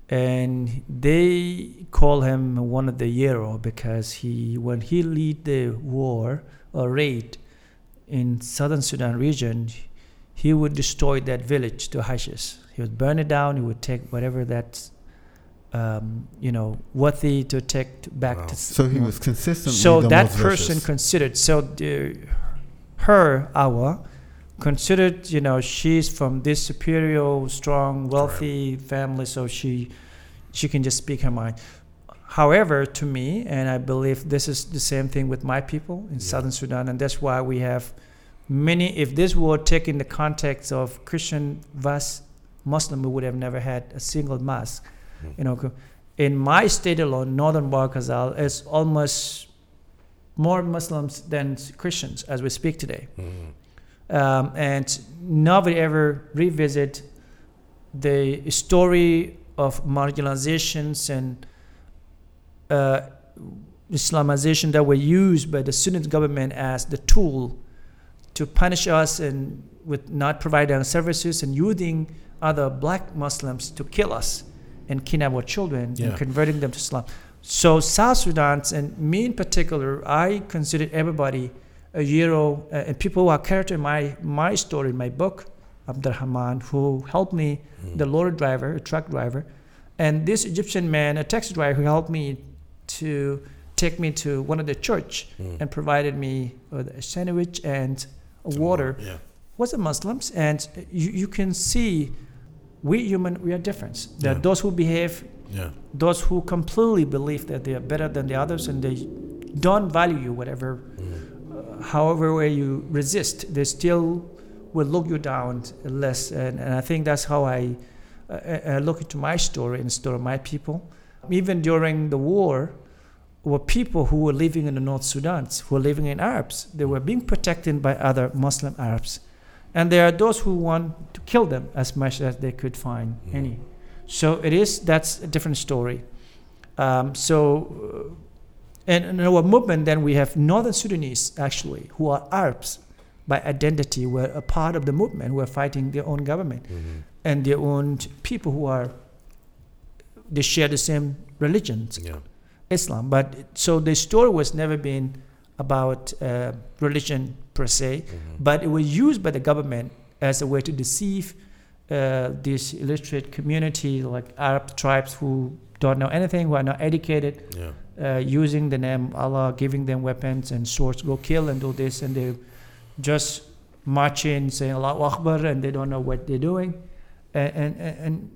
And they call him one of the hero because he, when he lead the war or raid in southern Sudan region, he would destroy that village to ashes. He would burn it down. He would take whatever that's, um, you know, worthy to take back Wow. to. So he was consistently So the that most person vicious. considered so the, her Awa considered you know she's from this superior, strong, wealthy family, so she she can just speak her mind. However, to me, and I believe this is the same thing with my people in Yeah. southern Sudan, and that's why we have many. If this were taken in the context of Christian versus Muslim, we would have never had a single mosque. Mm. You know, in my state alone, northern Bahr el Ghazal, is almost more Muslims than Christians as we speak today. Mm. Um, and nobody ever revisit the story of marginalizations and uh, Islamization that were used by the Sunni government as the tool to punish us and with not providing services and using other black Muslims to kill us and kidnap our children Yeah. and converting them to Islam. So South Sudan and me in particular, I consider everybody a hero uh, and people who are character in my my story, my book, Abdurrahman, who helped me, the lorry driver, a truck driver, and this Egyptian man, a taxi driver, who helped me to take me to one of the church Mm. and provided me with a sandwich and a water Yeah. was the Muslims, and you, you can see we human we are different. There Yeah. are those who behave, Yeah. those who completely believe that they are better than the others, and they don't value you, whatever, uh, however way you resist, they still will look you down less. And, and I think that's how I, uh, I I look into my story and the story of my people. Even during the war, were people who were living in the North Sudan, who were living in Arabs. They were being protected by other Muslim Arabs. And there are those who want to kill them as much as they could find Mhm. any. So it is, that's a different story. Um, so, uh, and in our movement, then we have Northern Sudanese actually, who are Arabs by identity, were a part of the movement, who are fighting their own government Mhm. and their own people who are, they share the same religions. Yeah. Islam. But so the story was never been about uh, religion per se, Mhm. but it was used by the government as a way to deceive uh, this illiterate community, like Arab tribes who don't know anything, who are not educated, Yeah. uh, using the name Allah, giving them weapons and swords, go kill and do this, and they just march in saying Allahu Akbar, and they don't know what they're doing, and and, and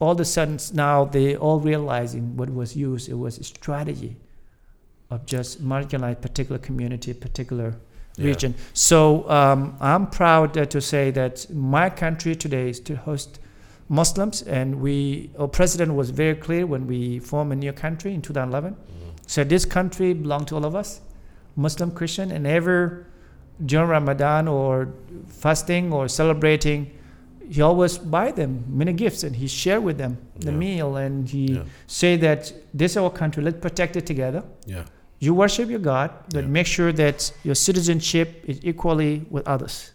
all of a sudden now they all realizing what was used. It was a strategy of just marginalized particular community, particular Yeah. region. So um, I'm proud uh, to say that my country today is to host Muslims, and we, our president was very clear when we formed a new country in 2011. So this country belongs to all of us, Muslim, Christian, and ever during Ramadan or fasting or celebrating, he always buy them many gifts and he share with them the Yeah. meal and he Yeah. say that this is our country, let's protect it together. Yeah. You worship your God, but Yeah. make sure that your citizenship is equally with others.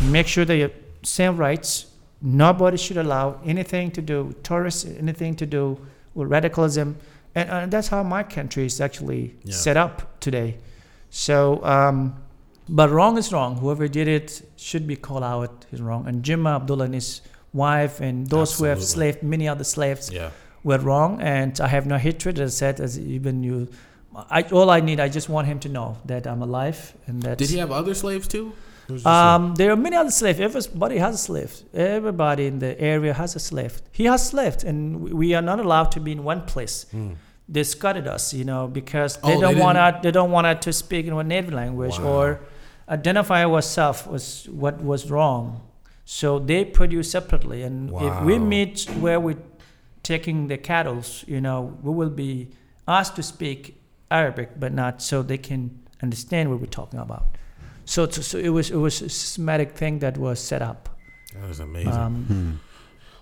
Make sure that you same rights. Nobody should allow anything to do with tourists, anything to do with radicalism, and, and that's how my country is actually set up today. So, um, but wrong is wrong. Whoever did it should be called out. Is wrong. And Juma Abdullah and his wife and those who have Absolutely. slaved, many other slaves, Yeah. were wrong, and I have no hatred. As I said, as even you, I, all I need, I just want him to know that I'm alive and that. Did he have other slaves too? Or was it just Um, there are many other slaves. Everybody has a slave. Everybody in the area has a slave. He has slaves, and we- are not allowed to be in one place. Hmm. They scuttled us, you know, because Oh, they they don't want us. They don't want us to speak in our native language Wow. or identify ourselves was what was wrong. So they produce separately, and if we meet where we're taking the cattle, you know, we will be asked to speak Arabic, but not so they can understand what we're talking about. So, it's- so it was it was a systematic thing that was set up. That was amazing. Um, Hmm.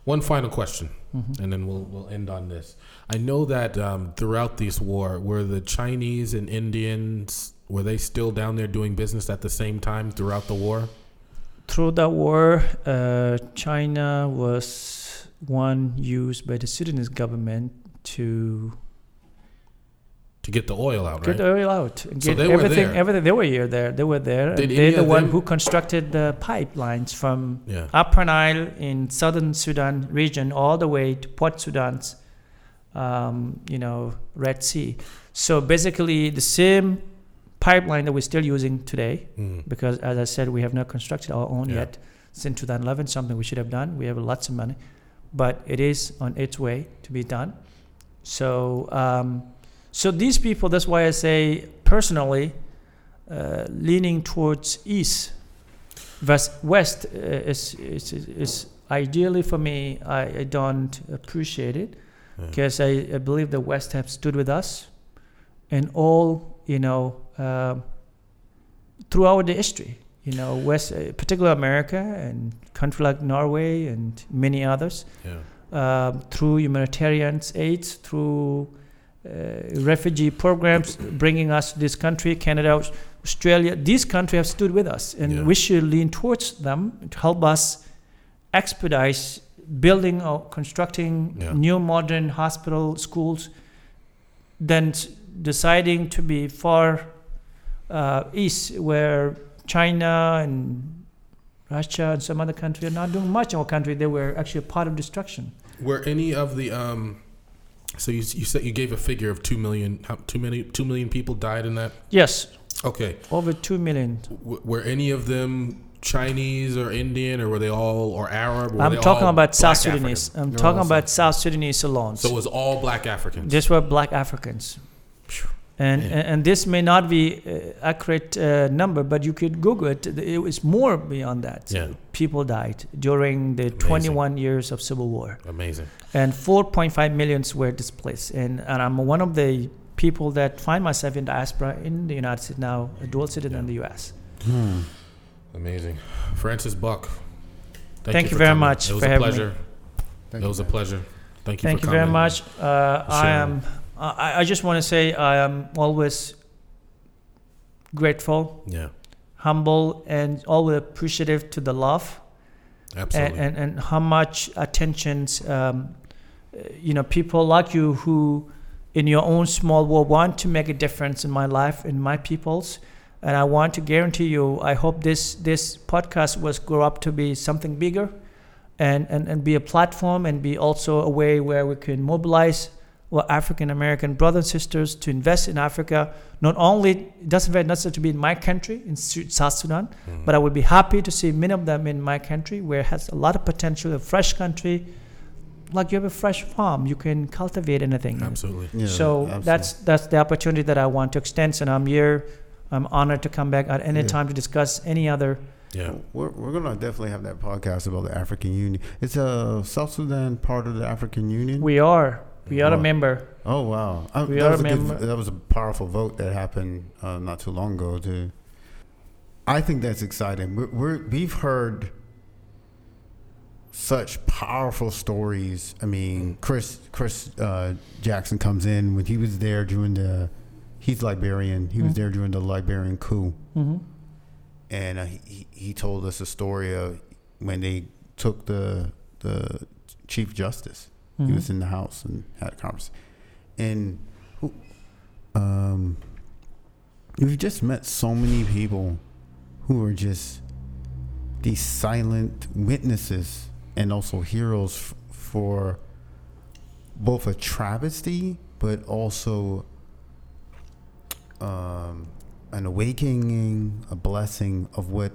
One final question, mhm. and then we'll we'll end on this. I know that um, throughout this war, were the Chinese and Indians were they still down there doing business at the same time throughout the war? Through the war, uh, China was one used by the Sudanese government to To get the oil out, get right? Get the oil out. and So Get they were there. everything. They were here, there. They were there. Did they're the one them- who constructed the pipelines from yeah. Upper Nile in southern Sudan region all the way to Port Sudan's, um, you know, Red Sea. So basically, the same pipeline that we're still using today, Mm. because as I said, we have not constructed our own Yeah. yet since 2011. Something we should have done. We have lots of money, but it is on its way to be done. So, um, so these people. That's why I say personally, uh, leaning towards east versus west uh, is, is is is ideally for me. I, I don't appreciate it Yeah. because I, I believe the West have stood with us in all you know um, throughout the history. You know, West, uh, particularly America and country like Norway and many others, Yeah. um, through humanitarian aids, through uh, refugee programs, bringing us to this country, Canada, Australia. These countries have stood with us, and Yeah. we should lean towards them to help us expedite building or constructing Yeah. new modern hospital schools than deciding to be far uh, east where China and Russia and some other country are not doing much in our country. They were actually a part of destruction. Were any of the um, so you you said you gave a figure of two million how two many two million people died in that? Yes, Okay. over two million. W- were any of them Chinese or Indian or were they all or Arab? Or I'm talking about South Sudanese. African? I'm talking about South Sudanese alone. So it was all black Africans. These were black Africans. And, Man. and and this may not be uh, accurate uh, number, but you could Google it. It was more beyond that. Yeah. People died during the 21 years of civil war, Amazing. and 4.5 millions were displaced. And, and I'm one of the people that find myself in diaspora in the United States now, a dual citizen in the U.S. Hmm. Amazing. Francis Bok. Thank you for very coming. much It was for a having me. pleasure. Thank it you, was a pleasure. Thank you Thank for you coming. very much. Uh, I sharing. I, I just want to say I am always grateful, Yeah. humble, and always appreciative to the love and, Absolutely. and, and how much attention, um, you know, people like you who, in your own small world, want to make a difference in my life, in my people's. And I want to guarantee you, I hope this this podcast was grow up to be something bigger, and, and, and be a platform and be also a way where we can mobilize our African American brothers and sisters to invest in Africa. Not only it doesn't have necessarily to be in my country in South Sudan, Mhm. but I would be happy to see many of them in my country where it has a lot of potential, a fresh country, like you have a fresh farm. You can cultivate anything. Absolutely. Yeah, so absolutely. that's that's the opportunity that I want to extend. And I'm here. I'm honored to come back at any Yeah. time to discuss any other. Yeah. We're, we're gonna definitely have that podcast about the African Union. It's a uh, South Sudan part of the African Union. We are. We are a member. oh wow, Uh, We that are was a good, member- that was a powerful vote that happened uh, not too long ago. To, I think that's exciting. We're, we're we've heard such powerful stories. I mean, Chris Chris uh, Jackson comes in when he was there during the. He's Liberian. He was Mhm. there during the Liberian coup. mm-hmm. and uh, he he told us a story of when they took the the chief justice. He Mhm. was in the house and had a conversation, and um, we've just met so many people who are just these silent witnesses and also heroes f- for both a travesty but also um, an awakening, a blessing of what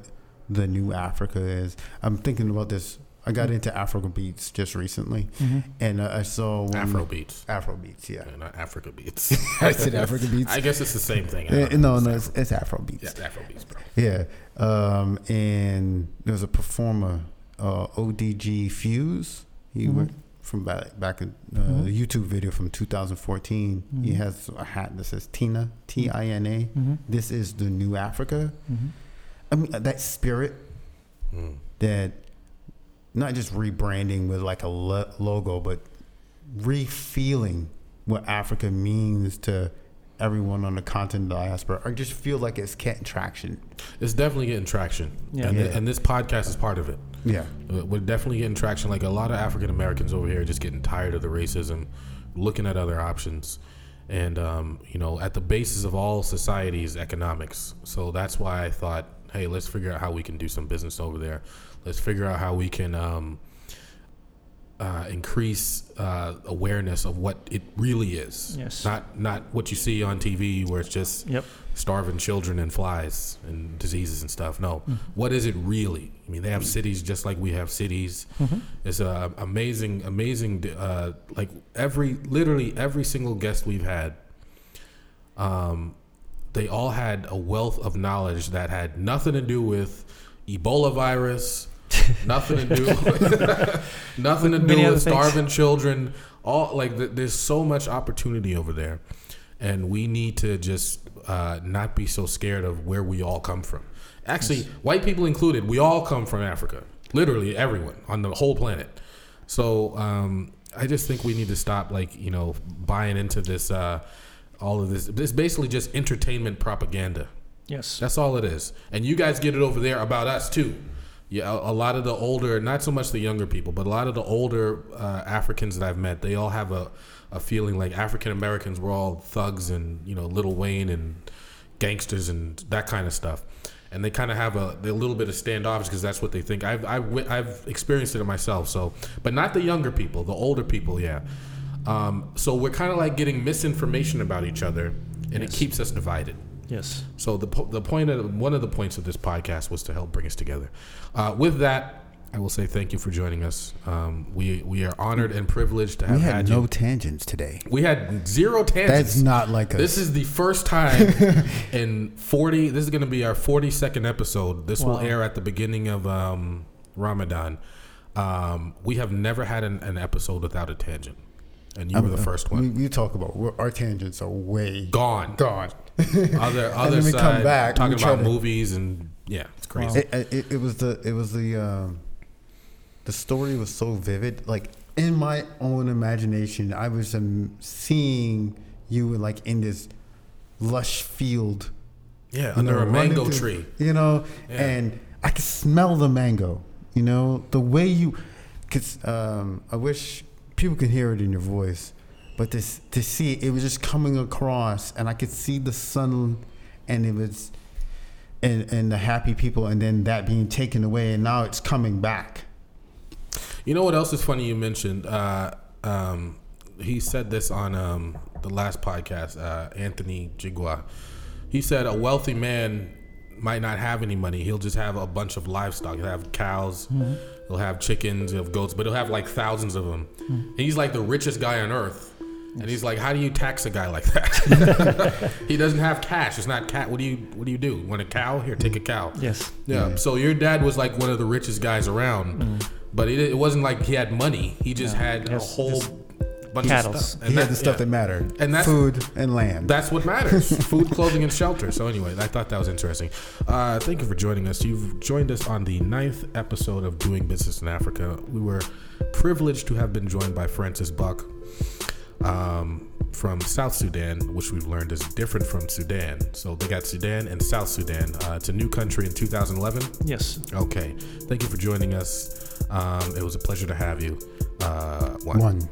the new Africa is. I'm thinking about this. I got into Afro beats just recently, hmm and uh, I saw one- Afro beats. Afro beats, yeah. Yeah, not Africa beats. I said Africa beats. I guess it's the same thing. I Uh, no, know. no, It's it's, it's Afro beats. Afro- yeah, Afro beats, bro. Yeah. Um, and there was a performer, uh, ODG Fuse. He Mhm. went from back back in uh, Mhm. the YouTube video from 2014. He Mhm. has a hat that says Tina T I N A. hmm This is the new Africa. hmm I mean that spirit Mm. that not just rebranding with like a lo- logo, but refeeling what Africa means to everyone on the continent diaspora. I just feel like it's getting traction. It's definitely getting traction. Yeah. And, Yeah. and this podcast is part of it. Yeah. Uh, We're definitely getting traction. Like a lot of African Americans over here are just getting tired of the racism, looking at other options. And, um, you know, at the basis of all society is economics. So that's why I thought, hey, let's figure out how we can do some business over there. Let's figure out how we can um, uh, increase uh, awareness of what it really is. Yes. Not not what you see on TV where it's just Yep. starving children and flies and diseases and stuff. No, Mhm. what is it really? I mean, they have cities just like we have cities. hmm It's a amazing, amazing. Uh, like every, literally every single guest we've had, um, they all had a wealth of knowledge that had nothing to do with Ebola virus, nothing to do, nothing to do with things. starving children. All like th- there's so much opportunity over there, and we need to just uh, not be so scared of where we all come from. Actually, white people included, we all come from Africa. Literally everyone on the whole planet. So um, I just think we need to stop, like you know, buying into this. Uh, all of this. It's basically just entertainment propaganda. Yes. That's all it is. And you guys get it over there about us too. Yeah, a, a lot of the older, not so much the younger people, but a lot of the older uh, Africans that I've met, they all have a, a feeling like African Americans were all thugs and you know Lil Wayne and gangsters and that kind of stuff. And they kind of have a, a little bit of standoffish because that's what they think. I've, I've I've experienced it myself. So, but not the younger people, the older people, yeah. Um, so we're kind of like getting misinformation about each other, and it keeps us divided. Yes. So the po- the point of one of the points of this podcast was to help bring us together. Uh, with that, I will say thank you for joining us. Um, we we are honored and privileged to have We had, had no you. tangents today. We had zero tangents. That's not like us. this is the first time in 40 this is going to be our 42nd episode this will air at the beginning of um, ramadan um, we have never had an, an episode without a tangent and you were the first one We, we talk about our tangents are way gone gone. other other side come back, talking about to- movies and yeah it's crazy It, it, it was the it was the um, the story was so vivid. Like in my own imagination, I was um, seeing you like in this lush field yeah under know, a mango through- tree you know, Yeah. and I could smell the mango. You know, the way you, cause um, I wish people could hear it in your voice, but this to see it, it was just coming across, and I could see the sun, and it was, and and the happy people, and then that being taken away, and now it's coming back. You know what else is funny? You mentioned uh, um, he said this on um, the last podcast. Uh, Anthony Jigwa. He said a wealthy man might not have any money, he'll just have a bunch of livestock. He'll have cows, Mm-hmm. he'll have chickens, he'll have goats, but he'll have like thousands of them. And he's like the richest guy on earth. And he's like, "How do you tax a guy like that? he doesn't have cash. It's not cat. What do you What do you do? Want a cow? Here, take a cow. Yes. Yeah. Yeah. So your dad was like one of the richest guys around, but it, it wasn't like he had money. He just No, had yes, a whole just bunch cattles. of stuff. he had the stuff yeah. that mattered. And that's- food and land. That's what matters: food, clothing, and shelter. So anyway, I thought that was interesting. Uh, thank you for joining us. You've joined us on the ninth episode of Doing Business in Africa. We were privileged to have been joined by Francis Bok um, from South Sudan, which we've learned is different from Sudan. So they got Sudan and South Sudan. Uh, it's a new country in 2011. Yes. Okay. Thank you for joining us. Um, it was a pleasure to have you. Uh, one. One.